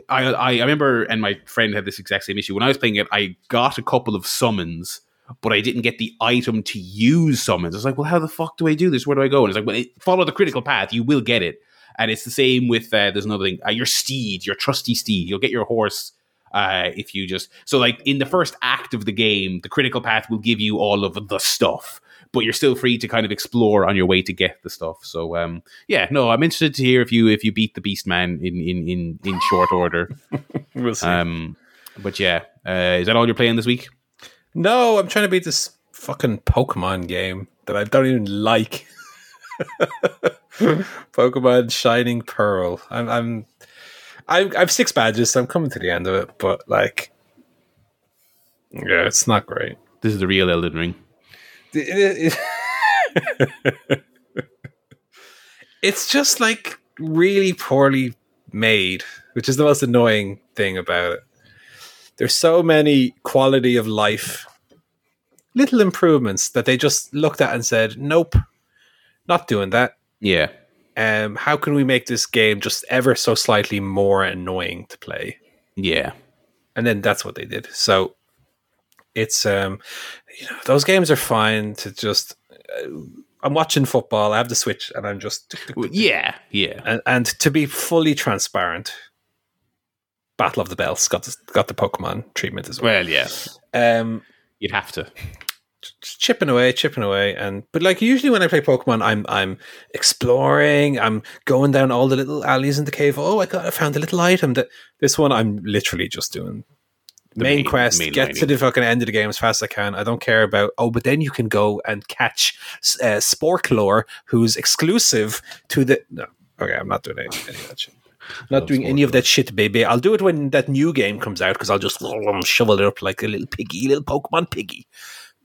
I, I remember, and my friend had this exact same issue when I was playing it. I got a couple of summons, but I didn't get the item to use summons. I was like, well, how the fuck do I do this? Where do I go? And it's like, well, follow the critical path. You will get it. And it's the same with uh, there's another thing. Uh, your steed, your trusty steed. You'll get your horse uh, if you just so like in the first act of the game, the critical path will give you all of the stuff, but you're still free to kind of explore on your way to get the stuff. So um, yeah, no, I'm interested to hear if you if you beat the Beast Man in in in, in short order. (laughs) We'll see. Um, but yeah, uh, is that all you're playing this week? no, I'm trying to beat this fucking Pokemon game that I don't even like. (laughs) (laughs) Pokemon Shining Pearl. I'm, I'm, I'm, I have six badges, so I'm coming to the end of it. But like, yeah, it's not great. This is the real Elden Ring. It- it- (laughs) it's just like really poorly made, which is the most annoying thing about it. There's so many quality of life little improvements that they just looked at and said, "Nope, not doing that." Yeah, Um, how can we make this game just ever so slightly more annoying to play? yeah, and then that's what they did. So it's um, you know, those games are fine to just. Uh, I'm watching football. I have the Switch, and I'm just (laughs) yeah, yeah. and, and to be fully transparent, Battle of the Belts got the, got the Pokemon treatment as well. Well, yeah, Um, you'd have to. Just chipping away, chipping away, and but like usually when I play Pokemon, I'm I'm exploring, I'm going down all the little alleys in the cave. Oh, I got I found a little item. That this one, I'm literally just doing The main, main- quest, main get lining. to the fucking end of the game as fast as I can. I don't care about oh, but then you can go and catch uh, Sporklore, who's exclusive to the no. Okay, I'm not doing any, any of that shit. (laughs) Not doing any of that shit, baby. I'll do it when that new game comes out because I'll just shovel it up like a little piggy, little Pokemon piggy.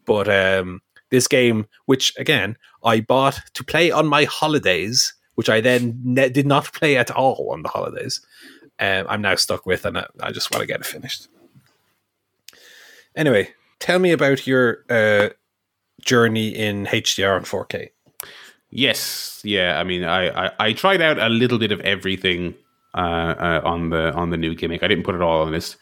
But um, this game, which again I bought to play on my holidays, which I then ne- did not (laughs) play at all on the holidays, um, I'm now stuck with, and I, I just want to get it finished. Anyway, tell me about your uh, journey in HDR and 4K. Yes, yeah. I mean, I, I, I tried out a little bit of everything uh, uh, on the on the new gimmick. I didn't put it all on this.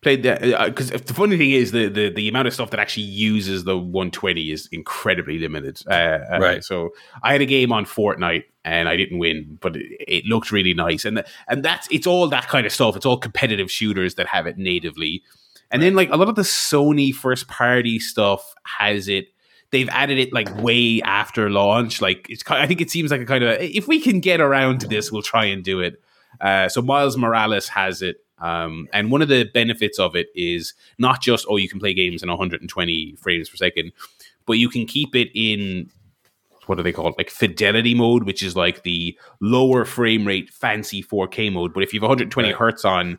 Played that because the funny thing is the, the the amount of stuff that actually uses the 120 is incredibly limited. Uh, uh, Right. So I had a game on Fortnite and I didn't win, but it, it looked really nice. And and that's it's all that kind of stuff. It's all competitive shooters that have it natively. And then like a lot of the Sony first party stuff has it they've added it like way after launch. Like it's, I think it seems like a kind of if we can get around to this, we'll try and do it. Uh, so Miles Morales has it, um, and one of the benefits of it is not just oh you can play games in 120 frames per second, but you can keep it in what do they call it? Like fidelity mode, which is like the lower frame rate fancy 4K mode. But if you have 120 Right. hertz on,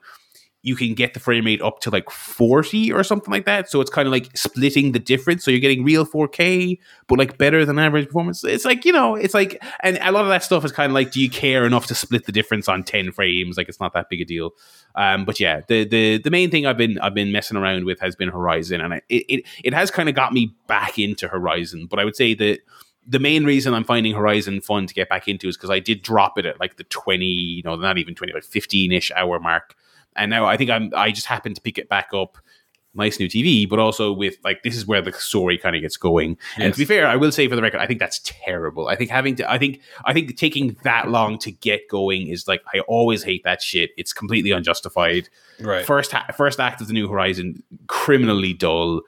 you can get the frame rate up to like 40 or something like that. So it's kind of like splitting the difference. So you're getting real 4K, but like better than average performance. It's like, you know, it's like, and a lot of that stuff is kind of like, do you care enough to split the difference on 10 frames? Like it's not that big a deal. Um, but yeah, the, the, the main thing I've been, I've been messing around with has been Horizon and I, it, it, it has kind of got me back into Horizon, but I would say that the main reason I'm finding Horizon fun to get back into is because I did drop it at like the 20, you know, not even 20, but 15 ish hour mark. And now I think I'm, I just happened to pick it back up. Nice new TV, but also with like, this is where the story kind of gets going. And to be fair, I will say for the record, I think that's terrible. I think having to, I think, I think taking that long to get going is like, I always hate that shit. It's completely unjustified Right. first ha- first act of the new horizon criminally dull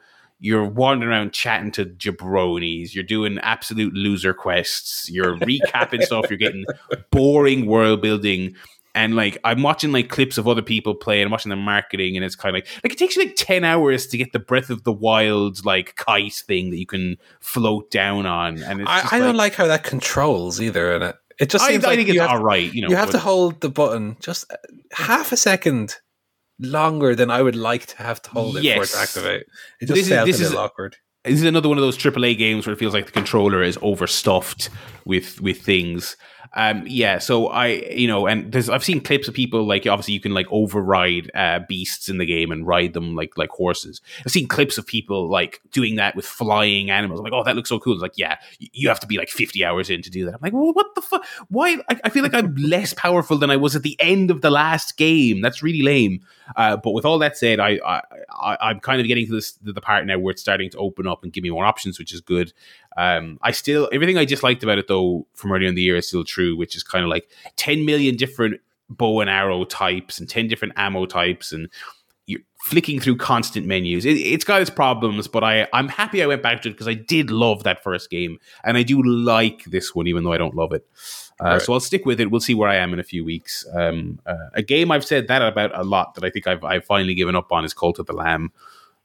you're wandering around chatting to jabronis. You're doing absolute loser quests. You're recapping (laughs) stuff. You're getting boring world building. And like I'm watching like clips of other people play and watching the marketing, and it's kind of like like it takes you like ten hours to get the Breath of the Wild like kite thing that you can float down on. And I, I, don't like how that controls either, and it it just seems I, like I think it's have, all right. You know, you have but- to hold the button just uh, half a second longer than I would like to have to hold it for it to activate. It This just is- this a is- little awkward. this is another one of those AAA games where it feels like the controller is overstuffed with with things. Um, yeah, so I, you know, and there's I've seen clips of people like obviously you can like override uh, beasts in the game and ride them like like horses. I've seen clips of people like doing that with flying animals. I'm like, oh, that looks so cool. It's like, yeah, you have to be like 50 hours in to do that. I'm like, well, what the fuck? Why? I, I feel like I'm (laughs) less powerful than I was at the end of the last game. That's really lame. Uh, but with all that said, I, I, I I'm kind of getting to this the part now where it's starting to open up and give me more options, which is good. Um, I still everything I disliked about it though from earlier in the year is still true, which is kind of like 10 million different bow and arrow types and 10 different ammo types and you're flicking through constant menus. It, it's got its problems, but I I'm happy I went back to it because I did love that first game and I do like this one even though I don't love it. Uh, Right. So I'll stick with it. We'll see where I am in a few weeks. Um, uh, a game I've said that about a lot that I think I've I've finally given up on is Cult of the Lamb.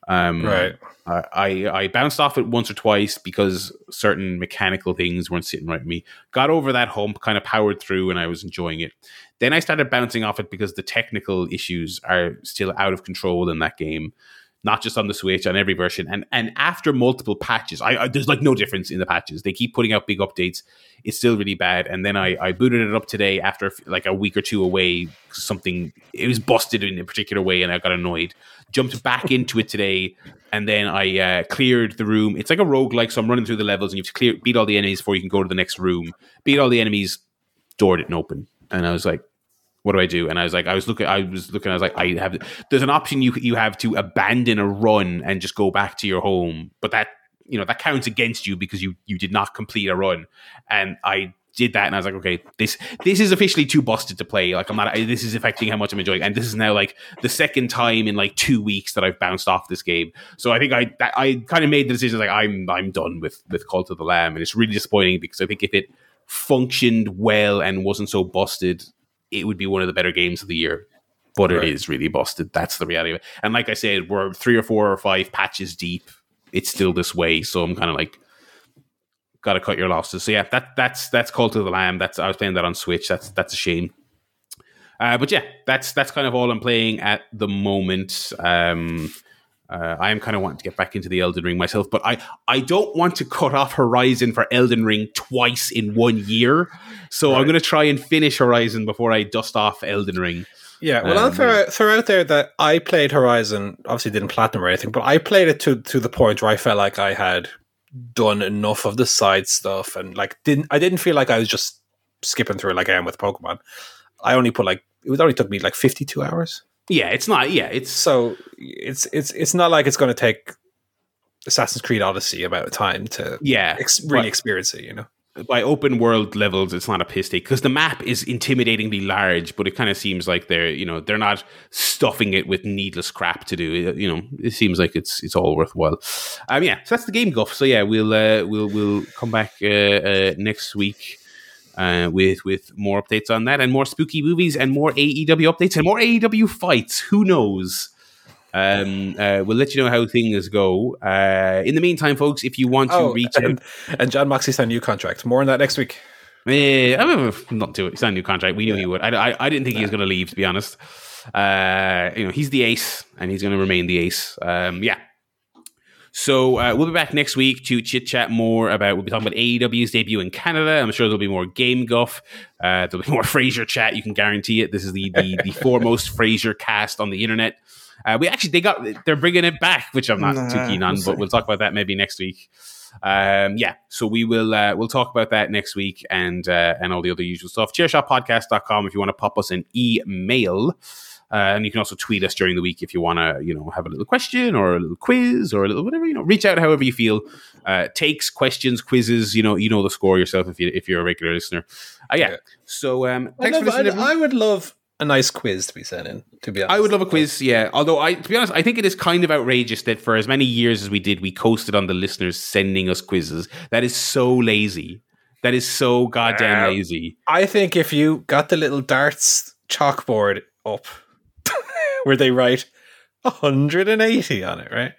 Um, Right. I, I bounced off it once or twice because certain mechanical things weren't sitting right with me. Got over that hump, kind of powered through, and I was enjoying it. Then I started bouncing off it because the technical issues are still out of control in that game, not just on the Switch, on every version. And and after multiple patches, I, I there's like no difference in the patches. They keep putting out big updates. It's still really bad. And then I I booted it up today after like a week or two away. Something it was busted in a particular way, and I got annoyed. Jumped back into it today and then I uh, cleared the room. It's like a roguelike, so I'm running through the levels, and you have to clear, beat all the enemies before you can go to the next room. Beat all the enemies, door didn't open, and I was like, "What do I do?" And I was like, I was looking, I was looking, I was like, I have. There's an option you you have to abandon a run and just go back to your home, but that you know that counts against you because you you did not complete a run, and I did that and I was like, okay, this this is officially too busted to play. Like I'm not. This is affecting how much I'm enjoying, and this is now like the second time in like two weeks that I've bounced off this game. So I think I that, I kind of made the decision like I'm I'm done with with Cult of the Lamb, and it's really disappointing because I think if it functioned well and wasn't so busted, it would be one of the better games of the year. But Right. it is really busted. That's the reality of it. And like I said, we're three or four or five patches deep. It's still this way, so I'm kind of like got to cut your losses. So yeah, that that's that's Cult of the Lamb. That's I was playing that on Switch. That's that's a shame. Uh, but yeah, that's that's kind of all I'm playing at the moment. Um, uh, I am kind of wanting to get back into the Elden Ring myself, but I I don't want to cut off Horizon for Elden Ring twice in one year. So I'm going to try and finish Horizon before I dust off Elden Ring. Yeah, well, Um, I'll throw, throw out there that I played Horizon. Obviously, didn't platinum or anything, but I played it to to the point where I felt like I had done enough of the side stuff, and like didn't I didn't feel like I was just skipping through like I am with Pokemon. I only put like it only took me like fifty two hours, Yeah, it's not. Yeah, it's so it's it's it's not like it's going to take Assassin's Creed Odyssey about time to yeah. ex- really but- experience it. You know, by open world levels, it's not a piss take because the map is intimidatingly large, but it kind of seems like they're you know they're not stuffing it with needless crap to do. It- You know, it seems like it's it's all worthwhile. Um, yeah, so that's the game guff. So yeah, we'll uh, we'll we'll come back uh, uh, next week. Uh, with with more updates on that and more spooky movies and more AEW updates and more AEW fights. Who knows? Um, uh, we'll let you know how things go. Uh, in the meantime, folks, if you want to oh, reach out, and, and Jon Moxley signed a new contract. More on that next week. yeah, I'm not to sign a new contract. We knew he would. I, I, I didn't think he was going to leave, to be honest. Uh, you know, he's the ace, and he's going to remain the ace. Um, yeah. So uh, we'll be back next week to chit chat more about. We'll be talking about AEW's debut in Canada. I'm sure there'll be more game guff. Uh, there'll be (laughs) more Frasier chat. You can guarantee it. This is the the, the foremost (laughs) Frasier cast on the internet. Uh, we actually they got they're bringing it back, which I'm not too keen on, we'll but we'll talk about that maybe next week. Um, yeah, so we will uh, we'll talk about that next week and uh, and all the other usual stuff. Chairshotpodcast.com if you want to pop us an email. Uh, and you can also tweet us during the week if you want to, you know, have a little question or a little quiz or a little whatever. You know, reach out however you feel. Uh, takes, questions, quizzes. You know, you know the score yourself if you if you're a regular listener. Uh, yeah. Yeah. So um, I, thanks for listening. I. I would love a nice quiz to be sent in. To be honest, I would love a quiz. Yeah, although I, to be honest, I think it is kind of outrageous that for as many years as we did, we coasted on the listeners sending us quizzes. That is so lazy. That is so goddamn lazy. I think if you got the little darts chalkboard up where they write 180 on it, right?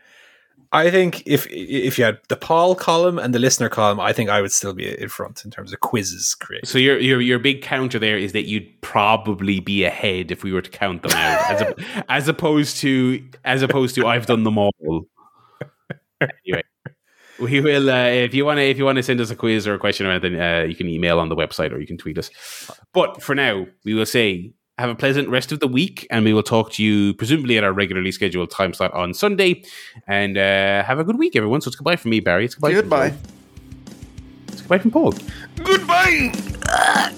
I think if if you had the Paul column and the listener column, I think I would still be in front in terms of quizzes created. So your your your big counter there is that you'd probably be ahead if we were to count them out, as, a, (laughs) as opposed to as opposed to I've done them all. Anyway, we will. Uh, if you want to, if you want to send us a quiz or a question or anything, uh, you can email on the website or you can tweet us. But for now, we will say have a pleasant rest of the week, and we will talk to you presumably at our regularly scheduled time slot on Sunday. And uh, have a good week, everyone. So it's goodbye from me, Barry. It's goodbye. Goodbye. From Paul. It's goodbye from Paul. Goodbye.